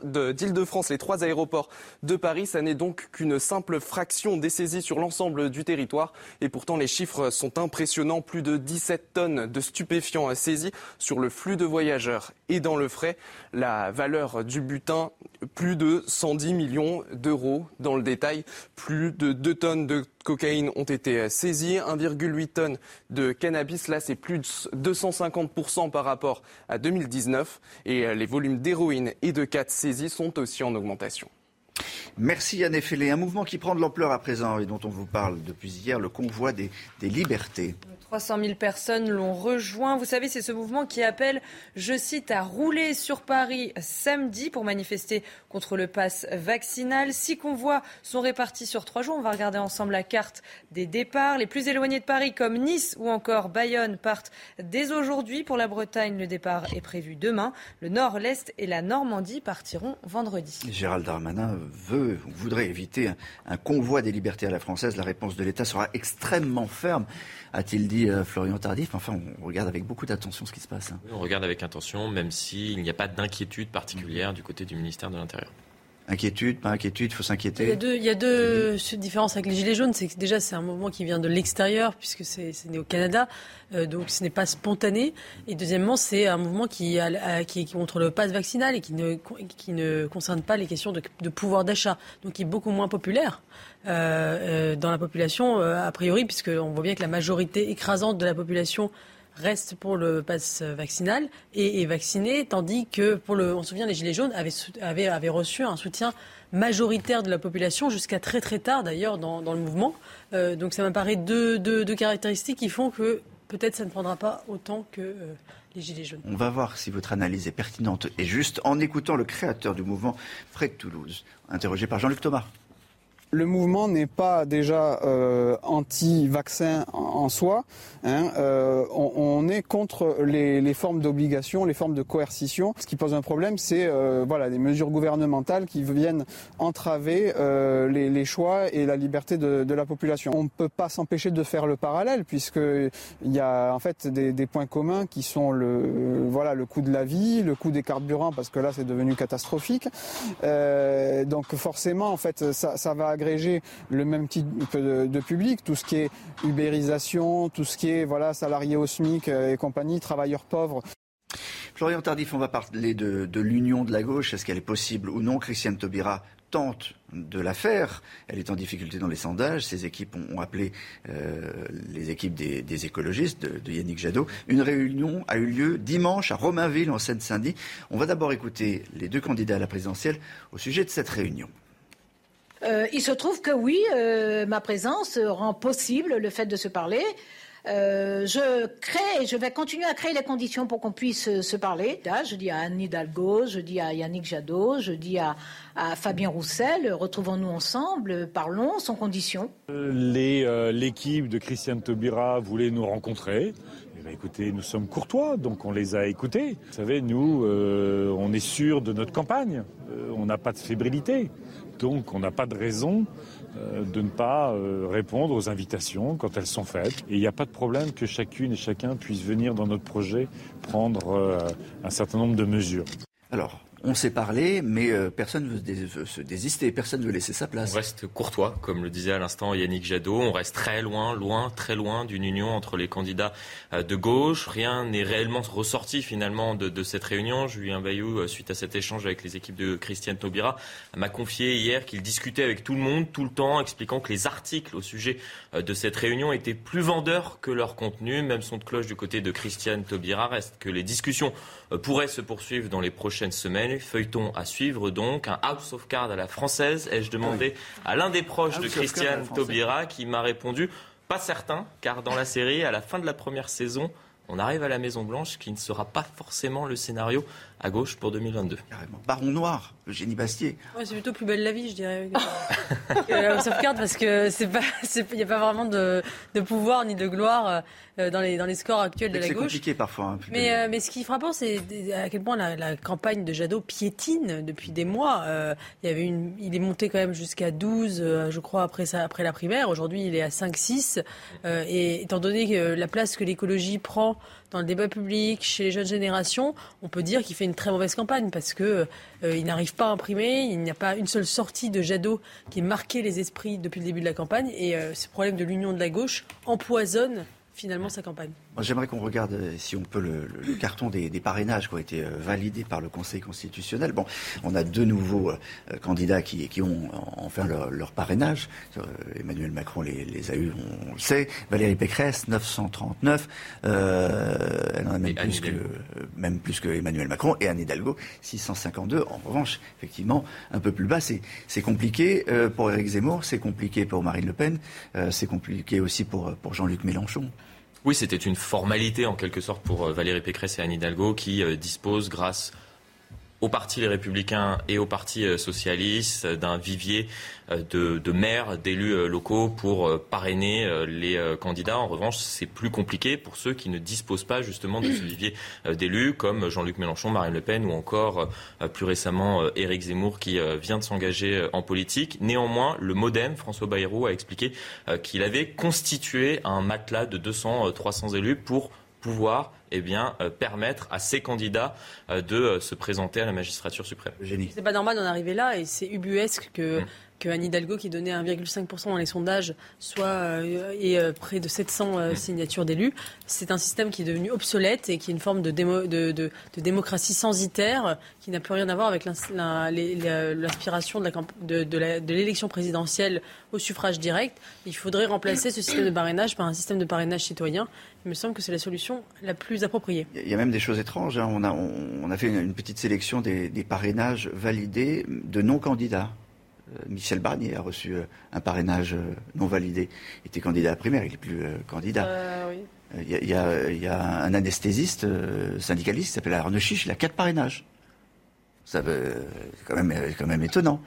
d'Île-de-France, les trois aéroports de Paris. Ça n'est donc qu'une simple fraction des saisies sur l'ensemble du territoire et pourtant, les chiffres sont impressionnants. Plus de 17 tonnes de stupéfiants saisis sur le flux de voyageurs. Et dans le frais, la valeur du butin, plus de 110 millions d'euros. Dans le détail, plus de 2 tonnes de cocaïne ont été saisies, 1,8 tonnes de cannabis. Là, c'est plus de 250% par rapport à 2019. Et les volumes d'héroïne et de 4 saisies sont aussi en augmentation. Merci Yann Effelé. Un mouvement qui prend de l'ampleur à présent et dont on vous parle depuis hier, le convoi des, des libertés. 300 000 personnes l'ont rejoint. Vous savez, c'est ce mouvement qui appelle, je cite, à rouler sur Paris samedi pour manifester contre le pass vaccinal. Six convois sont répartis sur trois jours. On va regarder ensemble la carte des départs. Les plus éloignés de Paris, comme Nice ou encore Bayonne, partent dès aujourd'hui. Pour la Bretagne, le départ est prévu demain. Le Nord, l'Est et la Normandie partiront vendredi. Gérald Darmanin veut, voudrait éviter un, un convoi des libertés à la française. La réponse de l'État sera extrêmement ferme a-t-il dit euh, Florian Tardif. Enfin, on regarde avec beaucoup d'attention ce qui se passe. Hein. On regarde avec attention, même s'il n'y a pas d'inquiétude particulière du côté du ministère de l'Intérieur. Inquiétude, pas inquiétude, il faut s'inquiéter. Il y a deux, il y a deux différences avec les Gilets jaunes. C'est que déjà, c'est un mouvement qui vient de l'extérieur, puisque c'est né au Canada, euh, donc ce n'est pas spontané. Et deuxièmement, c'est un mouvement qui, a, qui est contre le pass vaccinal et qui ne, qui ne concerne pas les questions de, de pouvoir d'achat, donc qui est beaucoup moins populaire. Euh, euh, dans la population, a priori, puisqu'on voit bien que la majorité écrasante de la population reste pour le pass vaccinal et est vacciné, tandis que pour le, on se souvient, les Gilets jaunes avaient, avaient, avaient reçu un soutien majoritaire de la population jusqu'à très très tard d'ailleurs dans, dans, le mouvement. Euh, donc ça m'apparaît deux, deux, deux, caractéristiques qui font que peut-être ça ne prendra pas autant que euh, les Gilets jaunes. On va voir si votre analyse est pertinente et juste en écoutant le créateur du mouvement, Fred Toulouse, interrogé par Jean-Luc Thomas le mouvement n'est pas déjà euh, anti-vaccin en, soi. Hein, euh, on, on, est contre les, les formes d'obligation, les formes de coercition. Ce qui pose un problème, c'est euh, voilà des mesures gouvernementales qui viennent entraver euh, les, les, choix et la liberté de, de la population. On ne peut pas s'empêcher de faire le parallèle puisque il y a en fait des, des, points communs qui sont le voilà le coût de la vie, le coût des carburants parce que là c'est devenu catastrophique. Euh, donc forcément en fait ça, ça va agréger le même type de, de, public, tout ce qui est ubérisation, tout ce qui est voilà salariés au SMIC et compagnie, travailleurs pauvres. Florian Tardif, on va parler de, de l'union de la gauche. Est-ce qu'elle est possible ou non? Christiane Taubira tente de la faire. Elle est en difficulté dans les sondages. Ses équipes ont, appelé euh, les équipes des, écologistes de, Yannick Jadot. Une réunion a eu lieu dimanche à Romainville en Seine-Saint-Denis. On va d'abord écouter les deux candidats à la présidentielle au sujet de cette réunion. Euh, il se trouve que oui, euh, ma présence rend possible le fait de se parler. Euh, je crée et je vais continuer à créer les conditions pour qu'on puisse se parler. Je dis à Anne Hidalgo, je dis à Yannick Jadot, je dis à, Fabien Roussel, retrouvons-nous ensemble, parlons sans condition. L'équipe de Christiane Taubira voulait nous rencontrer. Eh écoutez, nous sommes courtois, donc on les a écoutés. Vous savez, nous, on est sûr de notre campagne. on n'a pas de fébrilité. Donc on n'a pas de raison euh, de ne pas euh, répondre aux invitations quand elles sont faites. Et il n'y a pas de problème que chacune et chacun puisse venir dans notre projet prendre euh, un certain nombre de mesures. On s'est parlé, mais euh, personne ne veut, se désister, personne ne veut laisser sa place. On reste courtois, comme le disait à l'instant Yannick Jadot. On reste très loin, loin, très loin d'une union entre les candidats euh, de gauche. Rien n'est réellement ressorti finalement de, cette réunion. Julien Bayou, euh, suite à cet échange avec les équipes de Christiane Taubira, m'a confié hier qu'il discutait avec tout le monde, tout le temps, expliquant que les articles au sujet de cette réunion étaient plus vendeurs que leur contenu. Même son de cloche du côté de Christiane Taubira reste que les discussions pourraient se poursuivre dans les prochaines semaines. Feuilleton à suivre donc, un House of Cards à la française. Ai-je demandé à l'un des proches de Christiane Taubira qui m'a répondu pas certain, car dans la série, à la fin de la première saison, on arrive à la Maison Blanche, qui ne sera pas forcément le scénario à gauche pour 2022. Carrément. Baron Noir, Eugénie Bastier. Ouais, c'est plutôt plus belle la vie, je dirais. [laughs] que la sauvegarde, parce que c'est pas, [laughs] il n'y a pas vraiment de, de, pouvoir ni de gloire euh, dans les, dans les scores actuels de la gauche. C'est compliqué parfois. Hein, mais, euh, mais ce qui est frappant, c'est à quel point la, la, campagne de Jadot piétine depuis des mois. Euh, il, y avait une, il est monté quand même jusqu'à 12, je crois, après, ça, après la primaire. Aujourd'hui, il est à 5-6. et étant donné que la place que l'écologie prend dans le débat public, chez les jeunes générations, on peut dire qu'il fait une très mauvaise campagne parce que euh, n'arrive pas à imprimer, il n'y a pas une seule sortie de Jadot qui ait marqué les esprits depuis le début de la campagne. Et euh, ce problème de l'union de la gauche empoisonne finalement sa campagne. J'aimerais qu'on regarde, euh, si on peut, le, carton des, parrainages qui ont été euh, validés par le Conseil constitutionnel. Bon, on a deux nouveaux euh, candidats qui, ont enfin leur, parrainage. Emmanuel Macron les, a eus, on, le sait. Valérie Pécresse, 939. elle en a même plus, que, même plus que Emmanuel Macron. Et Anne Hidalgo, 652. En revanche, effectivement, un peu plus bas. C'est compliqué pour Éric Zemmour, c'est compliqué pour Marine Le Pen, c'est compliqué aussi pour, pour Jean-Luc Mélenchon. Oui, c'était une formalité en quelque sorte pour euh, Valérie Pécresse et Anne Hidalgo qui euh, disposent grâce au Parti Les Républicains et au Parti euh, Socialiste d'un vivier euh, de, maires, d'élus euh, locaux pour parrainer les candidats. En revanche, c'est plus compliqué pour ceux qui ne disposent pas justement de ce [clears throat] vivier d'élus, comme Jean-Luc Mélenchon, Marine Le Pen ou encore plus récemment Éric Zemmour qui vient de s'engager en politique. Néanmoins, le MoDem, François Bayrou, a expliqué qu'il avait constitué un matelas de 200-300 élus pour pouvoir eh bien, euh, permettre à ces candidats euh, de euh, se présenter à la magistrature suprême. C'est pas normal d'en arriver là et c'est ubuesque que mm que Anne Hidalgo, qui donnait 1,5% dans les sondages, soit euh, et euh, près de 700 euh, signatures d'élus. C'est un système qui est devenu obsolète et qui est une forme de, de, démocratie censitaire qui n'a plus rien à voir avec l'inspiration de l'élection présidentielle au suffrage direct. Il faudrait remplacer ce système de parrainage par un système de parrainage citoyen. Il me semble que c'est la solution la plus appropriée. Il y a même des choses étranges. Hein. On, a, on, a, fait une, petite sélection des parrainages validés de non-candidats. Euh, Michel Barnier a reçu euh, un parrainage euh, non validé. Il était candidat à la primaire, il n'est plus candidat. Il y, a, un anesthésiste syndicaliste qui s'appelle Arnaud Chiche, il a quatre parrainages. C'est quand même, quand même étonnant.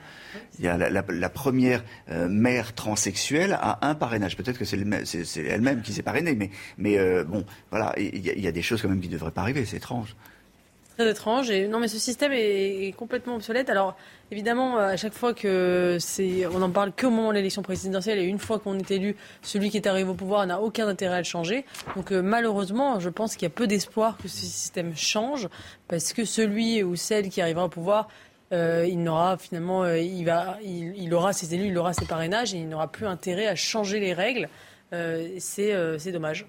Il y a la, première mère transsexuelle a un parrainage. Peut-être que c'est elle-même qui s'est parrainée, mais, mais bon, voilà, il y, a des choses quand même qui ne devraient pas arriver. C'est étrange très étrange. Et, non, mais ce système est, complètement obsolète. Alors, évidemment, à chaque fois que c'est, on n'en parle qu'au moment de l'élection présidentielle, et une fois qu'on est élu, celui qui est arrivé au pouvoir n'a aucun intérêt à le changer. Donc, euh, malheureusement, je pense qu'il y a peu d'espoir que ce système change, parce que celui ou celle qui arrivera au pouvoir euh, il n'aura finalement, euh, il, va, il, aura ses élus, il aura ses parrainages et il n'aura plus intérêt à changer les règles. c'est dommage.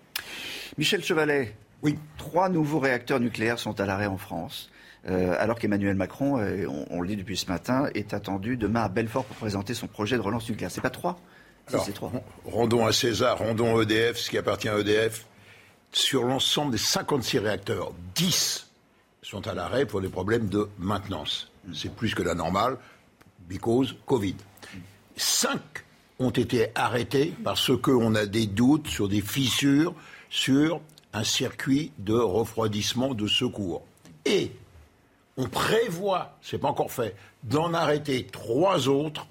Michel Chevalet, Oui. Trois nouveaux réacteurs nucléaires sont à l'arrêt en France. Euh, alors qu'Emmanuel Macron, euh, on, le dit depuis ce matin, est attendu demain à Belfort pour présenter son projet de relance nucléaire. C'est pas trois c'est trois. Rendons à César, rendons EDF, ce qui appartient à EDF. Sur l'ensemble des 56 réacteurs, 10 sont à l'arrêt pour des problèmes de maintenance. C'est plus que la normale, because Covid. 5 ont été arrêtés parce qu'on a des doutes sur des fissures sur un circuit de refroidissement de secours. Et on prévoit, c'est pas encore fait, d'en arrêter trois autres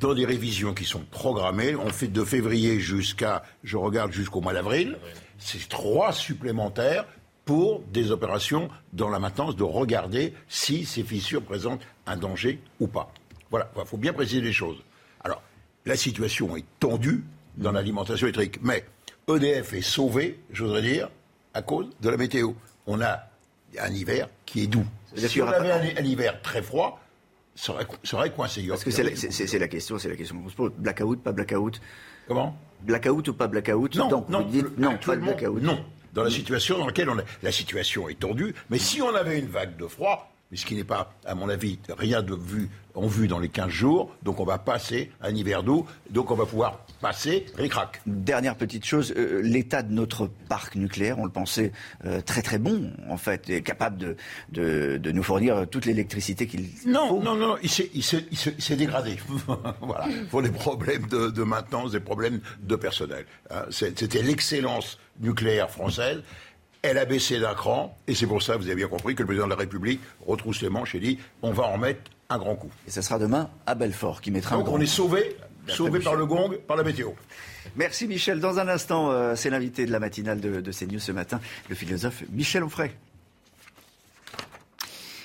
dans des révisions qui sont programmées. On fait de février jusqu'à, je regarde jusqu'au mois d'avril. C'est trois supplémentaires pour des opérations dans la maintenance de regarder si ces fissures présentent un danger ou pas. Voilà, il faut bien préciser les choses. Alors, la situation est tendue dans l'alimentation électrique, mais EDF est sauvé, j'oserais dire, à cause de la météo. On a un hiver qui est doux. Si on avait un, un hiver très froid, serait, serait coincé. Parce que c'est la, question, c'est la question qu'on se pose. Blackout, pas blackout? Comment? Blackout ou pas blackout? Non, Donc, non, non, pas de blackout. Non, dans la situation dans laquelle on est. La situation est tendue, mais si on avait une vague de froid, ce qui n'est pas, à mon avis, rien de vu en vue dans les 15 jours. Donc on va passer un hiver doux. Donc on va pouvoir passer ric-rac. Dernière petite chose, euh, l'état de notre parc nucléaire, on le pensait euh, très très bon en fait, et capable de, de, de nous fournir toute l'électricité qu'il non, faut. Non, non, non, il s'est dégradé. [laughs] voilà, pour des problèmes de, de, maintenance, des problèmes de personnel. Hein, c'était l'excellence nucléaire française elle a baissé d'un cran, et c'est pour ça, vous avez bien compris, que le président de la République retrousse les manches et dit on va en mettre un grand coup. Et ce sera demain à Belfort qui mettra Donc un grand on est sauvé, sauvé par le gong, par la météo. Merci Michel. Dans un instant, euh, c'est l'invité de la matinale de, de CNews ce matin, le philosophe Michel Onfray.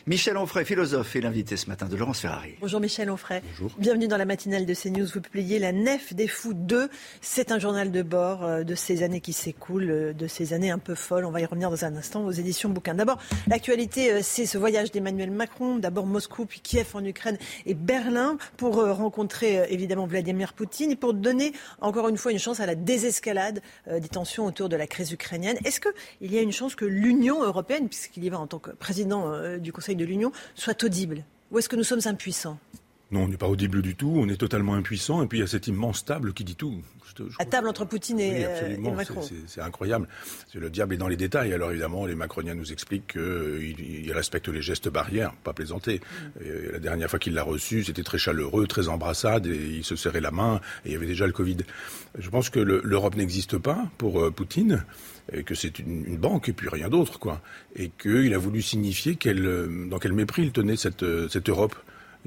Michel Onfray, philosophe, est l'invité ce matin de Laurence Ferrari. Bonjour Michel Onfray. Bonjour. Bienvenue dans la matinale de CNews. Vous publiez La Nef des Fous 2. C'est un journal de bord euh, de ces années qui s'écoulent, euh, de ces années un peu folles. On va y revenir dans un instant aux éditions bouquins. D'abord, l'actualité, euh, c'est ce voyage d'Emmanuel Macron. D'abord Moscou, puis Kiev en Ukraine et Berlin pour rencontrer évidemment Vladimir Poutine et pour donner encore une fois une chance à la désescalade des tensions autour de la crise ukrainienne. Est-ce qu'il y a une chance que l'Union européenne, puisqu'il y va en tant que président du Conseil de l'Union soit audible Ou est-ce que nous sommes impuissants? Non, on n'est pas audible du tout, on est totalement impuissant, et puis il y a cette immense table qui dit tout. À table entre Poutine et, euh, Macron. C'est incroyable. Le diable est dans les détails. Alors évidemment, les Macroniens nous expliquent qu'ils respectent les gestes barrières, pas plaisanter. Mm. la dernière fois qu'il l'a reçu, c'était très chaleureux, très embrassade, et il se serrait la main, et il y avait déjà le Covid. Je pense que l'Europe n'existe pas pour euh, Poutine et que c'est une, banque et puis rien d'autre, quoi. Et qu'il a voulu signifier euh, dans quel mépris il tenait cette, euh, cette Europe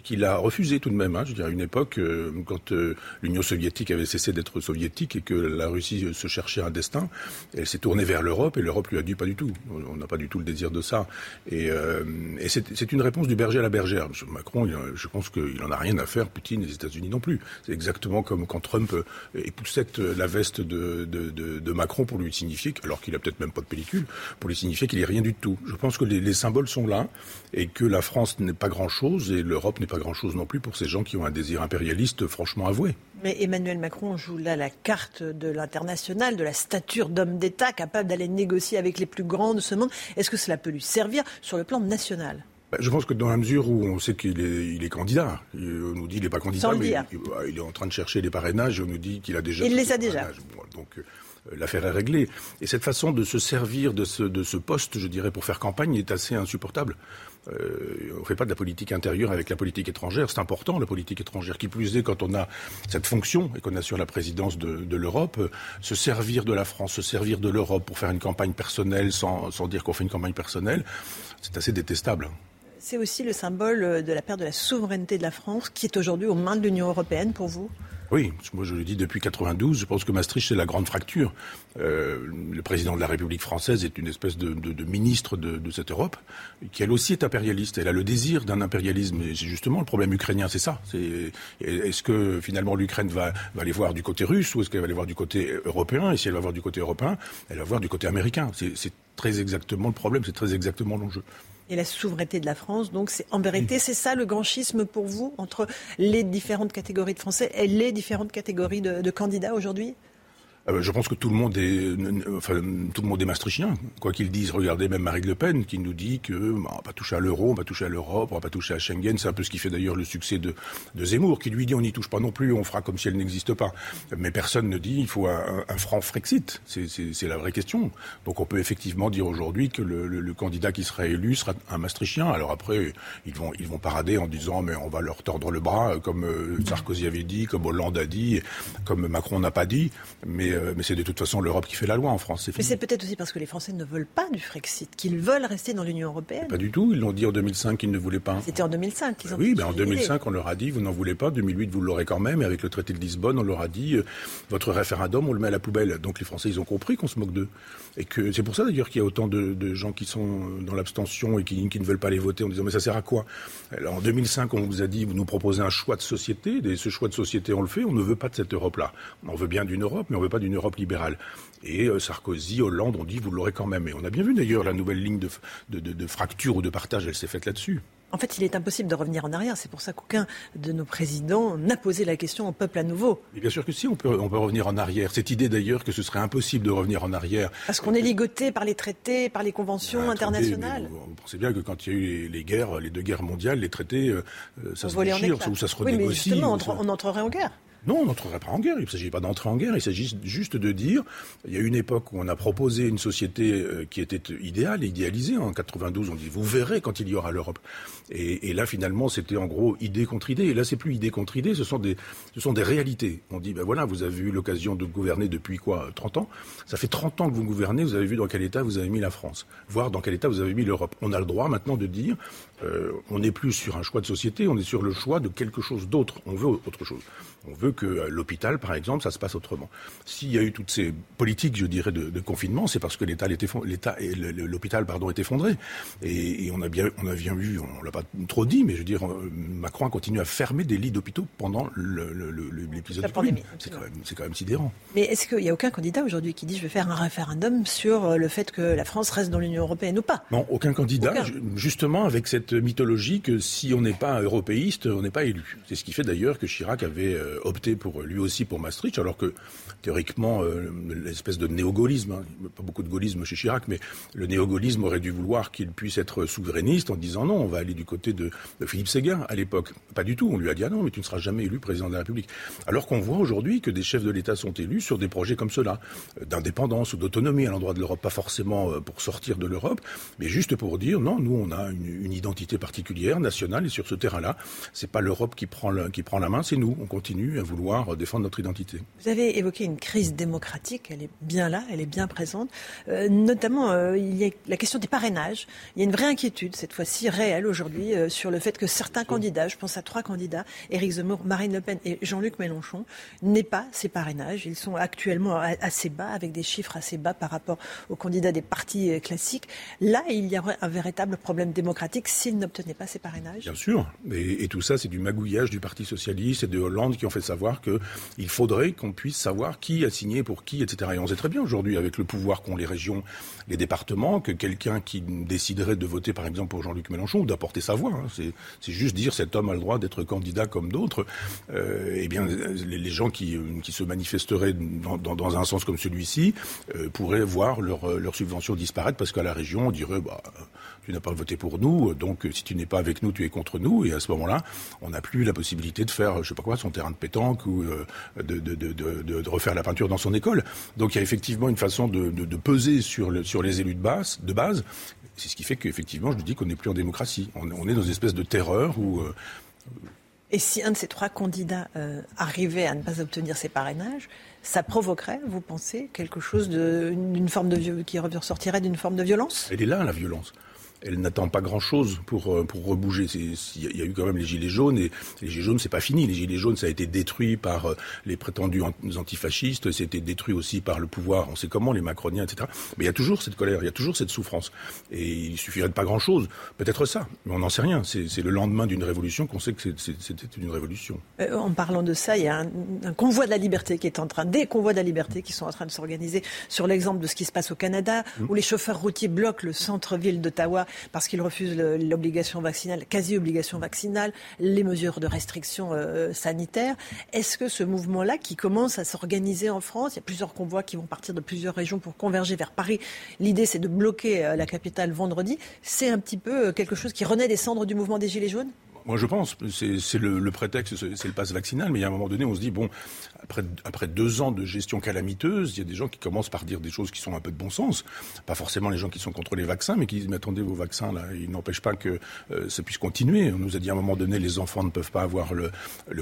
qu'il a refusé tout de même. Hein, je dirais à une époque, euh, quand euh, l'Union soviétique avait cessé d'être soviétique et que la Russie se cherchait un destin, elle s'est tournée vers l'Europe et l'Europe lui a dit pas du tout. On n'a pas du tout le désir de ça. Et, euh, et c'est une réponse du berger à la bergère. Macron, je pense qu'il en a rien à faire. Poutine, les États-Unis non plus. C'est exactement comme quand Trump époussette la veste de, de, de, de Macron pour lui signifier, alors qu'il a peut-être même pas de pellicule, pour lui signifier qu'il est rien du tout. Je pense que les symboles sont là et que la France n'est pas grand-chose et l'Europe n'est pas grand-chose non plus pour ces gens qui ont un désir impérialiste franchement avoué. Mais Emmanuel Macron joue là la carte de l'international, de la stature d'homme d'État capable d'aller négocier avec les plus grands de ce monde. Est-ce que cela peut lui servir sur le plan national? Bah, je pense que dans la mesure où on sait qu'il est, il est candidat, on nous dit qu'il n'est pas candidat, mais il, est en train de chercher les parrainages et on nous dit qu'il a déjà. Il les a déjà. donc euh, l'affaire est réglée. Et cette façon de se servir de ce, de ce poste, je dirais, pour faire campagne est assez insupportable. Euh, on ne fait pas de la politique intérieure avec la politique étrangère. C'est important, la politique étrangère. Qui plus est, quand on a cette fonction et qu'on assure la présidence de, l'Europe, euh, se servir de la France, se servir de l'Europe pour faire une campagne personnelle sans, sans dire qu'on fait une campagne personnelle, c'est assez détestable. C'est aussi le symbole euh, de la perte de la souveraineté de la France qui est aujourd'hui aux mains de l'Union européenne pour vous? Oui, moi je le dis depuis 92, je pense que Maastricht c'est la grande fracture. Euh, le président de la République française est une espèce de, ministre de, cette Europe, qui elle aussi est impérialiste. Elle a le désir d'un impérialisme. Et c'est justement le problème ukrainien, c'est ça. est-ce que finalement l'Ukraine va, va aller voir du côté russe ou est-ce qu'elle va aller voir du côté européen Et si elle va voir du côté européen, elle va voir du côté américain. c'est très exactement le problème, c'est très exactement l'enjeu et la souveraineté de la France. Donc, c'est en vérité, c'est ça le grand schisme pour vous entre les différentes catégories de Français et les différentes catégories de, candidats aujourd'hui? Euh, je pense que tout le monde est, enfin, tout le monde est maastrichtien. Quoi qu'ils disent, regardez même Marine Le Pen qui nous dit que bah, on va pas toucher à l'euro, on va toucher à l'Europe, on va pas toucher à Schengen. C'est un peu ce qui fait d'ailleurs le succès de, de Zemmour, qui lui dit on n'y touche pas non plus, on fera comme si elle n'existe pas. Mais personne ne dit il faut un, un franc Frexit. C'est la vraie question. Donc on peut effectivement dire aujourd'hui que le, le, candidat qui sera élu sera un maastrichtien. Alors après, ils vont, ils vont parader en disant mais on va leur tordre le bras, comme euh, Sarkozy avait dit, comme Hollande a dit, comme Macron n'a pas dit. Mais euh, mais, c'est de toute façon l'Europe qui fait la loi en France. Mais c'est peut-être aussi parce que les Français ne veulent pas du Frexit, qu'ils veulent rester dans l'Union européenne. Pas du tout. Ils l'ont dit en 2005 qu'ils ne voulaient pas. C'était en 2005 qu'ils ont. Oui, mais en 2005 on leur a dit vous n'en voulez pas. 2008 vous l'aurez quand même. Et avec le traité de Lisbonne on leur a dit euh, votre référendum on le met à la poubelle. Donc les Français ils ont compris qu'on se moque d'eux. Et que c'est pour ça d'ailleurs qu'il y a autant de, de, gens qui sont dans l'abstention et qui, qui, ne veulent pas les voter en disant mais ça sert à quoi? Alors, En 2005 on vous a dit vous nous proposez un choix de société. Et ce choix de société on le fait. On ne veut pas de cette Europe-là. On veut bien d'une Europe mais on veut pas d'une Europe libérale. Et euh, Sarkozy, Hollande ont dit vous l'aurez quand même. Et on a bien vu d'ailleurs la nouvelle ligne de, de, de, de fracture ou de partage, elle s'est faite là-dessus. En fait, il est impossible de revenir en arrière. C'est pour ça qu'aucun de nos présidents n'a posé la question au peuple à nouveau. Mais bien sûr que si, on peut, on peut revenir en arrière. Cette idée d'ailleurs que ce serait impossible de revenir en arrière. Parce qu'on est ligoté par les traités, par les conventions bah, internationales. Vous, vous, pensez bien que quand il y a eu les, les, guerres, les deux guerres mondiales, les traités, euh, ça on se déchire ou ça se renégocie. Oui, mais justement, on, on entrerait en guerre. Non, on n'entrerait pas en guerre. Il ne s'agit pas d'entrer en guerre. Il s'agit juste de dire, il y a une époque où on a proposé une société euh, qui était idéale, idéalisée. En 92, on dit, vous verrez quand il y aura l'Europe. Et, là, finalement, c'était en gros idée contre idée. Et là, c'est plus idée contre idée. Ce sont des, ce sont des réalités. On dit, ben voilà, vous avez eu l'occasion de gouverner depuis quoi 30 ans? Ça fait 30 ans que vous gouvernez. Vous avez vu dans quel état vous avez mis la France, voire dans quel état vous avez mis l'Europe. On a le droit maintenant de dire, euh, on n'est plus sur un choix de société, on est sur le choix de quelque chose d'autre. On veut autre chose. On veut que à l'hôpital, par exemple, ça se passe autrement. S'il y a eu toutes ces politiques, je dirais, de, confinement, c'est parce que l'État, l'État l'hôpital, pardon, est effondré. Et, et, on a bien, on a bien vu, on l'a pas trop dit, mais je veux dire, Macron a continué à fermer des lits d'hôpitaux pendant l'épisode de Covid. C'est quand quand même sidérant. Mais est-ce qu'il n'y a aucun candidat aujourd'hui qui dit je vais faire un référendum sur le fait que la France reste dans l'Union européenne ou pas? Non, aucun candidat. Aucun. Justement, avec cette mythologie que si on n'est pas européiste, on n'est pas élu. C'est ce qui fait d'ailleurs que Chirac avait opté pour lui aussi pour Maastricht, alors que théoriquement euh, l'espèce de néo-gaullisme, hein, pas beaucoup de gaullisme chez Chirac, mais le néo-gaullisme aurait dû vouloir qu'il puisse être souverainiste en disant non, on va aller du côté de, Philippe Séguin à l'époque. Pas du tout. On lui a dit ah non, mais tu ne seras jamais élu président de la République. Alors qu'on voit aujourd'hui que des chefs de l'État sont élus sur des projets comme cela, d'indépendance ou d'autonomie à l'endroit de l'Europe, pas forcément euh, pour sortir de l'Europe, mais juste pour dire non, nous on a une, identité particulière, nationale, et sur ce terrain-là, c'est pas l'Europe qui prend qui prend la main, c'est nous. On continue à vouloir défendre notre identité. Vous avez évoqué une crise démocratique, elle est bien là, elle est bien présente. Euh, notamment, euh, il y a la question des parrainages. Il y a une vraie inquiétude, cette fois-ci réelle aujourd'hui, euh, sur le fait que certains candidats, je pense à trois candidats, Éric Zemmour, Marine Le Pen et Jean-Luc Mélenchon, n'aient pas ces parrainages. Ils sont actuellement assez bas, avec des chiffres assez bas par rapport aux candidats des partis classiques. Là, il y aurait un véritable problème démocratique s'ils n'obtenaient pas ces parrainages. Bien sûr. Et, et tout ça, c'est du magouillage du Parti socialiste et de Hollande qui ont fait savoir qu'il faudrait qu'on puisse savoir qui a signé pour qui, etc. Et on sait très bien aujourd'hui, avec le pouvoir qu'ont les régions, les départements, que quelqu'un qui déciderait de voter, par exemple, pour Jean-Luc Mélenchon, ou d'apporter sa voix, hein, c'est juste dire cet homme a le droit d'être candidat comme d'autres, euh, eh bien, les, gens qui, qui, se manifesteraient dans, dans, dans un sens comme celui-ci euh, pourraient voir leur, leur subvention disparaître parce qu'à la région, on dirait, bah, tu n'as pas voté pour nous, donc si tu n'es pas avec nous, tu es contre nous. Et à ce moment-là, on n'a plus la possibilité de faire, je sais pas quoi, son terrain de pétanque ou euh, de, de, de, de, refaire la peinture dans son école. Donc il y a effectivement une façon de, peser sur, le, sur les élus de base. De base. C'est ce qui fait qu'effectivement, je dis qu'on n'est plus en démocratie. On, on, est dans une espèce de terreur où. Euh, et si un de ces trois candidats euh, arrivait à ne pas obtenir ses parrainages, ça provoquerait, vous pensez, quelque chose d'une forme de qui ressortirait d'une forme de violence? Elle est là, la violence elle n'attend pas grand-chose pour, euh, pour rebouger. Il y a eu quand même les Gilets jaunes, et les Gilets jaunes, c'est pas fini. Les Gilets jaunes, ça a été détruit par euh, les prétendus antifascistes, c'était détruit aussi par le pouvoir, on sait comment, les macroniens, etc. Mais il y a toujours cette colère, il y a toujours cette souffrance. Et il suffirait de pas grand-chose, peut-être ça, mais on n'en sait rien. C'est le lendemain d'une révolution qu'on sait que c'était une révolution. Euh, en parlant de ça, il y a un, un, convoi de la liberté qui est en train, des convois de la liberté qui sont en train de s'organiser sur l'exemple de ce qui se passe au Canada, mmh. où les chauffeurs routiers bloquent le centre-ville d'Ottawa parce qu'il refuse l'obligation vaccinale, quasi-obligation vaccinale, les mesures de restriction euh, sanitaire. Est-ce que ce mouvement-là, qui commence à s'organiser en France, il y a plusieurs convois qui vont partir de plusieurs régions pour converger vers Paris. L'idée, c'est de bloquer euh, la capitale vendredi. C'est un petit peu euh, quelque chose qui renaît des cendres du mouvement des Gilets jaunes? Moi, je pense. C'est le, le, prétexte, c'est le passe vaccinal. Mais il y a un moment donné, on se dit, bon, après, deux ans de gestion calamiteuse, il y a des gens qui commencent par dire des choses qui sont un peu de bon sens. Pas forcément les gens qui sont contre les vaccins, mais qui disent, mais attendez, vos vaccins, là, ils n'empêchent pas que euh, ça puisse continuer. On nous a dit à un moment donné, les enfants ne peuvent pas avoir le,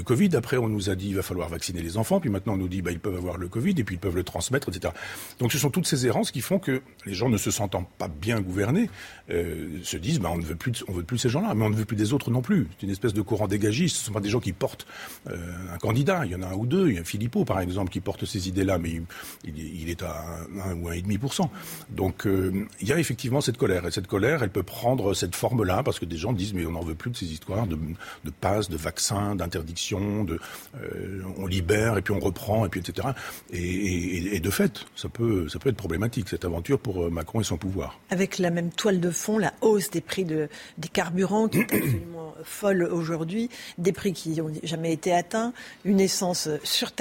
Covid. Après, on nous a dit, il va falloir vacciner les enfants. Puis maintenant, on nous dit, bah, ils peuvent avoir le Covid et puis ils peuvent le transmettre, etc. Donc ce sont toutes ces errances qui font que les gens ne se sentant pas bien gouvernés, euh, se disent, bah, on ne veut plus, de, on veut plus ces gens-là, mais on ne veut plus des autres non plus. C'est une espèce de courant dégagiste. Ce ne sont pas des gens qui portent euh, un candidat. Il y en a un ou deux. Philippot, par exemple, qui porte ces idées-là, mais il, est à 1 ou 1,5%. Donc euh, il y a effectivement cette colère. Et cette colère, elle peut prendre cette forme-là, parce que des gens disent, mais on n'en veut plus de ces histoires de, de passes, de vaccins, d'interdiction, de, euh, on libère et puis on reprend, et puis etc. Et, et, de fait, ça peut, ça peut être problématique, cette aventure pour euh, Macron et son pouvoir. Avec la même toile de fond, la hausse des prix de, des carburants qui est absolument folle aujourd'hui, des prix qui n'ont jamais été atteints, une essence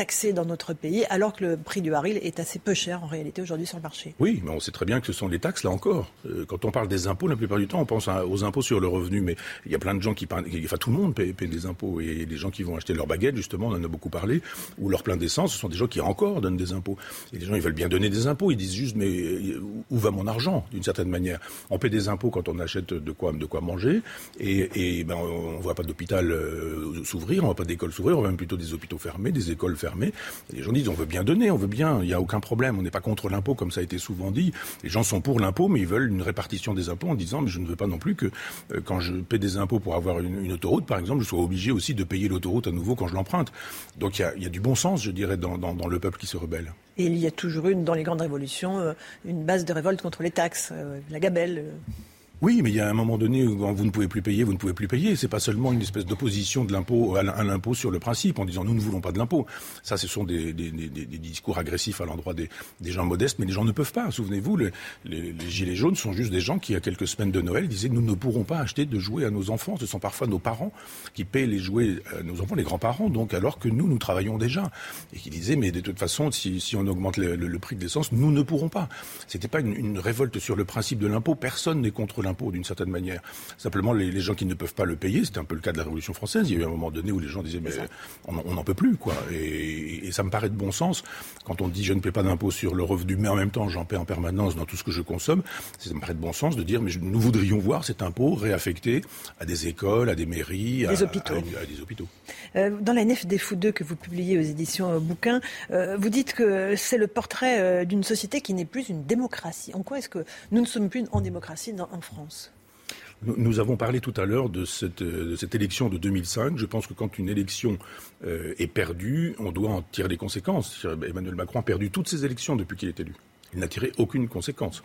surtaxée dans notre pays, alors que le prix du baril est assez peu cher en réalité aujourd'hui sur le marché. Oui, mais on sait très bien que ce sont les taxes, là encore. Euh, quand on parle des impôts, la plupart du temps, on pense aux impôts sur le revenu, mais il y a plein de gens qui... Enfin, tout le monde paie, des impôts, et les gens qui vont acheter leur baguette, justement, on en a beaucoup parlé, ou leur plein d'essence, ce sont des gens qui encore donnent des impôts. Et les gens, ils veulent bien donner des impôts, ils disent juste, mais euh, où va mon argent, d'une certaine manière? On paie des impôts quand on achète de quoi, de quoi manger, et, ben, on ne voit pas d'hôpital euh, s'ouvrir, on ne voit pas d'école s'ouvrir, on voit même plutôt des hôpitaux fermés, des écoles fermées. Et les gens disent, on veut bien donner, on veut bien, il n'y a aucun problème, on n'est pas contre l'impôt comme ça a été souvent dit. Les gens sont pour l'impôt, mais ils veulent une répartition des impôts en disant, mais je ne veux pas non plus que euh, quand je paie des impôts pour avoir une, autoroute, par exemple, je sois obligé aussi de payer l'autoroute à nouveau quand je l'emprunte. Donc il y, a, du bon sens, je dirais, dans, le peuple qui se rebelle. Et il y a toujours une, dans les grandes révolutions, euh, une base de révolte contre les taxes, euh, la gabelle. Oui, mais il y a un moment donné où vous ne pouvez plus payer, vous ne pouvez plus payer. C'est pas seulement une espèce d'opposition de l'impôt à l'impôt sur le principe, en disant nous ne voulons pas de l'impôt. Ça, ce sont des, discours agressifs à l'endroit des, gens modestes, mais les gens ne peuvent pas. Souvenez-vous, les, gilets jaunes sont juste des gens qui, il y a quelques semaines de Noël, disaient nous ne pourrons pas acheter de jouets à nos enfants. Ce sont parfois nos parents qui paient les jouets à nos enfants, les grands-parents, donc alors que nous, nous travaillons déjà. Et qui disaient mais de toute façon, si, on augmente le, prix de l'essence, nous ne pourrons pas. C'était pas une révolte sur le principe de l'impôt. Personne n'est contre l'impôt d'une certaine manière. Simplement, les, gens qui ne peuvent pas le payer, c'était un peu le cas de la Révolution française. Il y a eu un moment donné où les gens disaient, mais on n'en peut plus, quoi. Et, ça me paraît de bon sens. Quand on dit, je ne paie pas d'impôt sur le revenu, mais en même temps, j'en paie en permanence dans tout ce que je consomme, ça me paraît de bon sens de dire, mais nous voudrions voir cet impôt réaffecté à des écoles, à des mairies, à, hôpitaux. À, des hôpitaux. Euh, dans la nef des fous 2 que vous publiez aux éditions euh, Bouquin, euh, vous dites que c'est le portrait d'une société qui n'est plus une démocratie. En quoi est-ce que nous ne sommes plus en démocratie en France? Nous avons parlé tout à l'heure de cette, élection de 2005. Je pense que quand une élection euh, est perdue, on doit en tirer les conséquences. Emmanuel Macron a perdu toutes ses élections depuis qu'il est élu. Il n'a tiré aucune conséquence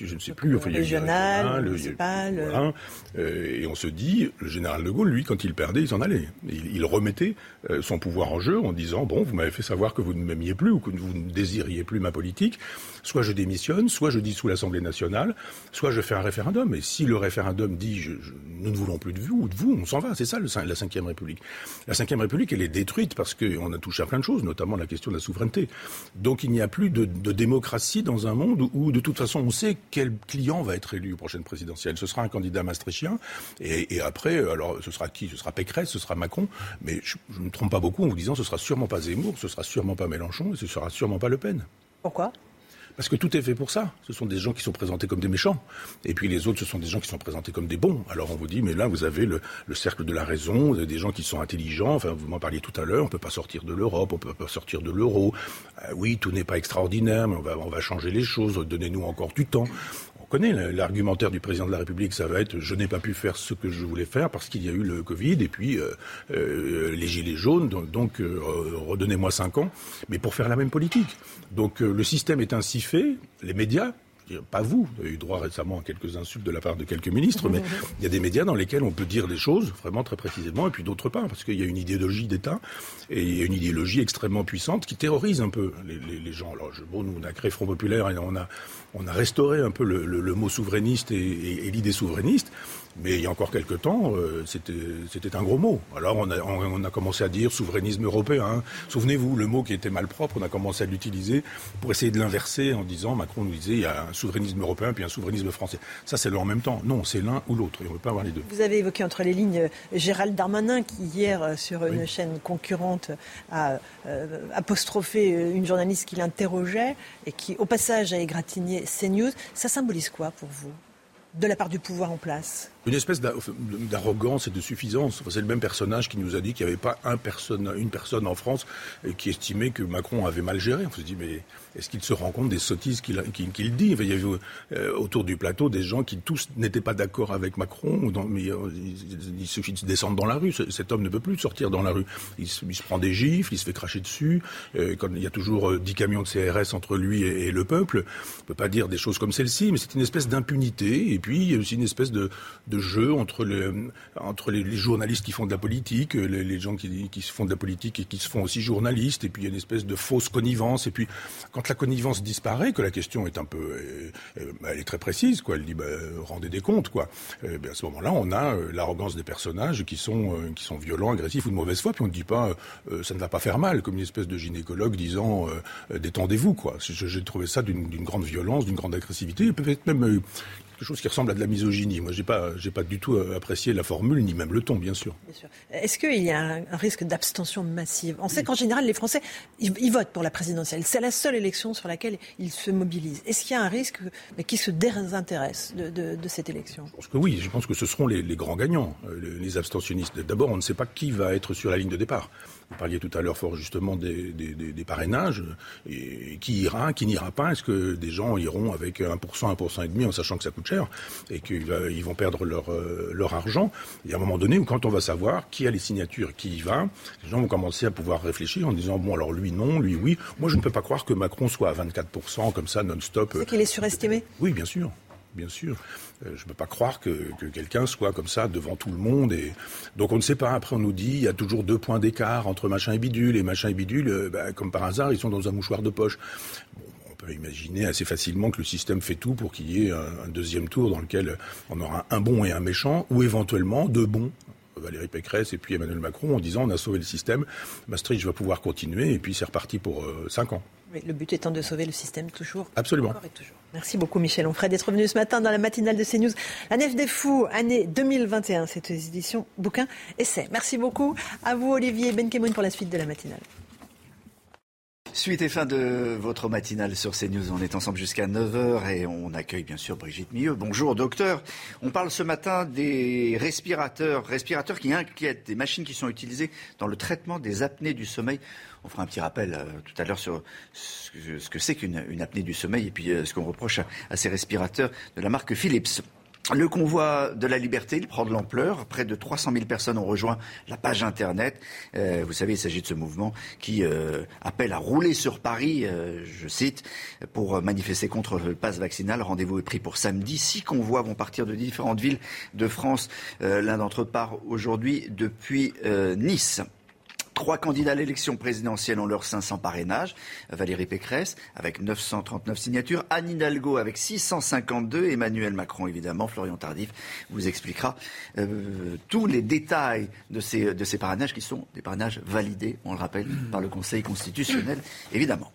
je ne sais plus, enfin, il y a régional, municipal. Euh, et on se dit, le général de Gaulle, lui, quand il perdait, il s'en allait. Il, remettait euh, son pouvoir en jeu en disant, bon, vous m'avez fait savoir que vous ne m'aimiez plus ou que vous ne désiriez plus ma politique. Soit je démissionne, soit je dis sous l'Assemblée nationale, soit je fais un référendum. Et si le référendum dit, je, nous ne voulons plus de vous ou de vous, on s'en va. C'est ça le, la Ve République. La Ve République, elle est détruite parce qu'on a touché à plein de choses, notamment la question de la souveraineté. Donc il n'y a plus de, de démocratie dans un monde où, de toute façon, on sait quel client va être élu aux prochaines présidentielles? Ce sera un candidat maastrichtien, et, après, alors ce sera qui? Ce sera Pécresse, ce sera Macron, mais je ne me trompe pas beaucoup en vous disant ce sera sûrement pas Zemmour, ce sera sûrement pas Mélenchon, et ce sera sûrement pas Le Pen. Pourquoi? Parce que tout est fait pour ça. Ce sont des gens qui sont présentés comme des méchants. Et puis les autres, ce sont des gens qui sont présentés comme des bons. Alors on vous dit, mais là, vous avez le, cercle de la raison, vous avez des gens qui sont intelligents. Enfin, vous m'en parliez tout à l'heure, on ne peut pas sortir de l'Europe, on ne peut pas sortir de l'euro. Euh, oui, tout n'est pas extraordinaire, mais on va, on va changer les choses, donnez-nous encore du temps. On connaît l'argumentaire du président de la République, ça va être je n'ai pas pu faire ce que je voulais faire parce qu'il y a eu le Covid et puis euh, euh, les gilets jaunes, donc, euh, redonnez-moi cinq ans, mais pour faire la même politique. Donc le système est ainsi fait, les médias pas vous, vous avez eu droit récemment à quelques insultes de la part de quelques ministres, mais il y a des médias dans lesquels on peut dire des choses vraiment très précisément, et puis d'autres pas, parce qu'il y a une idéologie d'État et il y a une idéologie extrêmement puissante qui terrorise un peu les, gens. Alors, bon, nous, on a créé Front Populaire et on a, on a restauré un peu le, mot souverainiste et l'idée souverainiste. Mais il y a encore quelques temps, euh, c'était un gros mot. Alors on a, on a, commencé à dire souverainisme européen. Souvenez-vous, le mot qui était mal propre, on a commencé à l'utiliser pour essayer de l'inverser en disant, Macron nous disait, il y a un souverainisme européen puis un souverainisme français. Ça, c'est le en même temps. Non, c'est l'un ou l'autre. on ne peut pas avoir les deux. Vous avez évoqué entre les lignes euh, Gérald Darmanin qui, hier, euh, sur une chaîne concurrente, a apostrophé une journaliste qui l'interrogeait et qui, au passage, a égratigné CNews. Ça symbolise quoi pour vous? De la part du pouvoir en place une espèce d'arrogance et de suffisance. c'est le même personnage qui nous a dit qu'il n'y avait pas une personne en France qui estimait que Macron avait mal géré. On se dit, mais est-ce qu'il se rend compte des sottises qu'il dit? Il y avait euh, autour du plateau des gens qui tous n'étaient pas d'accord avec Macron, mais euh, il, suffit de descendre dans la rue. Cet homme ne peut plus sortir dans la rue. Il se, prend des gifles, il se fait cracher dessus. Euh, quand il y a toujours 10 camions de CRS entre lui et, le peuple, on ne peut pas dire des choses comme celle-ci, mais c'est une espèce d'impunité. Et puis, il y a aussi une espèce de de jeu entre, les, entre les, journalistes qui font de la politique, les, gens qui, qui, se font de la politique et qui se font aussi journalistes, et puis il y a une espèce de fausse connivence. Et puis quand la connivence disparaît, que la question est un peu, euh, euh, elle est très précise, quoi. Elle dit bah, rendez des comptes, quoi. Euh, ben, à ce moment-là, on a l'arrogance des personnages qui sont qui sont violents, agressifs ou de mauvaise foi, puis on ne dit pas ça ne va pas faire mal, comme une espèce de gynécologue disant détendez-vous, quoi. J'ai trouvé ça d'une grande violence, d'une grande agressivité, peut-être même quelque chose qui ressemble à de la misogynie. Moi, j'ai pas, j'ai pas du tout euh, apprécié la formule ni même le ton, bien sûr. Est-ce qu'il y a un, risque d'abstention massive? On sait qu'en général, les Français, ils, votent pour la présidentielle. C'est la seule élection sur laquelle ils se mobilisent. Est-ce qu'il y a un risque mais qui se désintéresse de, de, cette élection? Je pense que oui. Je pense que ce seront les, grands gagnants, euh, les abstentionnistes. D'abord, on ne sait pas qui va être sur la ligne de départ. Vous parliez tout à l'heure fort justement des, parrainages. Et qui ira, qui n'ira pas? Est-ce que des gens iront avec 1%, 1%, et demi en sachant que ça coûte cher et qu'ils vont perdre leur, euh, leur argent? Il y a un moment donné où quand on va savoir qui a les signatures, qui y va, les gens vont commencer à pouvoir réfléchir en disant bon alors lui non, lui oui. Moi je ne peux pas croire que Macron soit à 24% comme ça non-stop. C'est qu'il est surestimé Oui, bien sûr bien sûr. Euh, je ne peux pas croire que, quelqu'un soit comme ça devant tout le monde. Et... Donc on ne sait pas. Après, on nous dit il y a toujours deux points d'écart entre machin et bidule. Et machin et bidule, euh, bah, comme par hasard, ils sont dans un mouchoir de poche. on peut imaginer assez facilement que le système fait tout pour qu'il y ait un, deuxième tour dans lequel on aura un bon et un méchant, ou éventuellement deux bons. Valérie Pécresse et puis Emmanuel Macron en disant on a sauvé le système, Maastricht va pouvoir continuer et puis c'est reparti pour euh, cinq le but étant de sauver le système toujours. Absolument. Merci beaucoup Michel Onfray d'être venu ce matin dans la matinale de CNews. La Nef des Fous, année 2021, cette édition bouquin essai. Merci beaucoup à vous Olivier Benkemoun pour la suite de la matinale. Suite et fin de votre matinale sur CNews. On est ensemble jusqu'à 9h et on accueille bien sûr Brigitte Milleux. Bonjour docteur. On parle ce matin des respirateurs, respirateurs qui inquiètent, des machines qui sont utilisées dans le traitement des apnées du sommeil. On fera un petit rappel euh, tout à l'heure sur ce que c'est qu'une apnée du sommeil et puis euh, ce qu'on reproche à, ces respirateurs de la marque Philips. Le convoi de la liberté, il prend de l'ampleur. Près de 300 000 personnes ont rejoint la page Internet. Euh, vous savez, il s'agit de ce mouvement qui appelle à rouler sur Paris, je cite, pour manifester contre le pass vaccinal. Rendez-vous est pris pour samedi. Six convois vont partir de différentes villes de France. L'un d'entre eux part aujourd'hui depuis Nice. Trois candidats à l'élection présidentielle ont leurs 500 parrainages. Valérie Pécresse avec 939 signatures, Anne Hidalgo avec 652, Emmanuel Macron évidemment, Florian Tardif vous expliquera euh, tous les détails de ces, de ces parrainages qui sont des parrainages validés, on le rappelle, par le Conseil constitutionnel évidemment.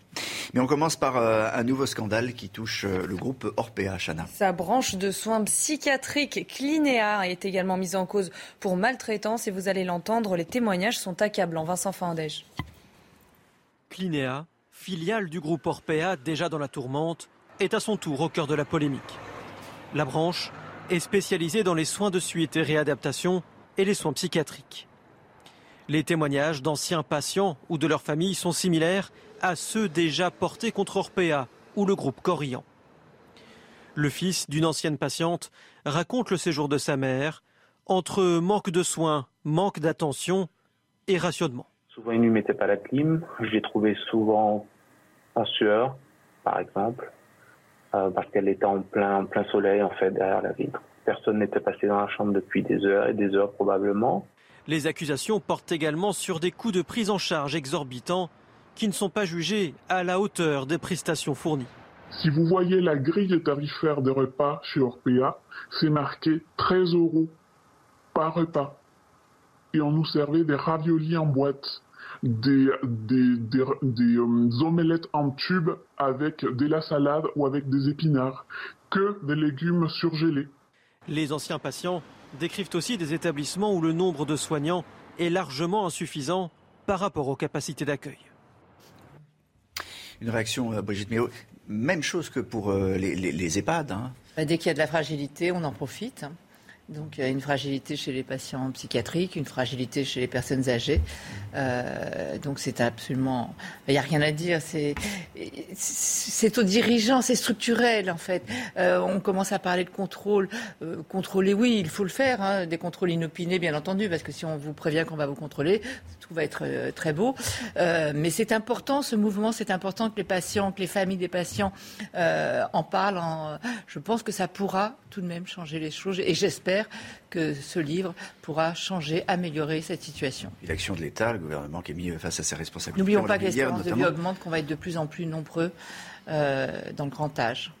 Mais on commence par euh, un nouveau scandale qui touche euh, le groupe Orpea, Chana. Sa branche de soins psychiatriques Clinéa est également mise en cause pour maltraitance et vous allez l'entendre, les témoignages sont accablants. Vincent Fandège. Clinéa, filiale du groupe Orpea déjà dans la tourmente, est à son tour au cœur de la polémique. La branche est spécialisée dans les soins de suite et réadaptation et les soins psychiatriques. Les témoignages d'anciens patients ou de leurs familles sont similaires à ceux déjà portés contre Orpea ou le groupe Corian. Le fils d'une ancienne patiente raconte le séjour de sa mère entre manque de soins, manque d'attention et rationnement. Souvent, il ne mettait pas la clim. Je l'ai trouvé souvent en sueur, par exemple. parce qu'elle était en plein, en plein soleil en fait derrière la vitre. Personne n'était passé dans la chambre depuis des heures et des heures probablement. Les accusations portent également sur des coûts de prise en charge exorbitants qui ne sont pas jugés à la hauteur des prestations fournies. Si vous voyez la grille tarifaire des repas chez Orpea, c'est marqué 13 euros par repas. Et on nous servait des raviolis en boîte, des, des, des, euh, omelettes en tube avec de la salade ou avec des épinards, que des légumes surgelés. Les anciens patients décrivent aussi des établissements où le nombre de soignants est largement insuffisant par rapport aux capacités d'accueil. Une réaction, euh, Brigitte Méo. Même chose que pour euh, les, EHPAD. Hein. Bah, dès qu'il y a de la fragilité, on en profite. Donc il y a une fragilité chez les patients psychiatriques, une fragilité chez les personnes âgées. Euh, donc c'est absolument, il n'y a rien à dire. C'est c'est aux dirigeants, c'est structurel en fait. On commence à parler de contrôle, contrôler, oui, il faut le faire, hein, des contrôles inopinés bien entendu, parce que si on vous prévient qu'on va vous contrôler, tout va être très beau. mais c'est important ce mouvement, c'est important que les patients, que les familles des patients en parlent. Je pense que ça pourra tout de même changer les choses et j'espère que ce livre pourra changer, améliorer cette situation. L'action de l'État, le gouvernement qui est mis face à ses responsabilités. N'oublions pas que l'espérance de vie augmente, qu'on va être de plus en plus nombreux euh, dans le grand âge.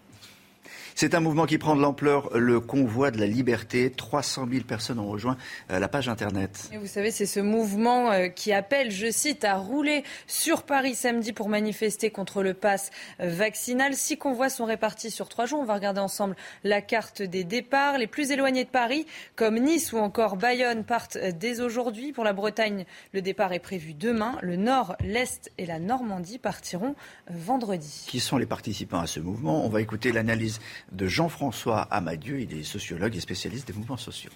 C'est un mouvement qui prend de l'ampleur, le convoi de la liberté. 300 000 personnes ont rejoint euh, la page Internet. Et vous savez, c'est ce mouvement euh, qui appelle, je cite, à rouler sur Paris samedi pour manifester contre le pass vaccinal. Six convois sont répartis sur trois jours. On va regarder ensemble la carte des départs. Les plus éloignés de Paris, comme Nice ou encore Bayonne, partent dès aujourd'hui. Pour la Bretagne, le départ est prévu demain. Le Nord, l'Est et la Normandie partiront vendredi. Qui sont les participants à ce mouvement? On va écouter l'analyse de Jean-François Amadieu. Il est sociologue et spécialiste des mouvements sociaux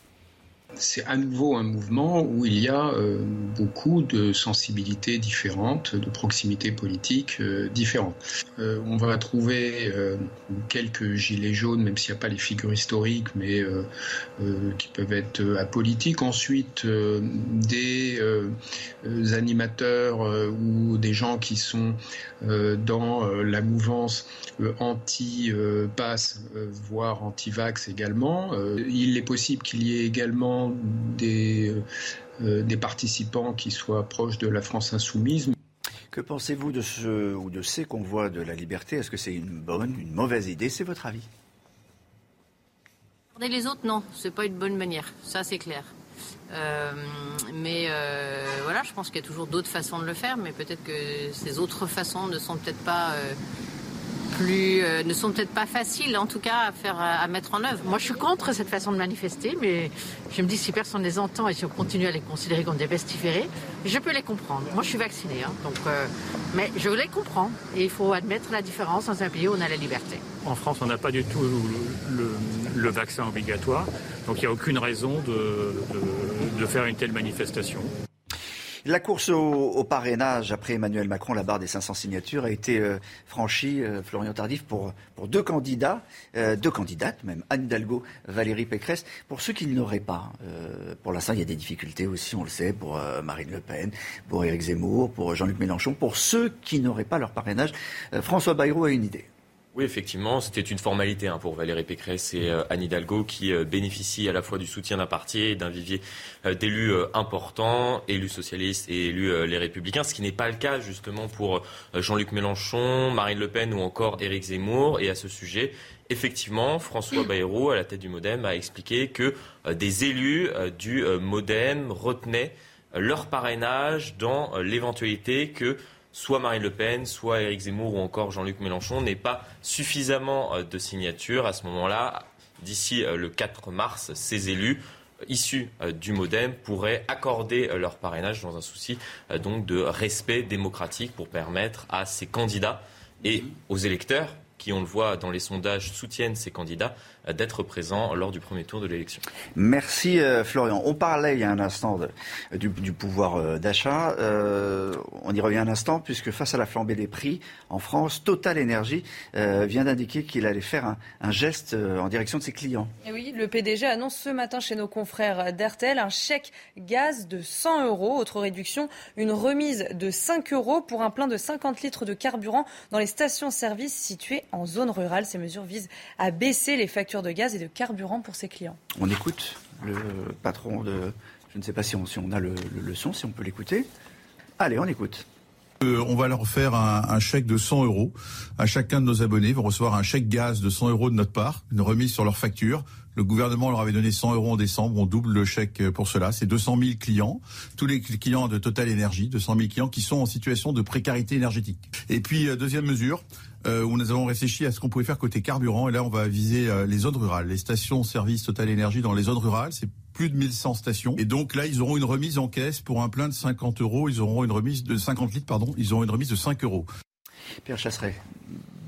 c'est à nouveau un mouvement où il y a euh, beaucoup de sensibilités différentes, de proximités politiques euh, différentes. Euh, on va trouver quelques gilets jaunes, même s'il n'y a pas les figures historiques, mais qui peuvent être apolitiques. Ensuite, des animateurs ou des gens qui sont dans la mouvance anti-pass, voire anti-vax également. il est possible qu'il y ait également des, euh, des participants qui soient proches de la France insoumise. Que pensez-vous de ce ou de ces convois de la liberté? Est-ce que c'est une bonne, une mauvaise idée? C'est votre avis Regarder les autres, non, c'est pas une bonne manière. Ça, c'est clair. Euh, mais euh, voilà, je pense qu'il y a toujours d'autres façons de le faire, mais peut-être que ces autres façons ne sont peut-être pas plus, euh, ne sont peut-être pas faciles, en tout cas, à, faire, à mettre en œuvre. Moi, je suis contre cette façon de manifester, mais je me dis si personne ne les entend et si on continue à les considérer comme des pestiférés, je peux les comprendre. Moi, je suis vaccinée, hein, donc, euh, mais je les comprends. Et il faut admettre la différence dans un pays où on a la liberté. En France, on n'a pas du tout le, vaccin obligatoire, donc il n'y a aucune raison de faire une telle manifestation. La course au, parrainage après Emmanuel Macron, la barre des 500 signatures a été euh, franchie, euh, Florian Tardif, pour, deux candidats, euh, deux candidates même, Anne Hidalgo, Valérie Pécresse. Pour ceux qui ne l'auraient pas, pour l'instant il y a des difficultés aussi, on le sait, pour Marine Le Pen, pour Éric Zemmour, pour Jean-Luc Mélenchon. Pour ceux qui n'auraient pas leur parrainage, François Bayrou a une idée. Oui, effectivement, c'était une formalité hein, pour Valérie Pécresse et euh, Anne Hidalgo qui euh, bénéficient à la fois du soutien d'un parti et d'un vivier euh, d'élus importants, élus socialistes et élus les républicains, ce qui n'est pas le cas justement pour Jean-Luc Mélenchon, Marine Le Pen ou encore Éric Zemmour. Et à ce sujet, effectivement, François Bayrou, à la tête du Modem, a expliqué que des élus du Modem retenaient leur parrainage dans l'éventualité que soit Marine Le Pen, soit Éric Zemmour ou encore Jean-Luc Mélenchon n'aient pas suffisamment euh, de signatures. À ce moment-là, d'ici euh, le 4 mars, ces élus euh, issus du Modem pourraient accorder leur parrainage dans un souci donc de respect démocratique pour permettre à ces candidats et aux électeurs qui, on le voit dans les sondages, soutiennent ces candidats, d'être présents lors du premier tour de l'élection. Merci euh, Florian. On parlait il y a un instant du, pouvoir euh, d'achat. on y revient un instant puisque face à la flambée des prix en France, Total Energy vient d'indiquer qu'il allait faire un, geste en direction de ses clients. Et oui, le PDG annonce ce matin chez nos confrères d'RTL un chèque gaz de 100 euros. Autre réduction, une remise de 5 euros pour un plein de 50 litres de carburant dans les stations-service situées en zone rurale. Ces mesures visent à baisser les factures de gaz et de carburant pour ses clients. On écoute le patron de... Je ne sais pas si on, a le, le son, si on peut l'écouter. Allez, on écoute. Euh, on va leur faire un, chèque de 100 euros. À chacun de nos abonnés vont recevoir un chèque gaz de 100 euros de notre part, une remise sur leur facture. Le gouvernement leur avait donné 100 euros en décembre. On double le chèque pour cela. C'est 200 000 clients, tous les clients de Total Énergie, 200 000 clients qui sont en situation de précarité énergétique. Et puis euh, deuxième mesure, euh, où nous avons réfléchi à ce qu'on pouvait faire côté carburant. Et là, on va viser les zones rurales, les stations-service Total Énergie dans les zones rurales. C'est plus de 1100 stations. Et donc là, ils auront une remise en caisse pour un plein de 50 euros. Ils auront une remise de 50 litres, pardon. Ils auront une remise de 5 euros. Pierre Chasseret,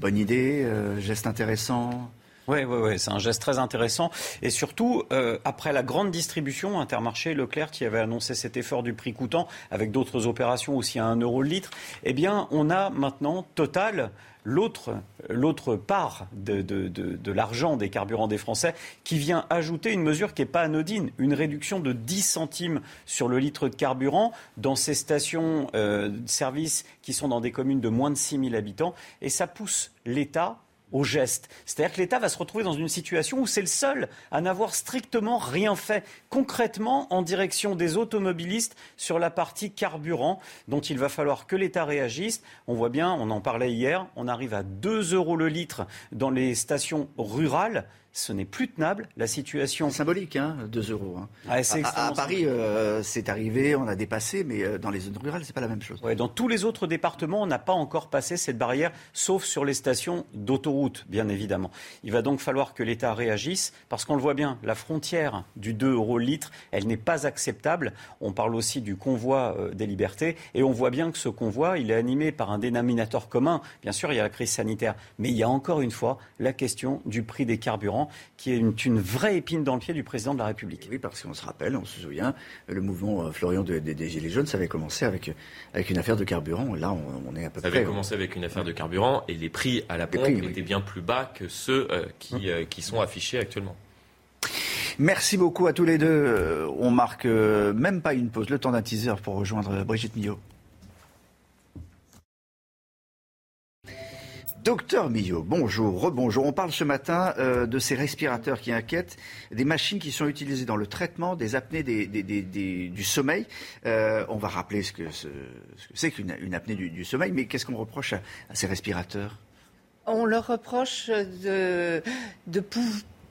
bonne idée, euh, geste intéressant. Oui, oui, oui, c'est un geste très intéressant. Et surtout, euh, après la grande distribution, Intermarché, Leclerc, qui avait annoncé cet effort du prix coûtant, avec d'autres opérations aussi à 1 euro le litre, eh bien, on a maintenant Total l'autre, part de, de, l'argent des carburants des Français qui vient ajouter une mesure qui n'est pas anodine, une réduction de 10 centimes sur le litre de carburant dans ces stations euh, de service qui sont dans des communes de moins de 6 000 habitants. Et ça pousse l'État au geste. C'est-à-dire que l'État va se retrouver dans une situation où c'est le seul à n'avoir strictement rien fait concrètement en direction des automobilistes sur la partie carburant dont il va falloir que l'État réagisse. On voit bien, on en parlait hier, on arrive à 2 euros le litre dans les stations rurales ce n'est plus tenable. La situation. Symbolique, hein, 2 euros. Hein. à, Paris, euh, c'est arrivé, on a dépassé, mais euh, dans les zones rurales, c'est pas la même chose. dans tous les autres départements, on n'a pas encore passé cette barrière, sauf sur les stations d'autoroute, bien évidemment. Il va donc falloir que l'État réagisse, parce qu'on le voit bien, la frontière du 2 euros le litre, elle n'est pas acceptable. On parle aussi du convoi euh, des libertés, et on voit bien que ce convoi, il est animé par un dénominateur commun. Bien sûr, il y a la crise sanitaire, mais il y a encore une fois la question du prix des carburants qui est une, vraie épine dans le pied du président de la République. Oui, parce qu'on se rappelle, on se souvient, le mouvement euh, Florian des Gilets jaunes, ça avait commencé avec, avec une affaire de carburant. Là, on, est à peu près. Ça avait commencé avec une affaire de carburant et les prix à la pompe étaient bien plus bas que ceux euh, qui, euh, qui sont affichés actuellement. Merci beaucoup à tous les deux. On marque même pas une pause, le temps d'un teaser pour rejoindre Brigitte Millot. Docteur Millot, bonjour, rebonjour. On parle ce matin euh, de ces respirateurs qui inquiètent, des machines qui sont utilisées dans le traitement des apnées du sommeil. Euh, on va rappeler ce que c'est qu'une apnée du, sommeil, mais qu'est-ce qu'on reproche à, ces respirateurs? On leur reproche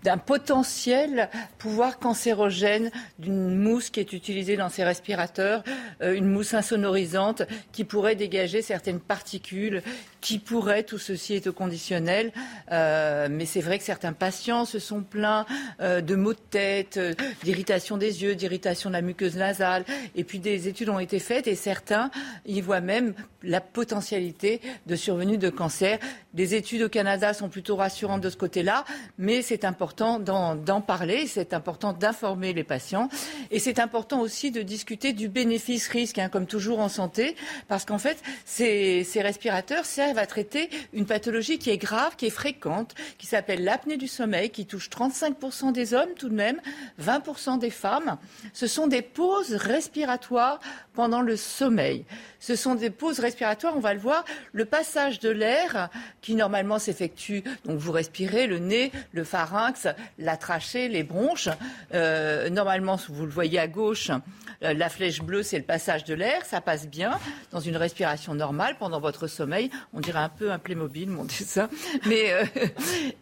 d'un potentiel pouvoir cancérogène d'une mousse qui est utilisée dans ces respirateurs, euh, une mousse insonorisante qui pourrait dégager certaines particules qui pourrait, tout ceci est au conditionnel, euh, mais c'est vrai que certains patients se sont plaints euh, de maux de tête, d'irritation des yeux, d'irritation de la muqueuse nasale, et puis des études ont été faites et certains y voient même la potentialité de survenue de cancer. Les études au Canada sont plutôt rassurantes de ce côté-là, mais c'est important d'en parler, c'est important d'informer les patients, et c'est important aussi de discuter du bénéfice-risque, hein, comme toujours en santé, parce qu'en fait, ces, ces respirateurs servent va traiter une pathologie qui est grave, qui est fréquente, qui s'appelle l'apnée du sommeil, qui touche 35% des hommes tout de même, 20% des femmes. Ce sont des pauses respiratoires pendant le sommeil. Ce sont des pauses respiratoires, on va le voir, le passage de l'air qui normalement s'effectue, donc vous respirez le nez, le pharynx, la trachée, les bronches. Euh, normalement, vous le voyez à gauche, euh, la flèche bleue, c'est le passage de l'air, ça passe bien dans une respiration normale pendant votre sommeil. On dirait un peu un Playmobil, mon [laughs] dessin. Mais euh,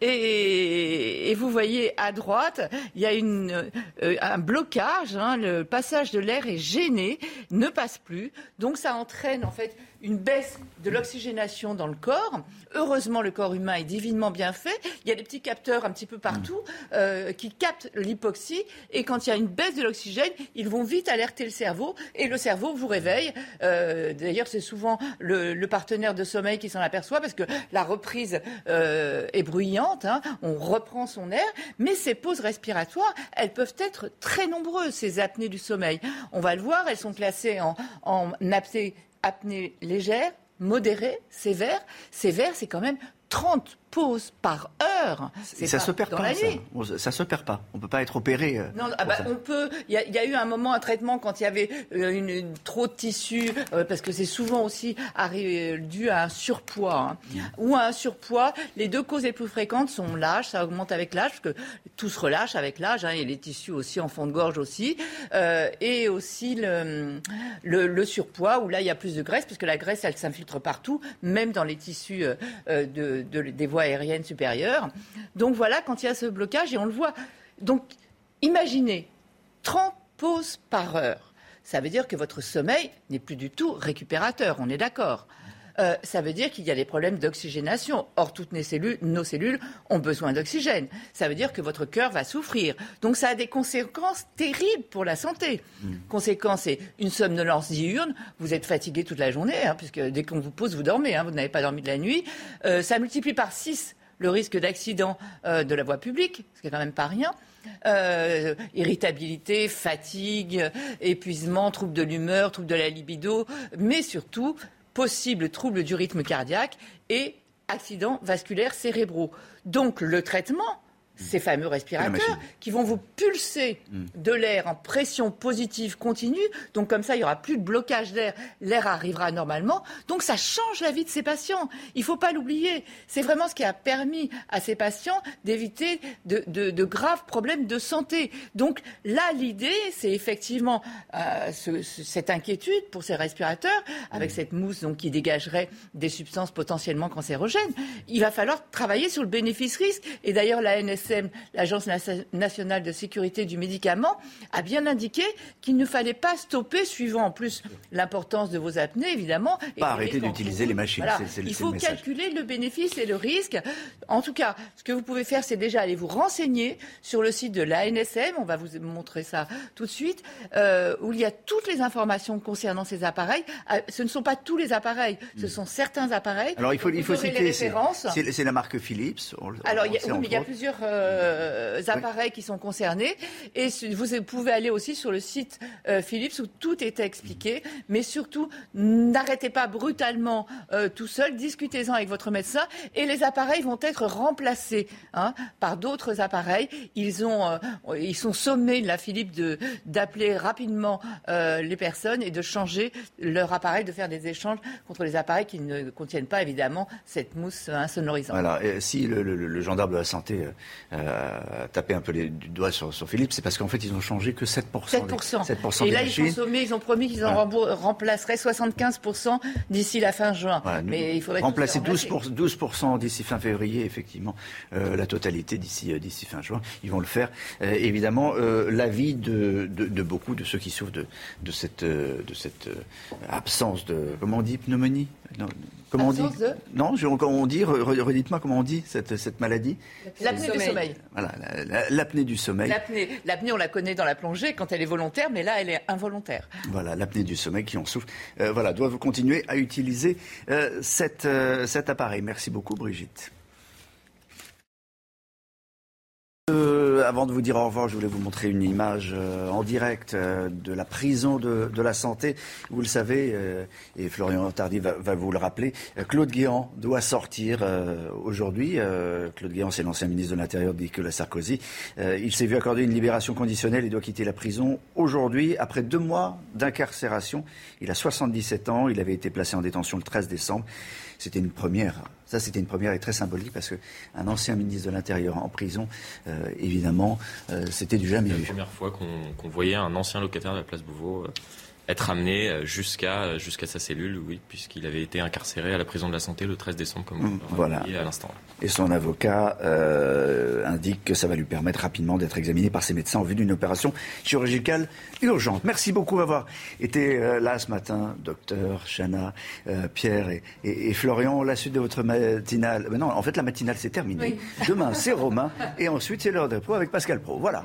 et, vous voyez à droite, il y a un blocage. Hein, le passage de l'air est gêné, passe plus. Donc ça entraîne en fait une baisse de l'oxygénation dans le corps. Heureusement, le corps humain est divinement bien fait. Il y a des petits capteurs un petit peu partout euh, qui captent l'hypoxie. Et quand il y a une baisse de l'oxygène, ils vont vite alerter le cerveau et le cerveau vous réveille. Euh, d'ailleurs, c'est souvent le, partenaire de sommeil qui s'en aperçoit parce que la reprise euh, est bruyante. Hein. On reprend son air. Mais ces pauses respiratoires, elles peuvent être très nombreuses, ces apnées du sommeil. On va le voir, elles sont classées en, en apnée apnée légère, modérée, sévère. Sévère, c'est quand même 30 par heure. Ça se perd pas, ça. ça. se perd pas. On peut pas être opéré. Euh, non, ah bah, on peut. Il y, a eu un moment un traitement quand il y avait euh, une, trop de tissu, euh, parce que c'est souvent aussi dû à un surpoids hein. ou à un surpoids. Les deux causes les plus fréquentes sont l'âge, ça augmente avec l'âge, parce que tout se relâche avec l'âge, hein, et les tissus aussi en fond de gorge aussi, et aussi le, le, surpoids où là il y a plus de graisse, parce que la graisse elle s'infiltre partout, même dans les tissus de, des voies aériennes supérieures. Donc voilà, quand il y a ce blocage, et on le voit. Donc imaginez 30 pauses par heure. Ça veut dire que votre sommeil n'est plus du tout récupérateur, on est d'accord. Euh, ça veut dire qu'il y a des problèmes d'oxygénation. Or, toutes nos cellules, nos cellules ont besoin d'oxygène. Ça veut dire que votre cœur va souffrir. Donc, ça a des conséquences terribles pour la santé. Mm. Conséquence, c'est une somnolence diurne. Vous êtes fatigué toute la journée, hein, puisque dès qu'on vous pose, vous dormez. Hein, vous n'avez pas dormi de la nuit. Euh, ça multiplie par 6 le risque d'accident euh, de la voie publique, ce qui est quand même pas rien. Euh, irritabilité, fatigue, épuisement, troubles de l'humeur, troubles de la libido, mais surtout possibles troubles du rythme cardiaque et accidents vasculaires cérébraux. Donc le traitement ces fameux respirateurs qui vont vous pulser de l'air en pression positive continue. Donc comme ça, il n'y aura plus de blocage d'air. L'air arrivera normalement. Donc ça change la vie de ces patients. Il ne faut pas l'oublier. C'est vraiment ce qui a permis à ces patients d'éviter de, graves problèmes de santé. Donc là, l'idée, c'est effectivement euh, cette inquiétude pour ces respirateurs, avec hmm. cette mousse donc, qui dégagerait des substances potentiellement cancérogènes. Il va falloir travailler sur le bénéfice-risque. Et d'ailleurs, la NS l'Agence nationale de sécurité du médicament, a bien indiqué qu'il ne fallait pas stopper, suivant en plus l'importance de vos apnées, évidemment. Pas arrêter d'utiliser les machines. Il faut calculer le bénéfice et le risque. En tout cas, ce que vous pouvez faire, c'est déjà aller vous renseigner sur le site de l'ANSM. On va vous montrer ça tout de suite, euh, où il y a toutes les informations concernant ces appareils. Euh, ce ne sont pas tous les appareils, ce sont certains appareils. Alors il faut, il faut citer, c'est la marque Philips. Alors il y a, oui, mais il y a plusieurs euh, appareils qui sont concernés. Et vous pouvez aller aussi sur le site euh, Philips où tout est expliqué. Mais surtout, n'arrêtez pas brutalement euh, tout seul, discutez-en avec votre médecin. Et les appareils vont être remplacés hein, par d'autres appareils. Ils, ont, ils sont sommés, la Philips, d'appeler rapidement les personnes et de changer leur appareil, de faire des échanges contre les appareils qui ne contiennent pas évidemment cette mousse insonorisante. Voilà. Et si le, le, gendarme de la santé euh, taper un peu les, du doigt sur, sur Philippe, c'est parce qu'en fait, ils ont changé que 7%. 7%. 7% et là, ils, sont ils ont promis qu'ils en remplaceraient 75% d'ici la fin juin. Mais il faudrait remplacer 12%, 12 d'ici fin février, effectivement, euh, la totalité d'ici euh, d'ici fin juin. Ils vont le faire. évidemment, l'avis de, de, de, beaucoup de ceux qui souffrent de, de cette, de cette absence de, comment on dit, pneumonie? Comment on dit Non, on dit, redites-moi comment on dit cette, cette maladie L'apnée du sommeil. Voilà, l'apnée du sommeil. L'apnée, on la connaît dans la plongée quand elle est volontaire, mais là, elle est involontaire. Voilà, l'apnée du sommeil qui en souffre. Euh, voilà, doivent continuer à utiliser euh, cette, euh, cet appareil. Merci beaucoup, Brigitte. Euh, avant de vous dire au revoir, je voulais vous montrer une image euh, en direct euh, de la prison de, la santé. Vous le savez, et Florian Tardy va, vous le rappeler, Claude Guéant doit sortir aujourd'hui. Claude Guéant, c'est l'ancien ministre de l'Intérieur de Nicolas Sarkozy. il s'est vu accorder une libération conditionnelle et doit quitter la prison aujourd'hui, après deux mois d'incarcération. Il a 77 ans, il avait été placé en détention le 13 décembre. C'était une première. Ça, c'était une première et très symbolique parce qu'un ancien ministre de l'Intérieur en prison, euh, évidemment, euh, c'était du jamais vu. C'est la première fois qu'on voyait un ancien locataire de la place Beauvau euh, être amené euh, jusqu'à euh, jusqu'à sa cellule, oui, puisqu'il avait été incarcéré à la prison de la santé le 13 décembre, comme vous voilà. à l'instant. Et son avocat euh, indique que ça va lui permettre rapidement d'être examiné par ses médecins en vue d'une opération chirurgicale urgente. Merci beaucoup d'avoir été là ce matin, docteur, Chana, Pierre et, Florian. La suite de votre matinale. non, en fait, la matinale, c'est terminé. Demain, c'est Romain. Et ensuite, c'est l'heure de repos avec Pascal Pro. Voilà.